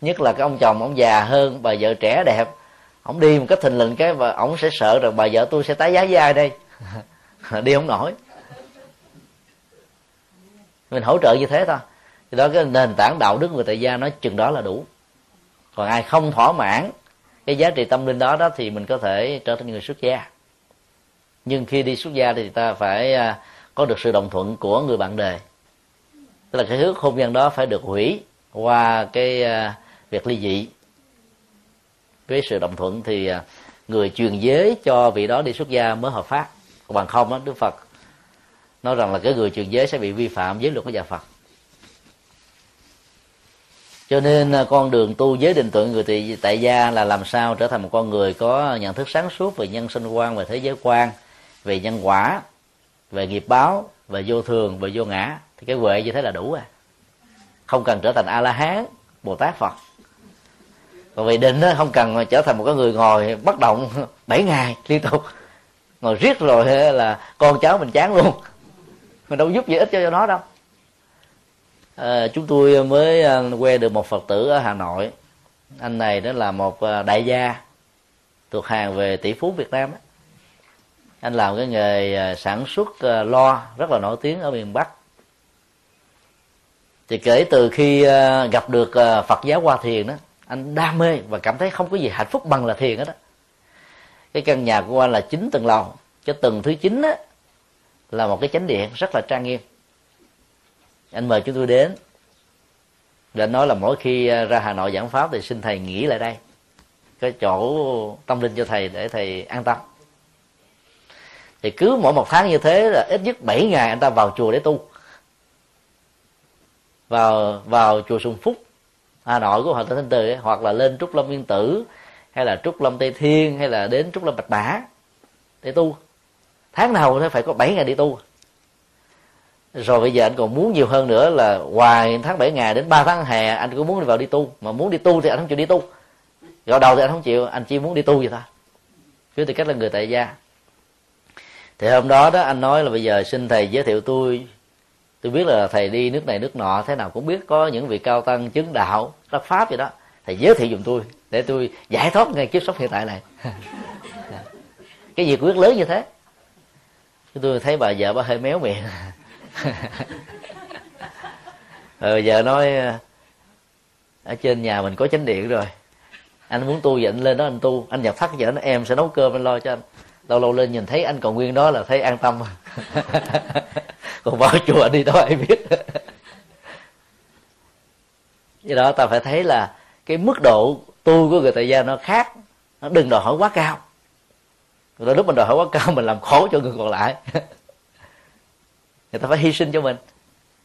Nhất là cái ông chồng, ông già hơn, bà vợ trẻ đẹp, ông đi một cách thình lình cái, và ông sẽ sợ rằng bà vợ tôi sẽ tái giá với ai đây? (laughs) (laughs) đi không nổi. Mình hỗ trợ như thế thôi. Thì đó, cái nền tảng đạo đức người tại gia nói chừng đó là đủ. Còn ai không thỏa mãn cái giá trị tâm linh đó đó thì mình có thể trở thành người xuất gia. Nhưng khi đi xuất gia thì ta phải à, có được sự đồng thuận của người bạn đời. Tức là cái hước hôn nhân đó phải được hủy qua cái à, việc ly dị. Với sự đồng thuận thì à, người truyền giới cho vị đó đi xuất gia mới hợp pháp bằng không đó, đức phật nói rằng là cái người truyền giới sẽ bị vi phạm giới luật của nhà phật. Cho nên à, con đường tu giới định tuệ người thì tại gia là làm sao trở thành một con người có nhận thức sáng suốt về nhân sinh quan về thế giới quan về nhân quả về nghiệp báo về vô thường về vô ngã. Thì cái huệ như thế là đủ à không cần trở thành a la hán bồ tát phật. Còn về định đó, không cần trở thành một cái người ngồi bất động (laughs) 7 ngày liên tục ngồi riết rồi là con cháu mình chán luôn. Mình đâu giúp gì ích cho nó đâu. À, chúng tôi mới à, quen được một phật tử ở hà nội. Anh này đó là một à, đại gia thuộc hàng về tỷ phú việt nam anh làm cái nghề à, sản xuất lo rất là nổi tiếng ở miền bắc. Thì kể từ khi gặp được phật giáo hoa thiền đó anh đam mê và cảm thấy không có gì hạnh phúc bằng là thiền hết đó cái căn nhà của anh là chín tầng lầu. Cho tầng thứ chín á là một cái chánh điện rất là trang nghiêm. Anh mời chúng tôi đến. Để nói là mỗi khi à, ra hà nội giảng pháp thì xin thầy nghỉ lại đây. Cái chỗ tâm linh cho thầy để thầy an tâm. Thì cứ mỗi một tháng như thế là ít nhất 7 ngày anh ta vào chùa để tu. Vào vào chùa Sùng Phúc Hà Nội của Hòa thượng Thanh Từ ấy, hoặc là lên Trúc Lâm Yên Tử hay là Trúc Lâm Tây Thiên, hay là đến Trúc Lâm Bạch Mã, để tu. Tháng nào nó phải có 7 ngày đi tu. Rồi bây giờ anh còn muốn nhiều hơn nữa là ngoài tháng 7 ngày đến 3 tháng hè, anh cũng muốn đi vào đi tu. Mà muốn đi tu thì anh không chịu đi tu. Gạo đầu thì anh không chịu, anh chỉ muốn đi tu vậy thôi. Với tư cách là người tại gia. Thì hôm đó đó anh nói là bây giờ xin thầy giới thiệu tôi. Tôi biết là thầy đi nước này nước nọ, thế nào cũng biết có những vị cao tăng chứng đạo đắc pháp vậy đó. Thầy giới thiệu dùm tôi để tôi giải thoát ngay kiếp sống hiện tại này. (laughs) Cái gì quyết lớn như thế. Tôi thấy bà vợ bà hơi méo miệng. (laughs) Rồi vợ nói ở trên nhà mình có chánh điện rồi. Anh muốn tu vậy anh lên đó anh tu. Anh nhập thắt vậy em sẽ nấu cơm anh lo cho anh. Lâu lâu lên nhìn thấy anh còn nguyên đó là thấy an tâm. (laughs) Còn vào chùa đi đâu ai biết. Do đó ta phải thấy là cái mức độ tu của người tại gia nó khác nó đừng đòi hỏi quá cao. Rồi lúc mình đòi hỏi quá cao (laughs) mình làm khổ cho người còn lại. (laughs) Người ta phải hy sinh cho mình.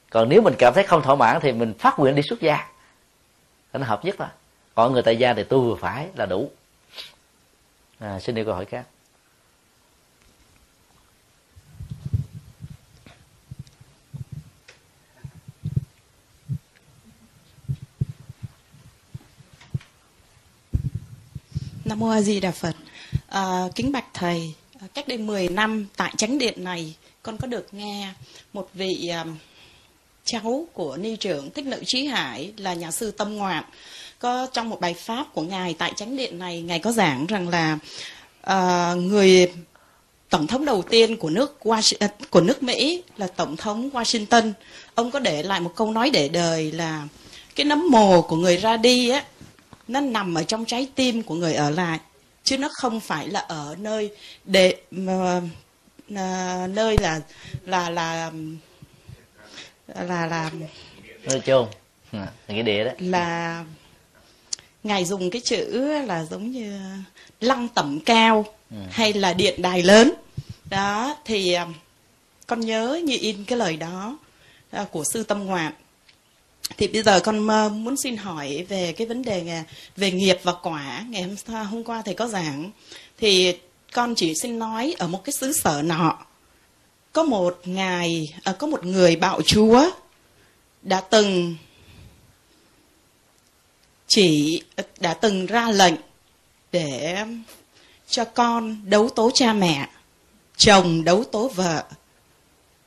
Còn nếu mình cảm thấy không thỏa mãn thì mình phát nguyện đi xuất gia. Nó hợp nhất là còn người tại gia thì tu vừa phải là đủ. À, xin đi câu hỏi khác. Nam Mô A Di Đà Phật. À, kính bạch thầy, à, cách đây 10 năm tại chánh điện này, con có được nghe một vị um, cháu của ni trưởng Thích Lợi Trí Hải là nhà sư Tâm Ngoạn có trong một bài pháp của ngài tại chánh điện này ngài có giảng rằng là uh, người tổng thống đầu tiên của nước Washington, của nước Mỹ là tổng thống Washington ông có để lại một câu nói để đời là cái nấm mồ của người ra đi á nó nằm ở trong trái tim của người ở lại chứ nó không phải là ở nơi để uh, nơi là là là là là nơi chôn à, cái địa đó. là ngài dùng cái chữ là giống như lăng tẩm cao ừ. hay là điện đài lớn. Đó thì con nhớ như in cái lời đó của sư tâm ngoạn thì bây giờ con ờ, muốn xin hỏi về cái vấn đề à, về nghiệp và quả ngày hôm hôm qua thầy có giảng. Thì con chỉ xin nói ở một cái xứ sở nọ có một ngài à, có một người bạo chúa đã từng chỉ ờ, đã từng ra lệnh để cho con đấu tố cha mẹ chồng đấu tố vợ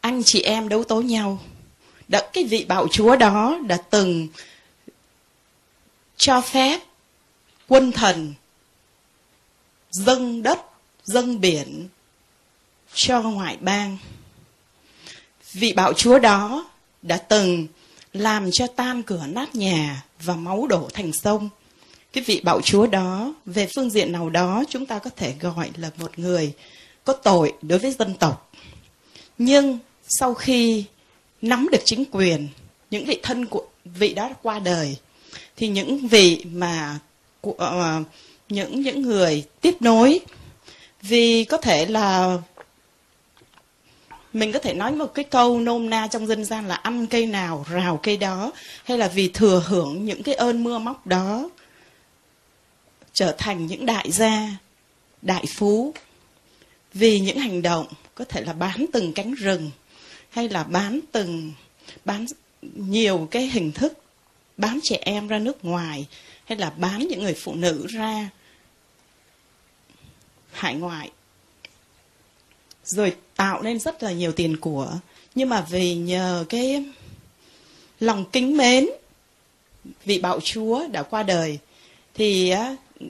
anh chị em đấu tố nhau đã, cái vị bạo chúa đó đã từng cho phép quân thần dâng đất, dâng biển cho ngoại bang. Vị bạo chúa đó đã từng làm cho tan cửa nát nhà và máu đổ thành sông. Cái vị bạo chúa đó, về phương diện nào đó, chúng ta có thể gọi là một người có tội đối với dân tộc. Nhưng sau khi nắm được chính quyền những vị thân của vị đó qua đời thì những vị mà của, uh, những những người tiếp nối vì có thể là mình có thể nói một cái câu nôm na trong dân gian là ăn cây nào rào cây đó hay là vì thừa hưởng những cái ơn mưa móc đó trở thành những đại gia đại phú vì những hành động có thể là bán từng cánh rừng hay là bán từng, bán nhiều cái hình thức, bán trẻ em ra nước ngoài, hay là bán những người phụ nữ ra hải ngoại. Rồi tạo nên rất là nhiều tiền của. Nhưng mà vì nhờ cái lòng kính mến vị bạo chúa đã qua đời, thì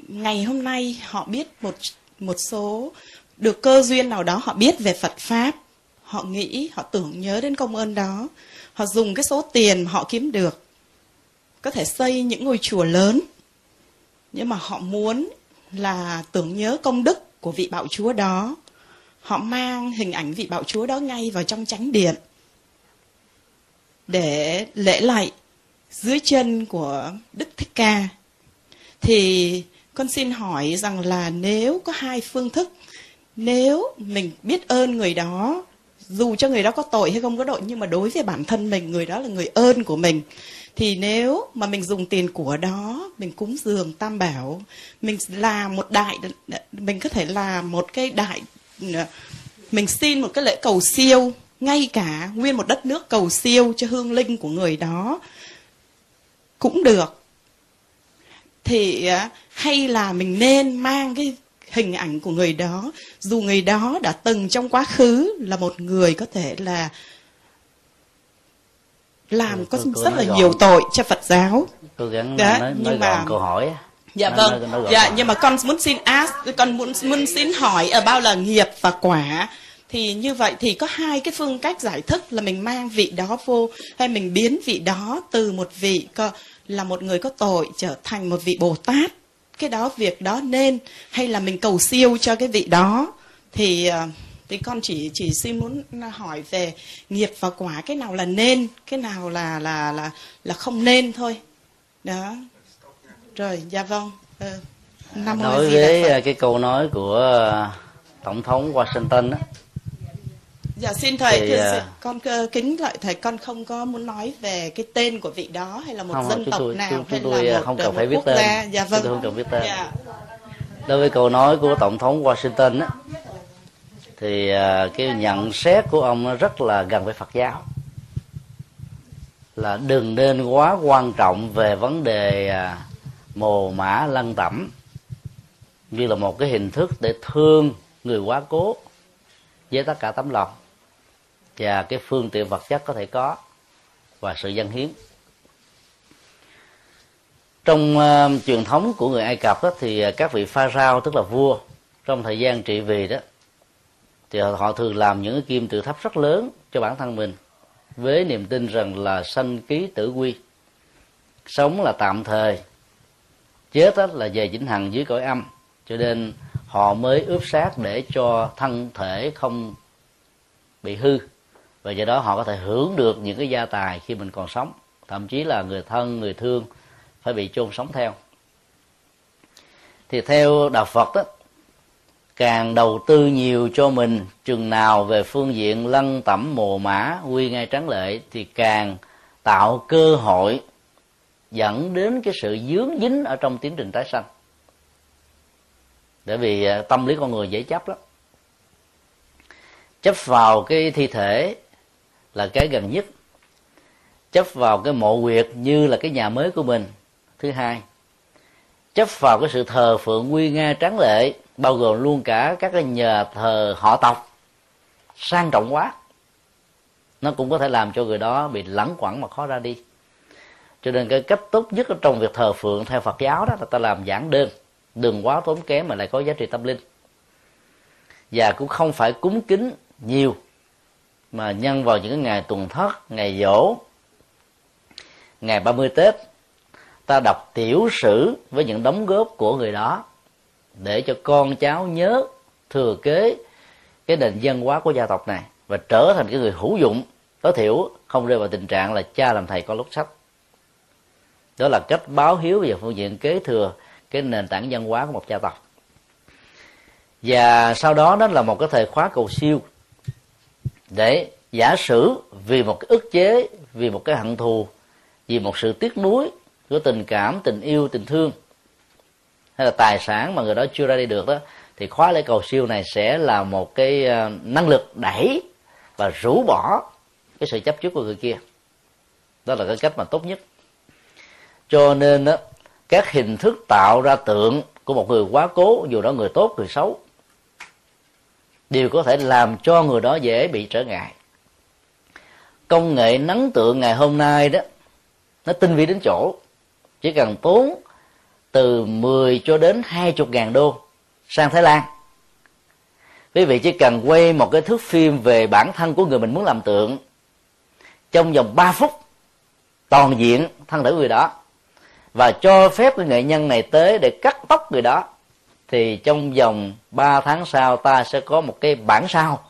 ngày hôm nay họ biết một một số, được cơ duyên nào đó họ biết về Phật pháp họ nghĩ, họ tưởng nhớ đến công ơn đó. Họ dùng cái số tiền họ kiếm được. Có thể xây những ngôi chùa lớn. Nhưng mà họ muốn là tưởng nhớ công đức của vị bạo chúa đó. Họ mang hình ảnh vị bảo chúa đó ngay vào trong chánh điện. Để lễ lạy dưới chân của đức thích ca. Thì con xin hỏi rằng là nếu có hai phương thức, nếu mình biết ơn người đó dù cho người đó có tội hay không có tội, nhưng mà đối với bản thân mình, người đó là người ơn của mình, thì nếu mà mình dùng tiền của đó, mình cúng dường tam bảo, mình là một đại, mình có thể là một cái đại, mình xin một cái lễ cầu siêu, ngay cả nguyên một đất nước cầu siêu cho hương linh của người đó, cũng được. Thì à, hay là mình nên mang cái hình ảnh của người đó dù người đó đã từng trong quá khứ là một người có thể là làm có rất là nhiều tội cho Phật giáo tôi gắng đó, nói, nói nhưng mà câu hỏi Dạ Nó- vâng. nó- nó gọi dạ nhưng mà con muốn xin ask, con muốn muốn xin hỏi ở bao là nghiệp và quả. Thì như vậy thì có hai cái phương cách giải thích là mình mang vị đó vô hay mình biến vị đó từ một vị có, là một người có tội trở thành một vị Bồ Tát. Cái đó việc đó nên hay là mình cầu siêu cho cái vị đó thì ờ, thì con chỉ chỉ xin muốn hỏi về nghiệp và quả cái nào là nên, cái nào là là là là không nên thôi. Đó. Rồi, dạ vâng. Ờ, Nam mô đối với à, cái câu nói của tổng thống Washington á, Dạ xin thầy, thì, thưa, à, con cơ- kính lại thầy con không có muốn nói về cái tên của vị đó hay là một không dân tộc tôi nào chúng, hay tôi là à, một, không ờ, cần phải biết quốc tên gia. Dạ vâng. tôi không cần biết tên Dạ. đối với câu nói của tổng thống Washington á, thì à, cái nhận xét của ông rất là gần với Phật giáo là đừng nên quá quan trọng về vấn đề à, mồ mã lăng tẩm như là một cái hình thức để thương người quá cố với tất cả tấm lòng và cái phương tiện vật chất có thể có và sự dân hiến. Trong uh, truyền thống của người Ai Cập đó, thì các vị pha rao tức là vua trong thời gian trị vì đó thì họ, họ thường làm những cái kim tự tháp rất lớn cho bản thân mình với niềm tin rằng là sanh ký tử quy. Sống là tạm thời chết đó là về vĩnh hằng dưới cõi âm cho nên họ mới ướp xác để cho thân thể không bị hư và do đó họ có thể hưởng được những cái gia tài khi mình còn sống. Thậm chí là người thân, người thương phải bị chôn sống theo. Thì theo đạo phật đó, càng đầu tư nhiều cho mình, chừng nào về phương diện lân tẩm mồ mã quy ngay trắng lệ, thì càng tạo cơ hội dẫn đến cái sự dướng dính ở trong tiến trình tái sanh. Bởi vì à, tâm lý con người dễ chấp lắm. Chấp vào cái thi thể là cái gần nhất, chấp vào cái mộ quyệt như là cái nhà mới của mình. Thứ hai, chấp vào cái sự thờ phượng quy nga tráng lệ, bao gồm luôn cả các cái nhà thờ họ tộc, sang trọng quá. Nó cũng có thể làm cho người đó bị lẳng quẩn mà khó ra đi. Cho nên cái cách tốt nhất ở trong việc thờ phượng theo Phật giáo đó là ta làm giản đơn, đừng quá tốn kém mà lại có giá trị tâm linh. Và cũng không phải cúng kính nhiều mà nhân vào những cái ngày tuần thất, ngày dỗ, ngày 30 Tết, ta đọc tiểu sử với những đóng góp của người đó để cho con cháu nhớ, thừa kế cái nền văn hóa của gia tộc này và trở thành cái người hữu dụng, tối thiểu không rơi vào tình trạng là cha làm thầy con lúc sách. Đó là cách báo hiếu về phương diện kế thừa cái nền tảng văn hóa của một gia tộc. Và sau đó đó là một cái thời khóa cầu siêu để giả sử vì một cái ức chế vì một cái hận thù vì một sự tiếc nuối của tình cảm tình yêu tình thương hay là tài sản mà người đó chưa ra đi được đó thì khóa lễ cầu siêu này sẽ là một cái ờ, năng lực đẩy và rũ bỏ cái sự chấp trước của người kia. Đó là cái cách mà tốt nhất. Cho nên đó, các hình thức tạo ra tượng của một người quá cố dù đó người tốt người xấu đều có thể làm cho người đó dễ bị trở ngại. Công nghệ nắng tượng ngày hôm nay đó, nó tinh vi đến chỗ, chỉ cần tốn từ 10 cho đến 20 ngàn đô sang Thái Lan. Quý vị chỉ cần quay một cái thước phim về bản thân của người mình muốn làm tượng, trong vòng 3 phút, toàn diện thân thể người đó, và cho phép cái nghệ nhân này tới để cắt tóc người đó thì trong vòng 3 tháng sau, ta sẽ có một cái bản sao.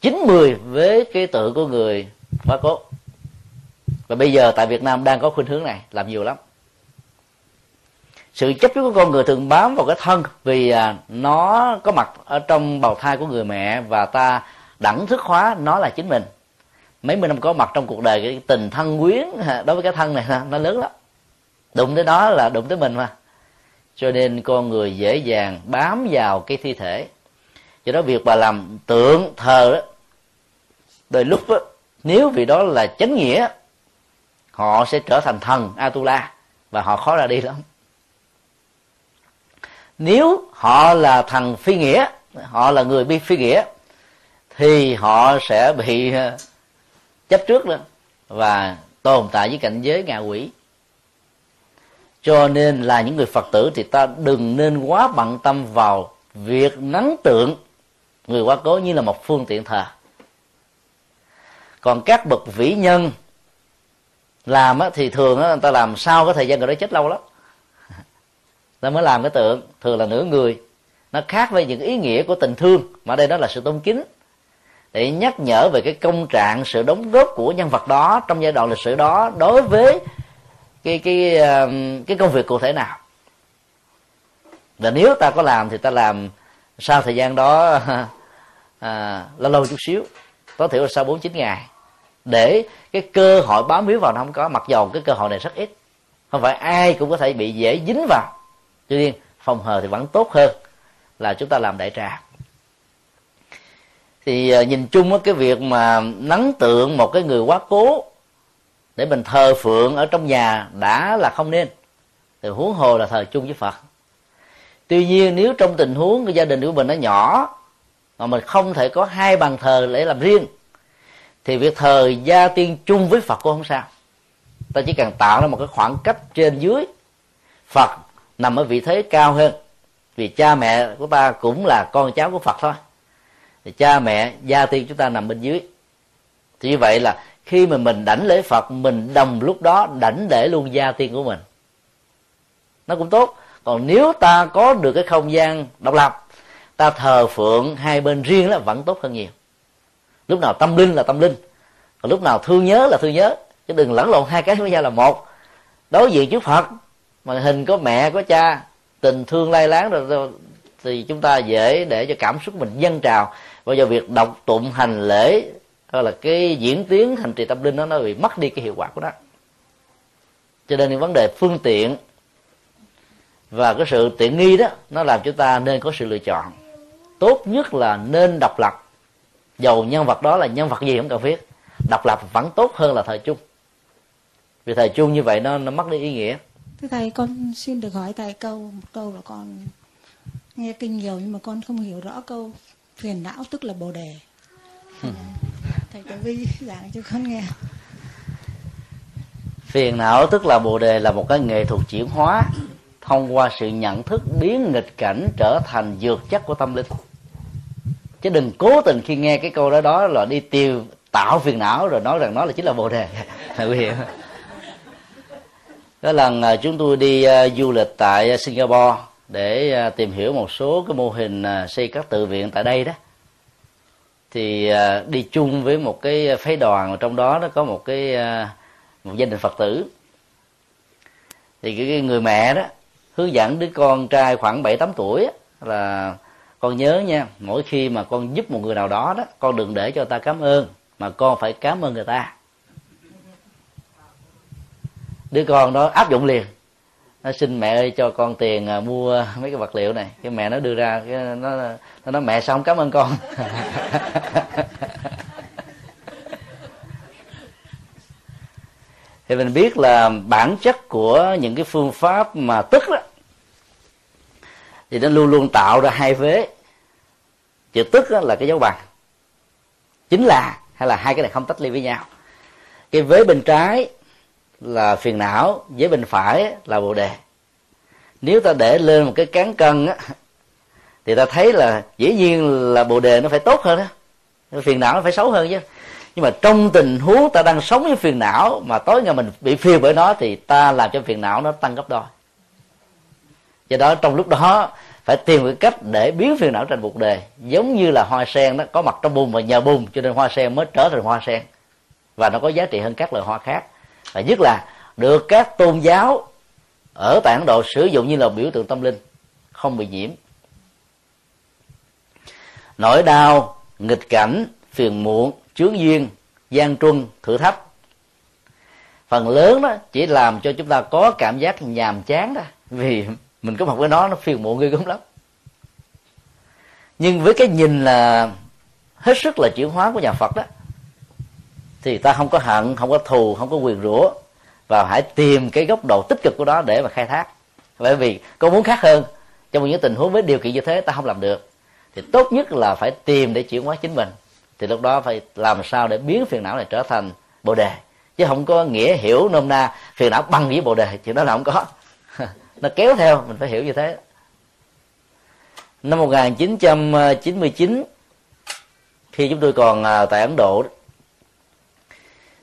90 với cái tự của người quá cốt và bây giờ tại Việt Nam đang có khuynh hướng này, làm nhiều lắm. Sự chấp trước của con người thường bám vào cái thân, vì à, nó có mặt ở trong bào thai của người mẹ và ta đẳng thức hóa nó là chính mình. Mấy mươi năm có mặt trong cuộc đời, cái tình thân quyến đối với cái thân này nó lớn lắm. Đụng tới đó là đụng tới mình mà cho nên con người dễ dàng bám vào cái thi thể. Do đó việc bà làm tượng thờ đó đôi lúc đó, nếu vì đó là chánh nghĩa họ sẽ trở thành thần atula và họ khó ra đi lắm. Nếu họ là thần phi nghĩa họ là người bi phi nghĩa thì họ sẽ bị ờ, chấp trước đó và tồn tại với cảnh giới ngạ quỷ cho nên là những người phật tử thì ta đừng nên quá bận tâm vào việc nắng tượng. Người quá cố như là một phương tiện thờ. Còn các bậc vĩ nhân làm thì thường người ta làm sau cái thời gian người đó chết lâu lắm. Ta mới làm cái tượng, thường là nửa người. Nó khác với những ý nghĩa của tình thương, mà đây đó là sự tôn kính. Để nhắc nhở về cái công trạng, sự đóng góp của nhân vật đó, trong giai đoạn lịch sử đó, đối với cái cái ờ, cái công việc cụ thể nào? Và nếu ta có làm thì ta làm sau thời gian đó (laughs) à, lâu lâu chút xíu tối thiểu là sau bốn chín ngày để cái cơ hội bám víu vào nó không có mặc dầu cái cơ hội này rất ít. Không phải ai cũng có thể bị dễ dính vào. Tuy nhiên phòng hờ thì vẫn tốt hơn là chúng ta làm đại trà. Thì ờ, nhìn chung á cái việc mà nắng tượng một cái người quá cố để mình thờ phượng ở trong nhà đã là không nên. Thì huống hồ là thờ chung với phật. Tuy nhiên, nếu trong tình huống cái gia đình của mình nó nhỏ, mà mình không thể có hai bàn thờ để làm riêng, thì việc thờ gia tiên chung với phật cũng không sao. Ta chỉ cần tạo ra một cái khoảng cách trên dưới. Phật nằm ở vị thế cao hơn, vì cha mẹ của ta cũng là con cháu của phật thôi. Thì cha mẹ, gia tiên chúng ta nằm bên dưới. Thì như vậy là khi mà mình đảnh lễ phật, mình đồng lúc đó đảnh lễ luôn gia tiên của mình. Nó cũng tốt. Còn nếu ta có được cái không gian độc lập, ta thờ phượng hai bên riêng là vẫn tốt hơn nhiều. Lúc nào tâm linh là tâm linh, còn lúc nào thương nhớ là thương nhớ. Chứ đừng lẫn lộn hai cái với nhau là một. Đối diện trước phật, mà hình có mẹ, có cha, tình thương lai láng rồi thì chúng ta dễ để cho cảm xúc mình dâng trào. Và do việc đọc tụng hành lễ hay là cái diễn tiến hành trì tâm linh đó nó bị mất đi cái hiệu quả của nó. Cho nên những vấn đề phương tiện và cái sự tiện nghi đó nó làm chúng ta nên có sự lựa chọn. Tốt nhất là nên độc lập. Dầu nhân vật đó là nhân vật gì không cần biết độc lập vẫn tốt hơn là thời chung vì thời chung như vậy nó nó mất đi ý nghĩa. Thưa thầy con xin được hỏi thầy câu một câu là con nghe kinh nhiều nhưng mà con không hiểu rõ câu phiền não tức là bồ đề thầy tử vi giảng cho con nghe. Phiền não tức là bồ đề là một cái nghệ thuật chuyển hóa, thông qua sự nhận thức biến nghịch cảnh trở thành dược chất của tâm linh. Chứ đừng cố tình khi nghe cái câu đó đó là đi tiêu, tạo phiền não rồi nói rằng nó là chính là bồ đề. (laughs) Nguy hiểm lần à, chúng tôi đi à, du lịch tại singapore để à, tìm hiểu một số cái mô hình xây các tự viện tại đây đó thì à, đi chung với một cái phái đoàn, trong đó nó có một cái à, một gia đình phật tử. Thì cái người mẹ đó hướng dẫn đứa con trai khoảng bảy tám tuổi là con nhớ nha, mỗi khi mà con giúp một người nào đó đó, con đừng để cho ta cảm ơn, mà con phải cảm ơn người ta. Đứa con đó áp dụng liền nó xin mẹ ơi cho con tiền à, mua mấy cái vật liệu này. Cái mẹ nó đưa ra, cái nó nó nói, mẹ sao không cảm ơn con. (laughs) Thì mình biết là bản chất của những cái phương pháp mà tức đó, thì nó luôn luôn tạo ra hai vế. Chữ tức là cái dấu bằng. Chính là, hay là hai cái này không tách ly với nhau. Cái vế bên trái là phiền não, với bên phải là bồ đề. Nếu ta để lên một cái cán cân á, thì ta thấy là dĩ nhiên là bồ đề nó phải tốt hơn đó phiền não nó phải xấu hơn chứ. Nhưng mà trong tình huống ta đang sống với phiền não mà tối ngày mình bị phiền bởi nó, thì ta làm cho phiền não nó tăng gấp đôi. Do đó trong lúc đó, phải tìm cái cách để biến phiền não thành bột đề. Giống như là hoa sen nó có mặt trong bùn và nhờ bùn, cho nên hoa sen mới trở thành hoa sen. Và nó có giá trị hơn các loài hoa khác và nhất là được các tôn giáo ở tại Ấn Độ sử dụng như là biểu tượng tâm linh, không bị nhiễm. Nỗi đau, nghịch cảnh, phiền muộn, chướng duyên, gian truân, thử thách. Phần lớn đó chỉ làm cho chúng ta có cảm giác nhàm chán đó, vì mình có mặt với nó nó phiền muộn ghê gớm lắm. Nhưng với cái nhìn là hết sức là chuyển hóa của nhà phật đó thì ta không có hận, không có thù, không có quyền rủa. Và hãy tìm cái góc độ tích cực của đó để mà khai thác. Bởi vì con muốn khác hơn, trong những tình huống với điều kiện như thế ta không làm được. Thì tốt nhất là phải tìm để chuyển hóa chính mình. Thì lúc đó phải làm sao để biến phiền não này trở thành bồ đề. Chứ không có nghĩa hiểu nôm na phiền não bằng với bồ đề chuyện đó là không có. (laughs) Nó kéo theo, mình phải hiểu như thế. Năm 1999 khi chúng tôi còn à, tại Ấn Độ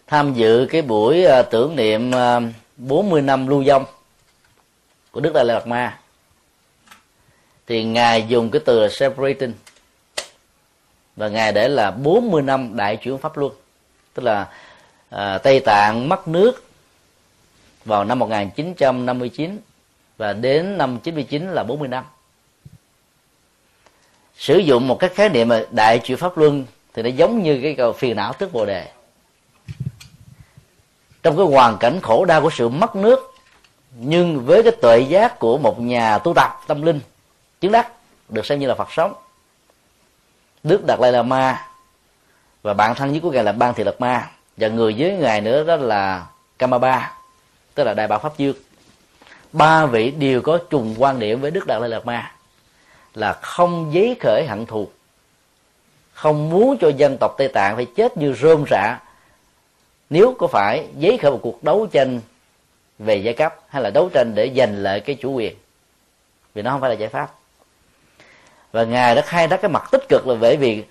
tham dự cái buổi ờ, tưởng niệm ờ, 40 năm lưu vong của Đức Đại Lạt Ma. Thì ngài dùng cái từ là separating. Và ngài để là 40 năm đại chuyển pháp luân. Tức là à, Tây Tạng mất nước vào năm 1959 và đến năm 99 là 40 năm. Sử dụng một cái khái niệm mà đại chuyển pháp luân thì nó giống như cái cầu phiền não tức bồ đề trong cái hoàn cảnh khổ đau của sự mất nước, nhưng với cái tuệ giác của một nhà tu tập tâm linh, chứng đắc, được xem như là phật sống. Đức đạt lai là ma và bạn thân nhất của ngài là ban thị lạt ma, và người dưới ngài nữa đó là Kamaba, tức là đại bảo pháp dương ba vị đều có trùng quan điểm với đức đạt lai lạt ma là không giấy khởi hận thù, không muốn cho dân tộc tây tạng phải chết như rơm rạ nếu có phải giấy khởi một cuộc đấu tranh về giai cấp hay là đấu tranh để giành lại cái chủ quyền vì nó không phải là giải pháp. Và ngài đã khai thác cái mặt tích cực là bởi vì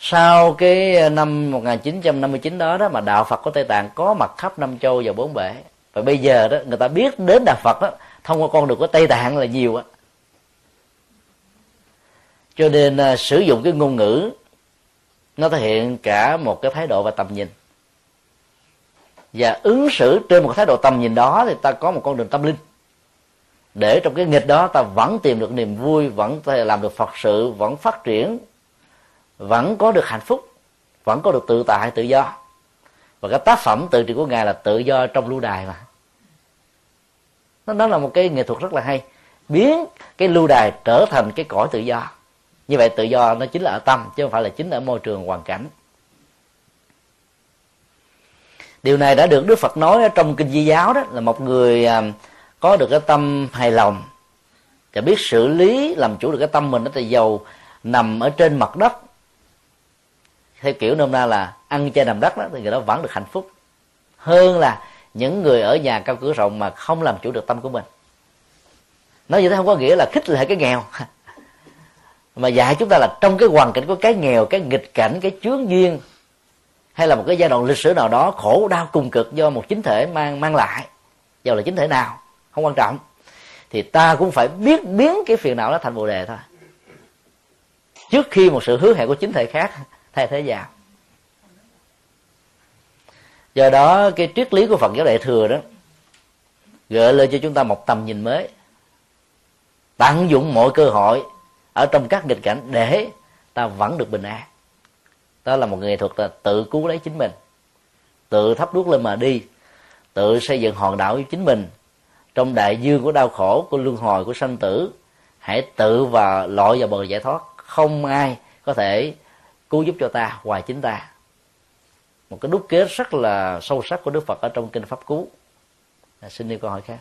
sau cái năm 1959 đó đó mà đạo Phật của Tây Tạng có mặt khắp năm châu và bốn bể. Và bây giờ đó người ta biết đến đạo Phật đó thông qua con đường của Tây Tạng là nhiều á. Cho nên uh, sử dụng cái ngôn ngữ nó thể hiện cả một cái thái độ và tầm nhìn và ứng xử trên một thái độ tầm nhìn đó thì ta có một con đường tâm linh. Để trong cái nghịch đó ta vẫn tìm được niềm vui, vẫn làm được phật sự, vẫn phát triển, vẫn có được hạnh phúc, vẫn có được tự tại, tự do. Và cái tác phẩm tự trị của ngài là tự do trong lưu đài mà. Nó đó là một cái nghệ thuật rất là hay. Biến cái lưu đài trở thành cái cõi tự do. Như vậy tự do nó chính là ở tâm, chứ không phải là chính ở môi trường hoàn cảnh điều này đã được đức phật nói ở trong kinh di giáo đó, là một người à, có được cái tâm hài lòng. Và biết xử lý, làm chủ được cái tâm mình đó, thì giàu nằm ở trên mặt đất, theo kiểu nôm na là ăn chơi nằm đất đó, thì người đó vẫn được hạnh phúc. Hơn là những người ở nhà cao cửa rộng mà không làm chủ được tâm của mình. Nói như thế không có nghĩa là khích lệ cái nghèo. (laughs) Mà dạy chúng ta là trong cái hoàn cảnh của cái nghèo, cái nghịch cảnh, cái chướng duyên hay là một cái giai đoạn lịch sử nào đó khổ đau, cùng cực do một chính thể mang mang lại. Dù là chính thể nào, không quan trọng. Thì ta cũng phải biết biến cái phiền não đó thành bồ đề thôi. Trước khi một sự hứa hẹn của chính thể khác (laughs) thay thế vào. Do đó, cái triết lý của phật giáo đại thừa đó, gợi lên cho chúng ta một tầm nhìn mới. Tận dụng mọi cơ hội ở trong các nghịch cảnh để ta vẫn được bình an đó là một nghệ thuật là tự cứu lấy chính mình. Tự thắp đuốc lên mà đi. Tự xây dựng hòn đảo của chính mình. Trong đại dương của đau khổ của luân hồi của sanh tử hãy tự và lội vào bờ giải thoát. Không ai có thể cứu giúp cho ta ngoài chính ta. Một cái đúc kết rất là sâu sắc của đức phật ở trong kinh pháp cú. À, xin đi câu hỏi khác.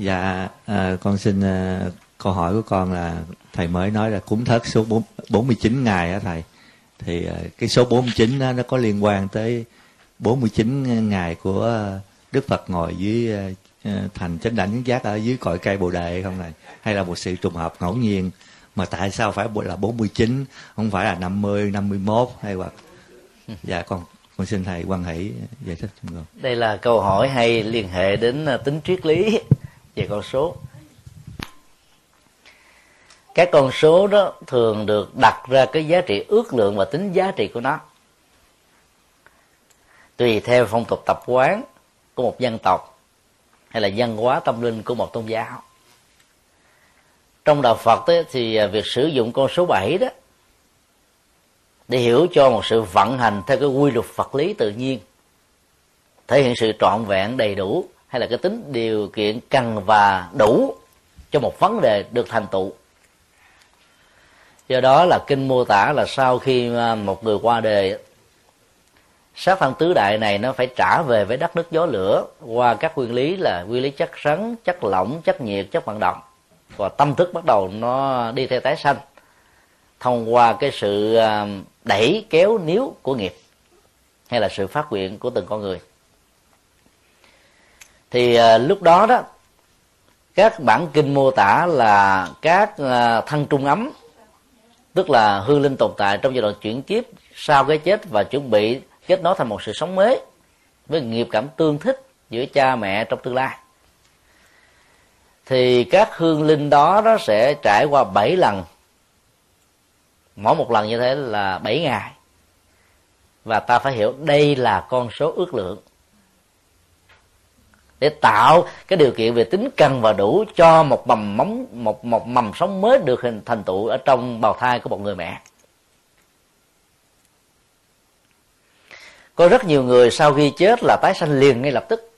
Dạ à, con xin à, câu hỏi của con là thầy mới nói là cúng thất số 4, 49 ngày á thầy. Thì à, cái số 49 đó, nó có liên quan tới 49 ngày của Đức Phật ngồi dưới à, à thành chánh đảnh giác ở dưới cội cây Bồ đề không này hay là một sự trùng hợp ngẫu nhiên mà tại sao phải là 49 không phải là 50 51 hay hoặc (laughs) dạ con con xin thầy quan hỷ giải thích cho con. Đây là câu hỏi hay liên hệ đến à, tính triết lý về con số. Các con số đó thường được đặt ra cái giá trị ước lượng và tính giá trị của nó. Tùy theo phong tục tập quán của một dân tộc hay là văn hóa tâm linh của một tôn giáo. Trong đạo Phật ấy, thì việc sử dụng con số 7 đó để hiểu cho một sự vận hành theo cái quy luật vật lý tự nhiên thể hiện sự trọn vẹn đầy đủ hay là cái tính điều kiện cần và đủ cho một vấn đề được thành tựu. Do đó là kinh mô tả là sau khi à, một người qua đời sát thân tứ đại này nó phải trả về với đất nước gió lửa qua các nguyên lý là nguyên lý chất rắn, chất lỏng, chất nhiệt, chất vận động. Và tâm thức bắt đầu nó đi theo tái sanh thông qua cái sự à, đẩy kéo níu của nghiệp hay là sự phát nguyện của từng con người thì à, lúc đó đó các bản kinh mô tả là các à, thân trung ấm tức là hư linh tồn tại trong giai đoạn chuyển kiếp sau cái chết và chuẩn bị kết nối thành một sự sống mới với nghiệp cảm tương thích giữa cha mẹ trong tương lai. Thì các hương linh đó nó sẽ trải qua 7 lần. Mỗi một lần như thế là 7 ngày. Và ta phải hiểu đây là con số ước lượng để tạo cái điều kiện về tính cần và đủ cho một mầm móng một một mầm sống mới được hình thành tựu ở trong bào thai của một người mẹ. Có rất nhiều người sau khi chết là tái sanh liền ngay lập tức.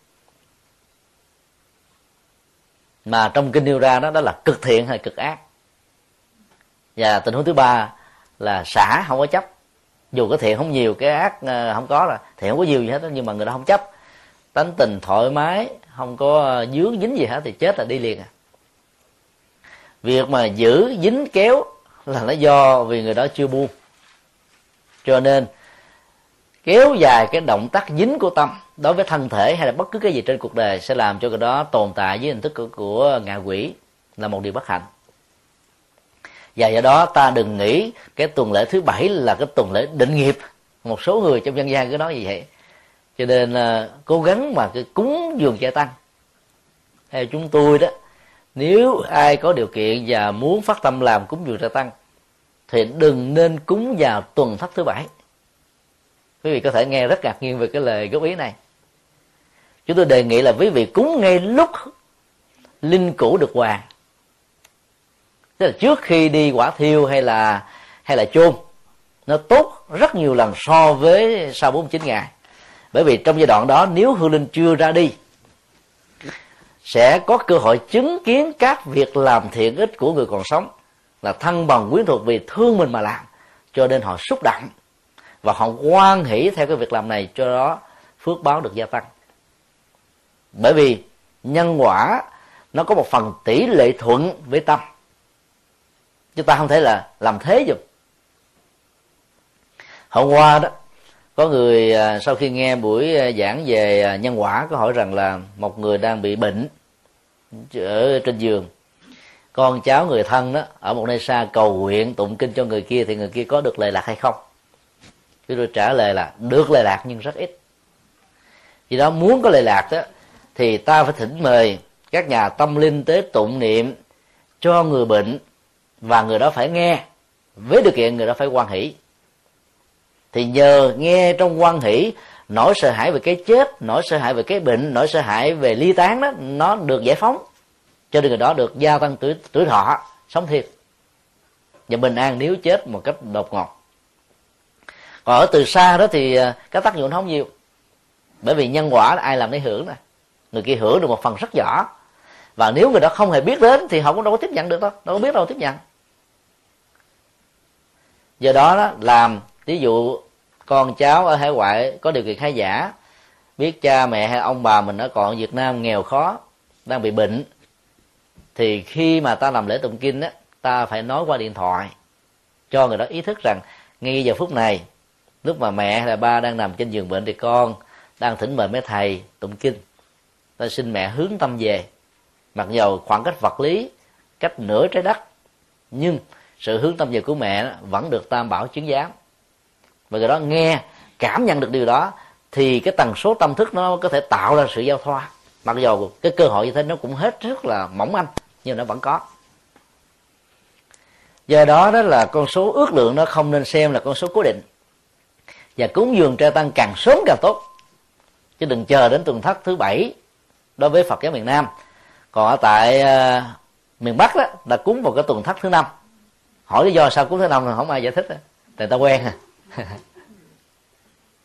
Mà trong kinh nêu ra đó đó là cực thiện hay cực ác. Và tình huống thứ ba là xả không có chấp. Dù cái thiện không nhiều cái ác ờ, không có là thiện không có nhiều gì hết đó, nhưng mà người đó không chấp tánh tình thoải mái không có ờ, dướng dính gì hết thì chết là đi liền à. Việc mà giữ dính kéo là nó do vì người đó chưa buông. Cho nên kéo dài cái động tác dính của tâm đối với thân thể hay là bất cứ cái gì trên cuộc đời sẽ làm cho cái đó tồn tại với hình thức của, của ngạ quỷ là một điều bất hạnh. Và do đó ta đừng nghĩ cái tuần lễ thứ bảy là cái tuần lễ định nghiệp. Một số người trong dân gian cứ nói như vậy cho nên uh, cố gắng mà cái cúng dường gia tăng. Theo chúng tôi đó nếu ai có điều kiện và muốn phát tâm làm cúng dường gia tăng thì đừng nên cúng vào tuần thất thứ bảy. Quý vị có thể nghe rất ngạc nhiên về cái lời góp ý này. Chúng tôi đề nghị là quý vị cúng ngay lúc linh cũ được hoàng tức là trước khi đi quả thiêu hay là hay là chôn nó tốt rất nhiều lần so với sau 49 ngày bởi vì trong giai đoạn đó, nếu hương linh chưa ra đi, sẽ có cơ hội chứng kiến các việc làm thiện ích của người còn sống là thân bằng quyến thuộc vì thương mình mà làm, cho nên họ xúc động và họ quan hỷ theo cái việc làm này, cho đó phước báo được gia tăng. Bởi vì nhân quả, nó có một phần tỷ lệ thuận với tâm. Chúng ta không thể là làm thế được. Hôm qua đó có người à, sau khi nghe buổi à, giảng về à, nhân quả, có hỏi rằng là một người đang bị bệnh ở trên giường. Con cháu người thân đó, ở một nơi xa cầu nguyện, tụng kinh cho người kia thì người kia có được lệ lạc hay không? Chúng tôi trả lời là được lệ lạc nhưng rất ít. Vì đó muốn có lệ lạc đó, thì ta phải thỉnh mời các nhà tâm linh tế tụng niệm cho người bệnh và người đó phải nghe. Với điều kiện người đó phải quan hỷ thì nhờ nghe trong quan hỷ nỗi sợ hãi về cái chết nỗi sợ hãi về cái bệnh nỗi sợ hãi về ly tán đó nó được giải phóng. Cho nên người đó được gia tăng tuổi tuổi thọ sống thiệt. Và bình an nếu chết một cách đột ngột. Còn ở từ xa đó thì à, cái tác dụng nó không nhiều. Bởi vì nhân quả ai làm để hưởng nè. Người kia hưởng được một phần rất nhỏ. Và nếu người đó không hề biết đến thì họ cũng đâu có tiếp nhận được đâu đâu có biết đâu tiếp nhận. Do đó, đó làm ví dụ, con cháu ở hải ngoại có điều kiện khá giả, biết cha, mẹ hay ông bà mình ở còn Việt Nam nghèo khó, đang bị bệnh, thì khi mà ta làm lễ tụng kinh á, ta phải nói qua điện thoại cho người đó ý thức rằng ngay giờ phút này, lúc mà mẹ hay là ba đang nằm trên giường bệnh thì con đang thỉnh mời mấy thầy tụng kinh. Ta xin mẹ hướng tâm về, mặc dầu khoảng cách vật lý, cách nửa trái đất, nhưng sự hướng tâm về của mẹ vẫn được tam bảo chứng giám và người đó nghe cảm nhận được điều đó thì cái tần số tâm thức nó có thể tạo ra sự giao thoa. Mặc dù cái cơ hội như thế nó cũng hết rất là mỏng manh nhưng nó vẫn có. Do đó đó là con số ước lượng nó không nên xem là con số cố định. Và cúng dường tre tăng càng sớm càng tốt. Chứ đừng chờ đến tuần thất thứ bảy đối với phật giáo miền nam. Còn ở tại uh, miền bắc đó là cúng vào cái tuần thất thứ năm. Hỏi lý do sao cúng thứ năm là không ai giải thích. Đó. tại ta quen à. (laughs)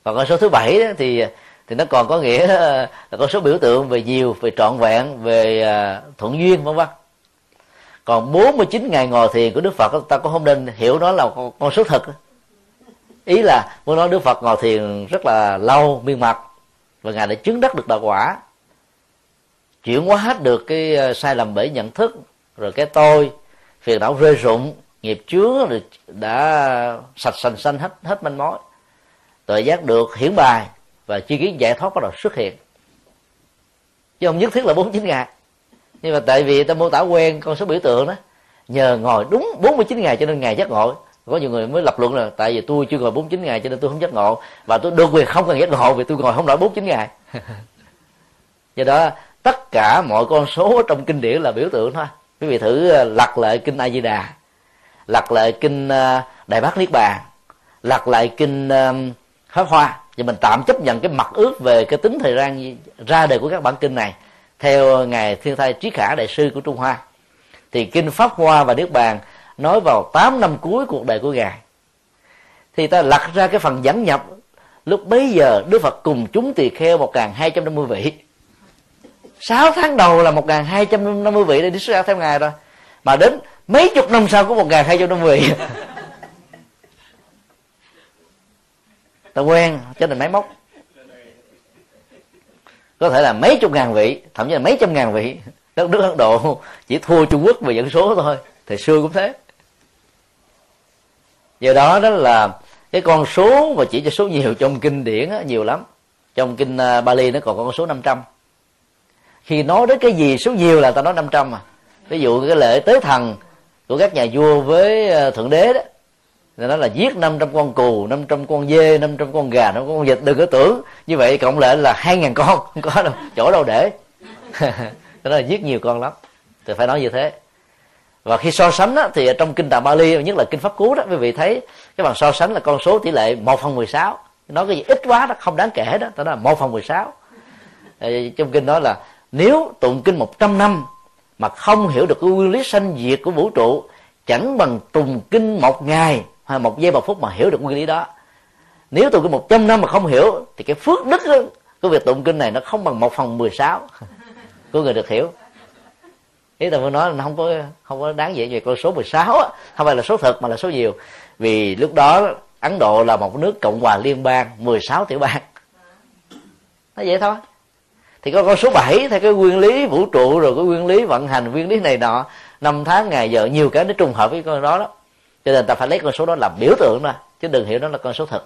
còn con số thứ bảy đó thì thì nó còn có nghĩa là con số biểu tượng về nhiều về trọn vẹn về à, thuận duyên vân vân. Còn 49 ngày ngồi thiền của Đức Phật ta cũng không nên hiểu nó là con, con số thật ý là muốn nói Đức Phật ngồi thiền rất là lâu miên mật và ngài đã chứng đắc được đạo quả. Chuyển hóa hết được cái à, sai lầm bởi nhận thức rồi cái tôi phiền não rơi rụng nghiệp chướng rồi đã sạch sành xanh hết hết manh mối. Tội giác được hiển bài và chi kiến giải thoát bắt đầu xuất hiện. Chứ không nhất thiết là bốn chín ngày. Nhưng mà tại vì ta mô tả quen con số biểu tượng đó nhờ ngồi đúng 49 ngày cho nên ngày giác ngộ. Có nhiều người mới lập luận là tại vì tôi chưa ngồi 49 ngày cho nên tôi không giác ngộ. Và tôi được quyền không cần giác ngộ vì tôi ngồi không nổi 49 ngày. (laughs) Do đó tất cả mọi con số trong kinh điển là biểu tượng thôi. Quý vị thử ờ, lật lại kinh a di đà lật lại kinh ờ, đại bác niết bàn. Lật lại kinh ờ, pháp hoa. Và mình tạm chấp nhận cái mặt ước về cái tính thời gian ra đời của các bản kinh này theo ngài thiên thai trí khả đại sư của trung hoa. Thì kinh pháp hoa và niết bàn nói vào 8 năm cuối cuộc đời của ngài. Thì ta lật ra cái phần dẫn nhập. Lúc bấy giờ, đức phật cùng chúng tỳ kheo một hai trăm năm mươi vị. Sáu tháng đầu là một hai trăm năm mươi vị để đi xuất gia theo ngài rồi. Mà đến mấy chục năm sau có một hai trăm năm mươi vị ta quen cho nên máy móc. Có thể là mấy chục ngàn vị thậm chí là mấy trăm ngàn vị. Đất nước ấn độ chỉ thua trung quốc về dân số thôi thời xưa cũng thế. Do đó đó là cái con số mà chỉ cho số nhiều trong kinh điển á, nhiều lắm. Trong kinh à, Bali nó còn con số 500 khi nói đến cái gì số nhiều là ta nói 500 mà ví dụ cái lễ tế thần của các nhà vua với ờ, thượng đế đó. Nó là giết 500 con cừu 500 con dê 500 con gà 500 con vịt đừng có tưởng. Như vậy cộng lại là hai ngàn con (laughs) không có đâu chỗ đâu để. (laughs) Đó là giết nhiều con lắm. Thì phải nói như thế. Và khi so sánh đó, thì trong kinh tạng Bali nhất là kinh pháp cú đó quý vị thấy cái bằng so sánh là con số tỷ lệ 1 phần 16 nói cái gì ít quá đó không đáng kể đó đó là 1 phần 16 trong kinh đó là nếu tụng kinh 100 năm mà không hiểu được cái nguyên lý sanh diệt của vũ trụ chẳng bằng tùng kinh một ngày hay một giây một phút mà hiểu được nguyên lý đó. Nếu tụng kinh 100 năm mà không hiểu thì cái phước đức đó, của việc tụng kinh này nó không bằng một phần 16 (laughs) của người được hiểu. Ý tôi muốn nói là nó không có không có đáng dễ về con số 16 á. Không phải là số thật mà là số nhiều. Vì lúc đó Ấn Độ là một nước cộng hòa liên bang 16 tiểu bang. Nó vậy thôi thì có con số 7 theo cái nguyên lý vũ trụ rồi, cái nguyên lý vận hành, nguyên lý này nọ, năm tháng, ngày giờ, nhiều cái nó trùng hợp với con đó đó. Cho nên ta phải lấy con số đó làm biểu tượng ra chứ đừng hiểu nó là con số thật.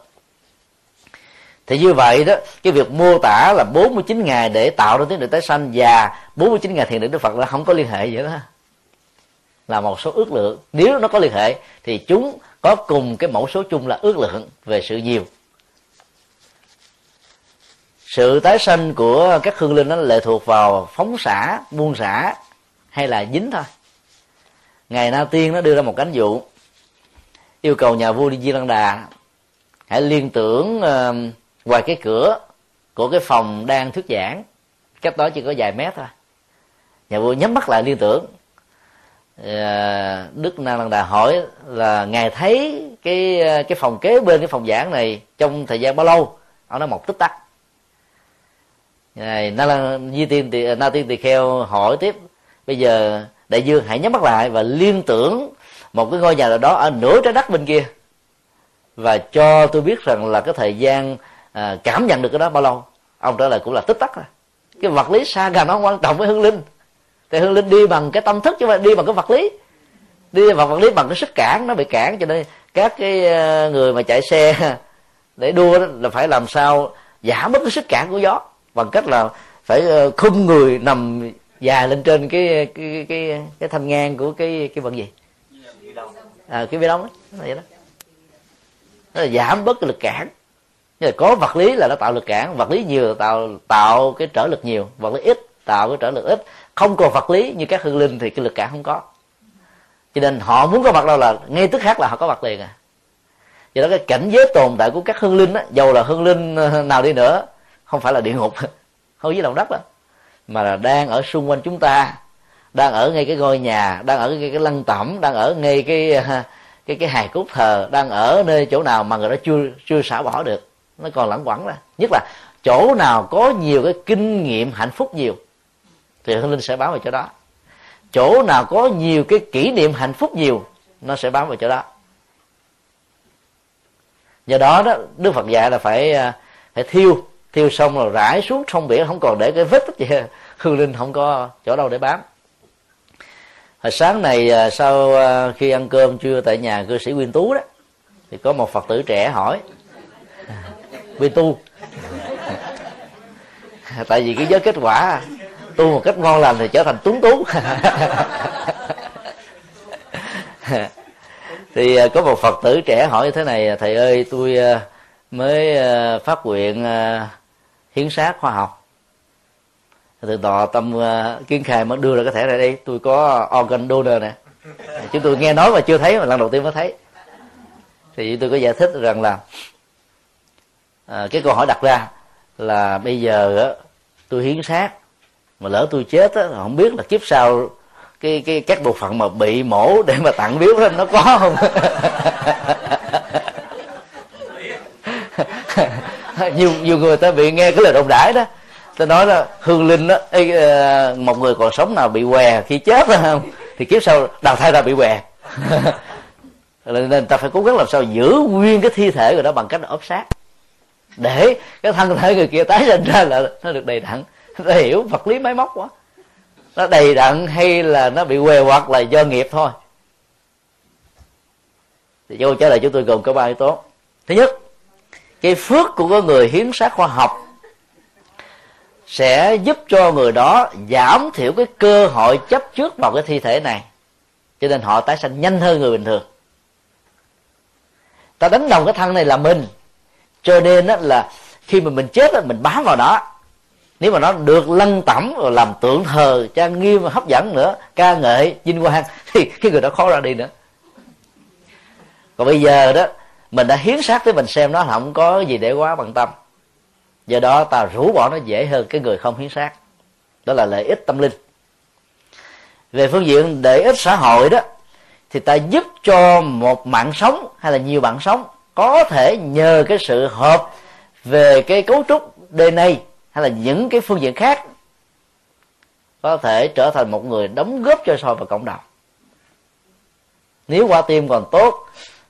Thì như vậy đó, cái việc mô tả là 49 ngày để tạo ra tiếng được tái sanh và 49 ngày thiền định đức phật là không có liên hệ vậy đó. Là một số ước lượng. Nếu nó có liên hệ, thì chúng có cùng cái mẫu số chung là ước lượng về sự nhiều sự tái sanh của các hương linh nó lệ thuộc vào phóng xả buông xả hay là dính thôi. Ngày na tiên nó đưa ra một cánh dụ yêu cầu nhà vua đi di lăng đà hãy liên tưởng uh, ngoài cái cửa của cái phòng đang thuyết giảng cách đó chỉ có vài mét thôi. Nhà vua nhắm mắt lại liên tưởng. Ờ, Đức na lăng đà hỏi là ngài thấy cái ờ, cái phòng kế bên cái phòng giảng này trong thời gian bao lâu? Ông nói một tích tắc ngài na lăng di tiên thì à, na tiên tỳ kheo hỏi tiếp. Bây giờ đại dương hãy nhắm mắt lại và liên tưởng một cái ngôi nhà nào đó ở nửa trái đất bên kia. Và cho tôi biết rằng là cái thời gian à, cảm nhận được cái đó bao lâu. Ông trả lời cũng là tích tắc rồi cái vật lý xa gần nó quan trọng với hương linh. Thì hương linh đi bằng cái tâm thức chứ mà đi bằng cái vật lý. Đi bằng vật lý bằng cái sức cản nó bị cản cho nên các cái à, người mà chạy xe (laughs) để đua đó là phải làm sao giảm bớt cái sức cản của gió bằng cách là phải ờ, à, khung người nằm dài lên trên cái cái cái cái thanh ngang của cái cái vận gì? À, cái bê đông đó vậy đó. Nó là giảm bớt cái lực cản. Như là có vật lý là nó tạo lực cản vật lý nhiều tạo tạo cái trở lực nhiều vật lý ít tạo cái trở lực ít. Không còn vật lý như các hương linh thì cái lực cản không có. Cho nên họ muốn có mặt đâu là ngay tức khác là họ có mặt liền à. Do đó cái cảnh giới tồn tại của các hương linh á dầu là hương linh ờ, nào đi nữa không phải là địa ngục, (laughs) không dưới lòng đất đó. Mà là đang ở xung quanh chúng ta, đang ở ngay cái ngôi nhà, đang ở ngay cái lăng tẩm, đang ở ngay cái (laughs) cái cái hài cốt thờ, đang ở nơi chỗ nào mà người đó chưa chưa xả bỏ được. Nó còn lẳng quẩn ra. Nhất là chỗ nào có nhiều cái kinh nghiệm hạnh phúc nhiều, thì hương linh sẽ báo về chỗ đó. Chỗ nào có nhiều cái kỷ niệm hạnh phúc nhiều, nó sẽ báo về chỗ đó. Do đó đó, đức phật dạy là phải à, phải thiêu thiêu xong rồi rải xuống sông biển, không còn để cái vết tích gì. (laughs) Hương linh không có chỗ đâu để bám. Hồi sáng này à, sau à, khi ăn cơm trưa tại nhà cư sĩ Nguyên Tú đó, thì có một phật tử trẻ hỏi. (laughs) Nguyên Tu. (laughs) Tại vì cái giới kết quả, tu một cách ngon lành thì trở thành tuấn tú. Thì à, có một phật tử trẻ hỏi như thế này, thầy ơi, tôi mới phát nguyện hiến sát khoa học. Từ đó tâm uh, ờ, kiến khai mới đưa ra cái thẻ này đi. Tôi có organ donor nè. Chúng tôi nghe nói mà chưa thấy mà lần đầu tiên mới thấy. Thì tôi có giải thích rằng là à, cái câu hỏi đặt ra là bây giờ á, tôi hiến xác mà lỡ tôi chết á, không biết là kiếp sau cái cái các bộ phận mà bị mổ để mà tặng biếu đó nó có không? (laughs) (laughs) nhiều nhiều người ta bị nghe cái lời đồn đãi đó. Ta nói là hương linh đó ờ, một người còn sống nào bị què khi chết đó không? Thì kiếp sau đào thai ra bị què. (laughs) Nên ta phải cố gắng làm sao giữ nguyên cái thi thể rồi đó bằng cách ốp sát để cái thân thể người kia tái sinh ra là nó được đầy đặn. (laughs) Ta hiểu vật lý máy móc quá. Nó đầy đặn hay là nó bị què hoặc là do nghiệp thôi. Thì câu trả lời chúng tôi gồm có ba yếu tố. Thứ nhất cái phước của cái người hiến sát khoa học sẽ giúp cho người đó giảm thiểu cái cơ hội chấp trước vào cái thi thể này. Cho nên họ tái sanh nhanh hơn người bình thường. Ta đánh đồng cái thân này là mình. Cho nên đó là khi mà mình chết đó, mình bám vào nó nếu mà nó được lân tẩm và làm tượng thờ trang nghiêm và hấp dẫn nữa ca ngợi vinh quang (laughs) thì cái người đó khó ra đi nữa. Còn bây giờ đó mình đã hiến xác tới mình xem nó không có gì để quá bằng tâm. Do đó ta rũ bỏ nó dễ hơn cái người không hiến xác. Đó là lợi ích tâm linh. Về phương diện lợi ích xã hội đó, thì ta giúp cho một mạng sống hay là nhiều mạng sống có thể nhờ cái sự hợp về cái cấu trúc DNA hay là những cái phương diện khác có thể trở thành một người đóng góp cho xã hội và cộng đồng. Nếu qua tim còn tốt,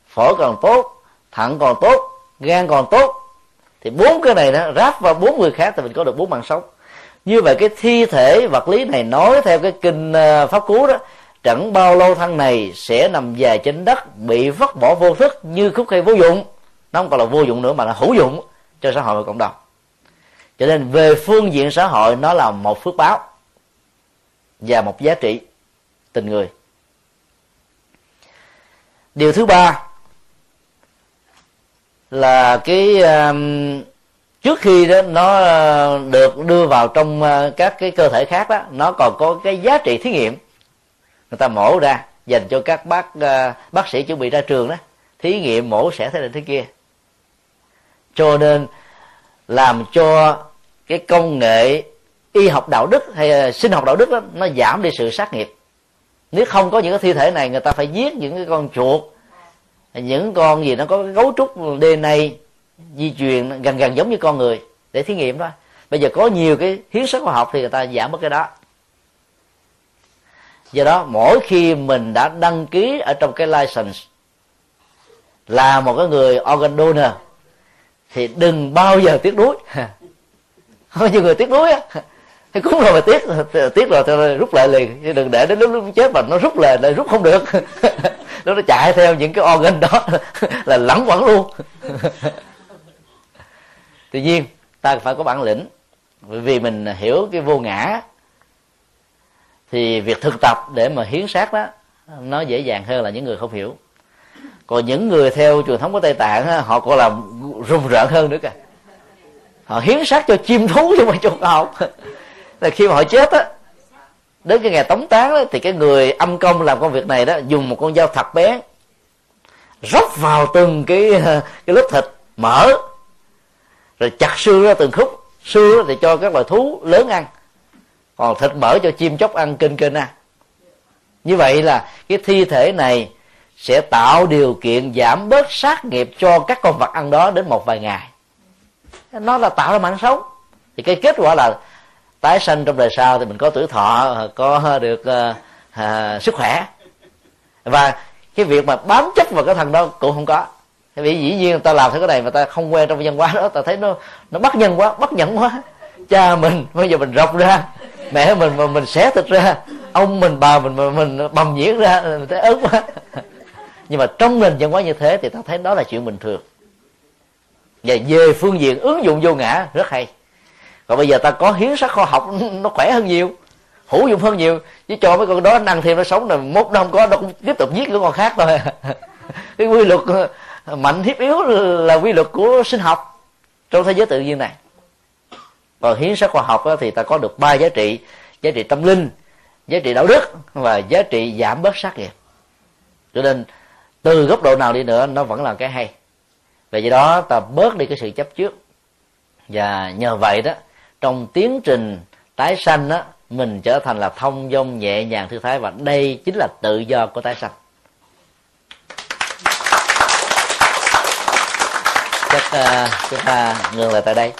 phổi còn tốt thận còn tốt, gan còn tốt. Thì bốn cái này nó ráp vào bốn người khác thì mình có được bốn mạng sống. Như vậy cái thi thể vật lý này nói theo cái kinh ờ, pháp cú đó, chẳng bao lâu thân này sẽ nằm dài trên đất, bị vứt bỏ vô thức như khúc cây vô dụng. Nó không còn là vô dụng nữa mà là hữu dụng cho xã hội và cộng đồng. Cho nên về phương diện xã hội nó là một phước báo và một giá trị tình người. Điều thứ ba là cái um, trước khi đó nó uh, được đưa vào trong uh, các cái cơ thể khác đó nó còn có cái giá trị thí nghiệm. Người ta mổ ra dành cho các bác uh, bác sĩ chuẩn bị ra trường đó thí nghiệm mổ sẽ thế này thế kia. Cho nên làm cho cái công nghệ y học đạo đức hay uh, sinh học đạo đức đó nó giảm đi sự sát nghiệp. Nếu không có những cái thi thể này người ta phải giết những cái con chuột những con gì nó có cái cấu trúc DNA di truyền gần gần giống như con người, để thí nghiệm thôi. Bây giờ có nhiều cái hiến sức khoa học thì người ta giảm mất cái đó. Do đó, mỗi khi mình đã đăng ký ở trong cái license là một cái người organ donor, thì đừng bao giờ tiếc nuối. (laughs) Không nhiều người tiếc nuối á thì cũng rồi mà tiếc tiếc rồi thì rút lại liền. Chứ đừng để đến lúc, lúc chết mà nó rút lại lại rút không được. Nó (laughs) nó chạy theo những cái organ đó (laughs) là lẳng quẩn luôn. (laughs) Tuy nhiên ta phải có bản lĩnh. Bởi vì mình hiểu cái vô ngã thì việc thực tập để mà hiến sát đó nó dễ dàng hơn là những người không hiểu. Còn những người theo truyền thống của tây tạng họ còn làm rùng rợn hơn nữa kìa. Họ hiến sát cho chim thú chứ mà cho học là khi mà họ chết á đến cái ngày tống tán đó, thì cái người âm công làm công việc này đó dùng một con dao thật bé rót vào từng cái (laughs) cái lớp thịt mỡ rồi chặt xương ra từng khúc xương thì cho các loài thú lớn ăn. Còn thịt mỡ cho chim chóc ăn kinh kinh ăn. Như vậy là cái thi thể này sẽ tạo điều kiện giảm bớt sát nghiệp cho các con vật ăn đó đến một vài ngày. Nó là tạo ra mạng sống. Thì cái kết quả là tái sanh trong đời sau thì mình có tuổi thọ có được à, à, sức khỏe. Và cái việc mà bám chấp vào cái thằng đó cũng không có. Vì dĩ nhiên ta làm theo cái này mà ta không quen trong văn hóa đó ta thấy nó nó bắt nhân quá bắt nhẫn quá. Cha mình bây giờ mình rọc ra mẹ mình mà mình xé thịt ra ông mình bà mình mình, mình bầm nhiễn ra mình thấy ớn quá. Nhưng mà trong nền văn hóa như thế thì ta thấy đó là chuyện bình thường. Và về phương diện ứng dụng vô ngã rất hay còn bây giờ ta có hiến sắc khoa học, nó khỏe hơn nhiều, hữu dụng hơn nhiều. Chứ cho mấy con đó nó ăn thêm, nó sống là mốt nó không có, nó cũng tiếp tục giết những con khác thôi. (laughs) Cái quy luật ờ, mạnh hiếp yếu là quy luật của sinh học trong thế giới tự nhiên này. Còn hiến sắc khoa học thì ta có được ba giá trị giá trị tâm linh, giá trị đạo đức và giá trị giảm bớt sát nghiệp. Cho nên, từ góc độ nào đi nữa, nó vẫn là cái hay. Vì vậy đó, ta bớt đi cái sự chấp trước. Và nhờ vậy đó trong tiến trình tái sanh đó mình trở thành là thông dong nhẹ nhàng thư thái và đây chính là tự do của tái sanh. Chắc uh, chúng ta ngừng lại tại đây.